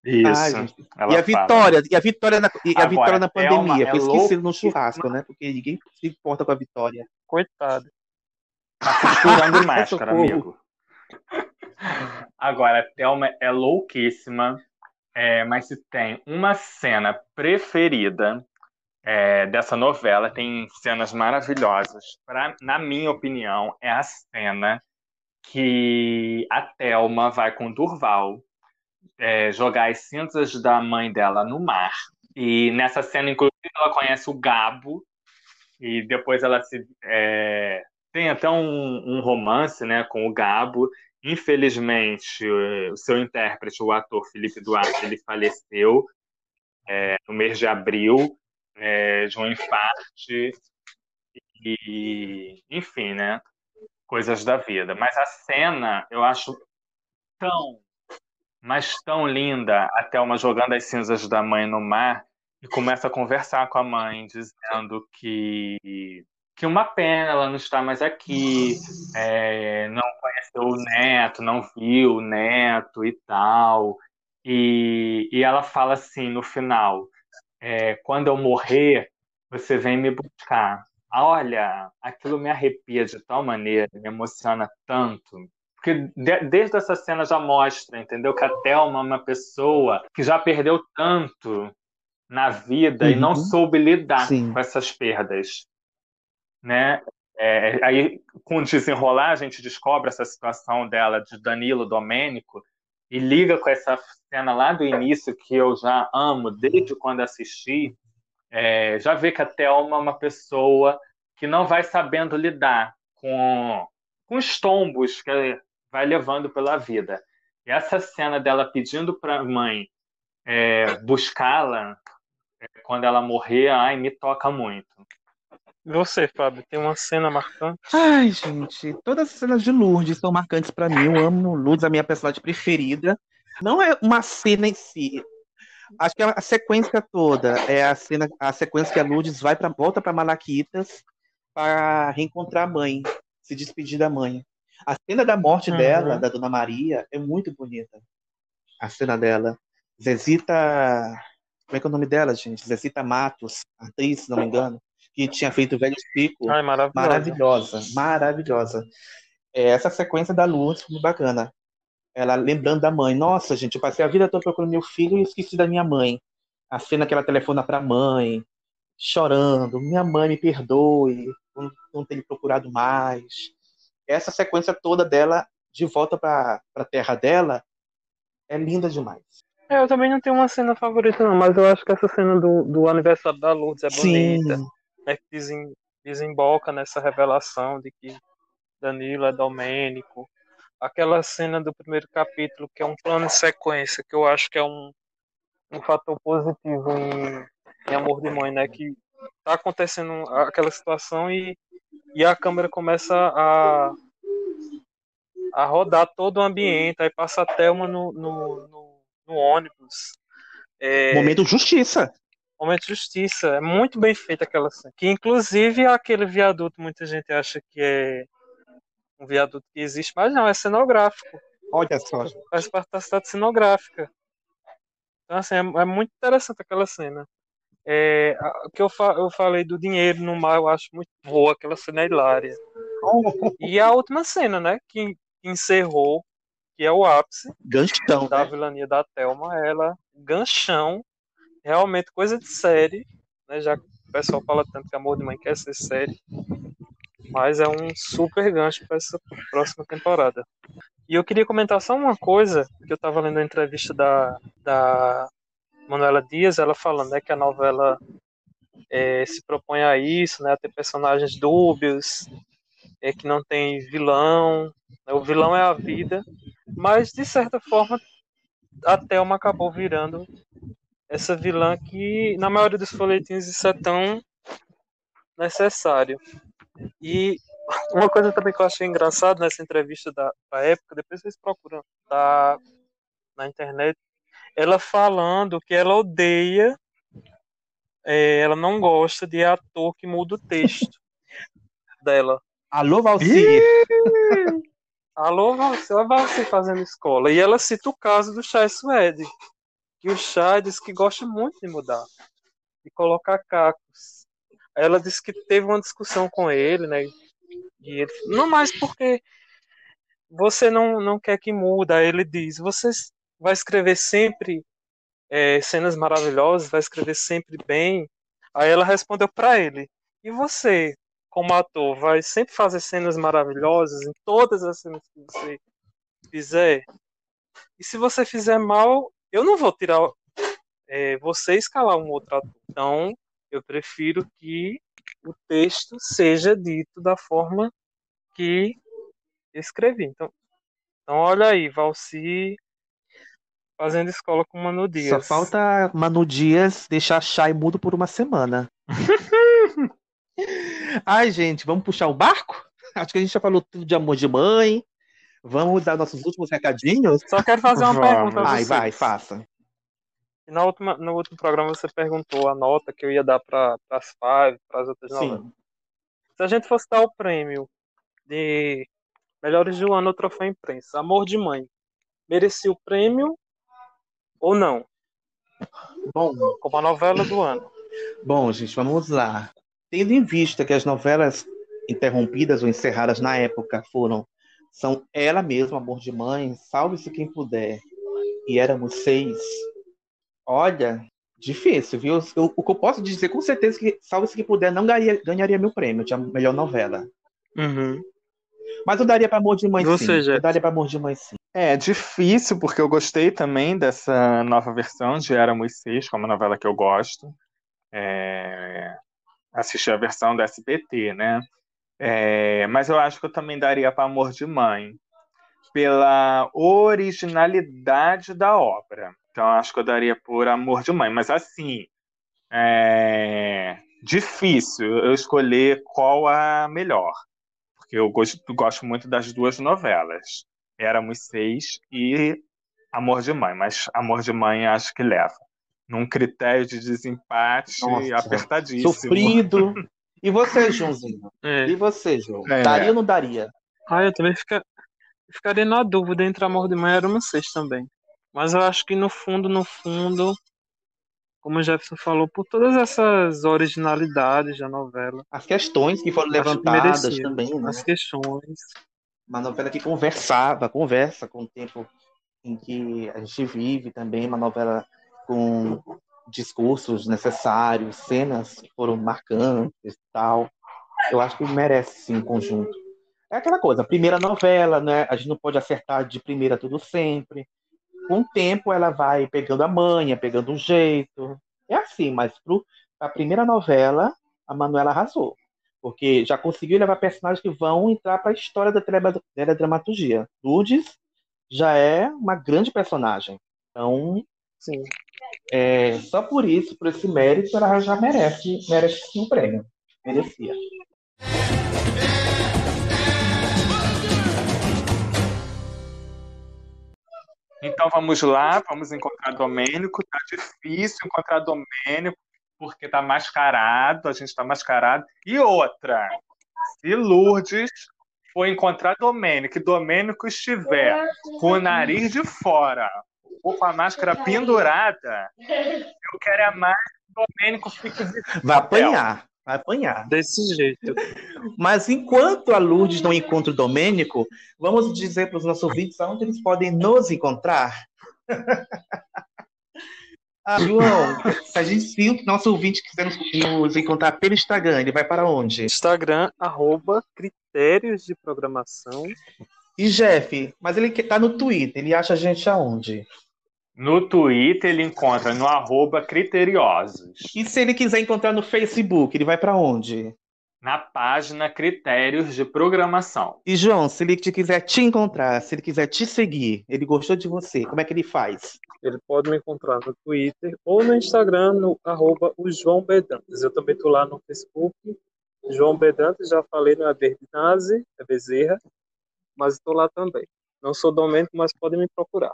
Isso. Ai, e a fala. vitória, e a vitória na, e a Agora, vitória na Thelma pandemia, é foi esquecido no louquíssima. churrasco, né? Porque ninguém se importa com a vitória. Coitado. Tá costurando máscara, amigo. Agora, a Thelma é louquíssima, é, mas se tem uma cena preferida é, dessa novela, tem cenas maravilhosas. Pra, na minha opinião, é a cena que a Thelma vai com Durval é, jogar as cinzas da mãe dela no mar. E nessa cena, inclusive, ela conhece o Gabo, e depois ela se. é, tem até um, um romance né, com o Gabo. Infelizmente, o seu intérprete, o ator Felipe Duarte, ele faleceu é, no mês de abril é, de um infarte e, enfim, né? Coisas da vida. Mas a cena eu acho tão, mas tão linda, a Thelma jogando as cinzas da mãe no mar, e começa a conversar com a mãe, dizendo que que uma pena ela não está mais aqui, é, não conheceu o neto, não viu o neto e tal. E, e ela fala assim no final: é, quando eu morrer, você vem me buscar. Olha, aquilo me arrepia de tal maneira, me emociona tanto. Porque de, desde essa cena já mostra, entendeu? Que a Thelma é uma pessoa que já perdeu tanto na vida uhum. e não uhum. soube lidar Sim. com essas perdas. Né? É, aí, com o desenrolar, a gente descobre essa situação dela de Danilo Domênico e liga com essa cena lá do início que eu já amo desde quando assisti, é, já vê que a Thelma é uma pessoa que não vai sabendo lidar com, com os tombos que vai levando pela vida. E essa cena dela pedindo para a mãe é, buscá-la é, quando ela morrer, ai, me toca muito. Você, Fábio, tem uma cena marcante? Ai, gente, todas as cenas de Lourdes são marcantes para mim. Eu amo Lourdes, a minha personagem preferida. Não é uma cena em si, Acho que a sequência toda é a cena, a sequência que a Lourdes vai para volta para Malaquitas para reencontrar a mãe, se despedir da mãe. A cena da morte uhum. dela, da Dona Maria, é muito bonita. A cena dela. Zezita. Como é que é o nome dela, gente? Zezita Matos, atriz, se não me engano, que tinha feito o Velho Chico. Ai, maravilhosa. Maravilhosa, maravilhosa. É, essa sequência da Lourdes foi bacana. Ela lembrando da mãe. Nossa, gente, eu passei a vida toda procurando meu filho e esqueci da minha mãe. A cena que ela telefona pra mãe, chorando. Minha mãe me perdoe, não, não ter procurado mais. Essa sequência toda dela, de volta pra, pra terra dela, é linda demais. É, eu também não tenho uma cena favorita, não, mas eu acho que essa cena do, do aniversário da Lourdes é bonita. Sim. É que desem, desemboca nessa revelação de que Danilo é Domênico aquela cena do primeiro capítulo, que é um plano de sequência, que eu acho que é um, um fator positivo em, em Amor de Mãe, né? Que tá acontecendo aquela situação e, e a câmera começa a, a rodar todo o ambiente, aí passa a Thelma no, no, no, no ônibus. É, momento justiça. Momento justiça. É muito bem feita aquela cena. Que inclusive aquele viaduto, muita gente acha que é um viaduto que existe, mas não, é cenográfico. Olha só. Faz parte da cidade cenográfica. Então, assim, é, é muito interessante aquela cena. É, o que eu, fa eu falei do dinheiro no mar, eu acho muito boa, aquela cena é hilária. E a última cena, né, que encerrou, que é o ápice ganchão, da né? vilania da Thelma, ela, ganchão, realmente coisa de série, né, já que o pessoal fala tanto que Amor de Mãe quer ser série. Mas é um super gancho para essa próxima temporada. E eu queria comentar só uma coisa, que eu estava lendo a entrevista da, da Manuela Dias, ela falando né, que a novela é, se propõe a isso, né, a ter personagens dúbios, é, que não tem vilão, né, o vilão é a vida, mas de certa forma a Thelma acabou virando essa vilã que na maioria dos folhetins isso é tão necessário. E uma coisa também que eu achei engraçado nessa entrevista da, da época, depois vocês procuram tá, na internet, ela falando que ela odeia, é, ela não gosta de ator que muda o texto dela. Alô, Valci! Alô, Valci, olha Valci fazendo escola. E ela cita o caso do Chai Suede, que o Chai diz que gosta muito de mudar, de colocar cacos ela disse que teve uma discussão com ele, né? E ele, não mais porque você não, não quer que muda. Aí ele diz, você vai escrever sempre é, cenas maravilhosas, vai escrever sempre bem. Aí ela respondeu para ele, e você, como ator, vai sempre fazer cenas maravilhosas em todas as cenas que você fizer? E se você fizer mal, eu não vou tirar é, você escalar um outro ator. Então, eu prefiro que o texto seja dito da forma que escrevi. Então, então olha aí, Valci fazendo escola com Manu Dias. Só falta Manu Dias deixar Chay mudo por uma semana. Ai, gente, vamos puxar o barco? Acho que a gente já falou tudo de amor de mãe. Vamos dar nossos últimos recadinhos? Só quero fazer uma vamos. pergunta. Vai, vai, faça. Na última, no último programa você perguntou a nota que eu ia dar para as Five, para as outras Sim. novelas. Se a gente fosse dar o prêmio de melhores do ano, o troféu imprensa, Amor de Mãe, merecia o prêmio ou não? Bom, Como a novela do ano. Bom, gente, vamos lá. Tendo em vista que as novelas interrompidas ou encerradas na época foram são ela mesma, Amor de Mãe, Salve-se Quem Puder, e Éramos Seis. Olha, difícil, viu? Eu- o que eu posso dizer com certeza é que Salve-se Quem Puder não ganharia, ganharia meu prêmio de melhor novela. Uhum. Mas eu daria para Amor de Mãe Você, sim. Jeff? Eu daria para Amor de Mãe sim. É difícil, porque eu gostei também dessa nova versão de Éramos Seis, que é uma novela que eu gosto. É... Assisti a versão da SBT, né? É, Mas eu acho que eu também daria para Amor de Mãe, pela originalidade da obra. Então, eu acho que eu daria por Amor de Mãe. Mas assim, é difícil eu escolher qual a melhor, porque eu gosto, gosto muito das duas novelas. Éramos Seis e Amor de Mãe, mas Amor de Mãe acho que leva. Num critério de desempate Nossa, apertadíssimo. Sofrido. E você, Joãozinho? É. E você, João? É. Daria ou não daria? Ah, eu também fica, ficaria na dúvida entre Amor de Mãe e Éramos Seis também. Mas eu acho que no fundo, no fundo, como o Jefferson falou, por todas essas originalidades da novela. As questões que foram que levantadas merecia. também, né? As questões. Uma novela que conversava, conversa com o tempo em que a gente vive também, uma novela com discursos necessários, cenas que foram marcantes e tal. Eu acho que merece sim um conjunto. É aquela coisa, primeira novela, né? A gente não pode acertar de primeira tudo sempre. Com o tempo ela vai pegando a manha, pegando um jeito. É assim, mas para a primeira novela, a Manuela arrasou. Porque já conseguiu levar personagens que vão entrar para a história da tele- teledramaturgia. Lourdes já é uma grande personagem. Então, Sim. É, só por isso, por esse mérito, ela já merece, merece sim o prêmio. Merecia. Então vamos lá, vamos encontrar Domênico. Tá difícil encontrar Domênico, porque tá mascarado, a gente tá mascarado. E outra, se Lourdes for encontrar Domênico e Domênico estiver com o nariz de fora ou com a máscara pendurada, eu quero é mais que Domênico fique Vai apanhar, vai apanhar. Desse jeito. Mas enquanto a Lourdes não encontra o Domênico, vamos dizer para os nossos ouvintes aonde eles podem nos encontrar. Ah, João, se a gente se o nosso ouvinte quiser nos, nos encontrar pelo Instagram, ele vai para onde? Instagram, arroba critérios de programação. E Jeff, mas ele está no Twitter, ele acha a gente aonde? No Twitter ele encontra no arroba criteriosos. E se ele quiser encontrar no Facebook, ele vai para onde? Na página Critérios de Programação. E João, se ele te quiser te encontrar, se ele quiser te seguir, ele gostou de você, como é que ele faz? Ele pode me encontrar no Twitter ou no Instagram, no arroba o João Bedantes. Eu também estou lá no Facebook, João Bedantes, já falei, não é Berdinazzi, é Bezerra, mas estou lá também. Não sou Domênico, mas podem me procurar.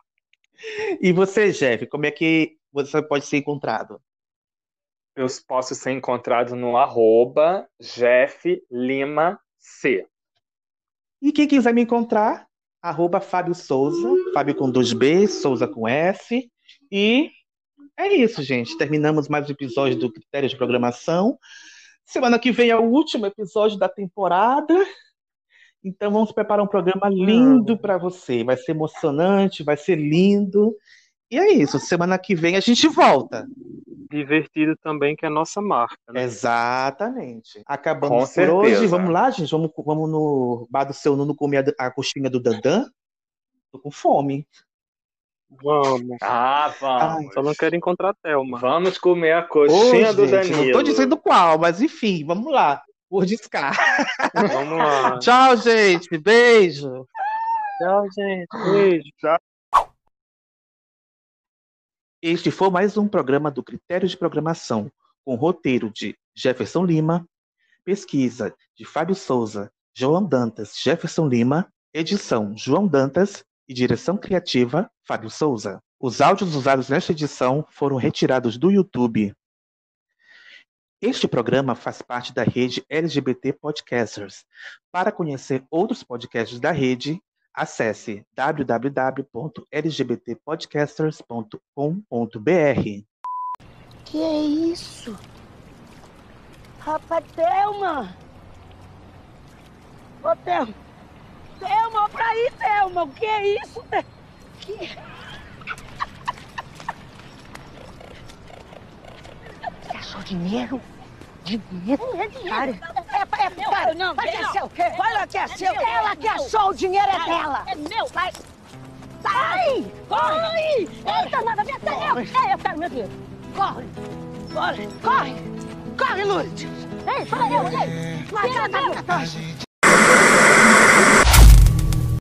E você, Jeff, como é que você pode ser encontrado? Eu posso ser encontrado no arroba Jeff Lima C. E quem quiser me encontrar, arroba Fábio Souza, Fábio com dois B, Souza com S. E é isso, gente. Terminamos mais um episódio do Critério de Programação. Semana que vem é o último episódio da temporada. Então vamos preparar um programa lindo para você. Vai ser emocionante, vai ser lindo. E é isso. Semana que vem a gente volta. Divertido também, que é a nossa marca. Né? Exatamente. Com Acabamos por certeza. hoje. Vamos lá, gente. Vamos, vamos no bar do seu Nuno comer a, a coxinha do Dandan. Tô com fome. Vamos. Ah, vamos. Só não quero encontrar a Thelma. Vamos comer a Ô, coxinha do gente, Danilo. não tô dizendo qual, mas enfim, vamos lá. Por discar. Vamos lá. Tchau, gente. Beijo. Tchau, gente. Beijo. Tchau. Este foi mais um programa do Critério de Programação, com roteiro de Jefferson Lima, pesquisa de Fábio Souza, João Dantas, Jefferson Lima, edição João Dantas e direção criativa Fábio Souza. Os áudios usados nesta edição foram retirados do YouTube. Este programa faz parte da rede LGBT Podcasters. Para conhecer outros podcasts da rede, acesse www.lgbtpodcasters.com.br. Que é isso? Rapaz, Thelma! Ô, Thelma! Thelma, pra aí, Thelma! O que é isso? Que... Você achou dinheiro? Dinheiro? Não é dinheiro. Cara, é, é, é, meu, para, não, vai que é seu. Vai lá que é seu. Ela que achou, o dinheiro é dela. É meu. Vai. Sai! Corre! Eita, nada, vem até eu. É, eu quero meu dinheiro. Corre! Corre! Corre! Corre, Lourdes! Ei, fala eu, ei! Marca na minha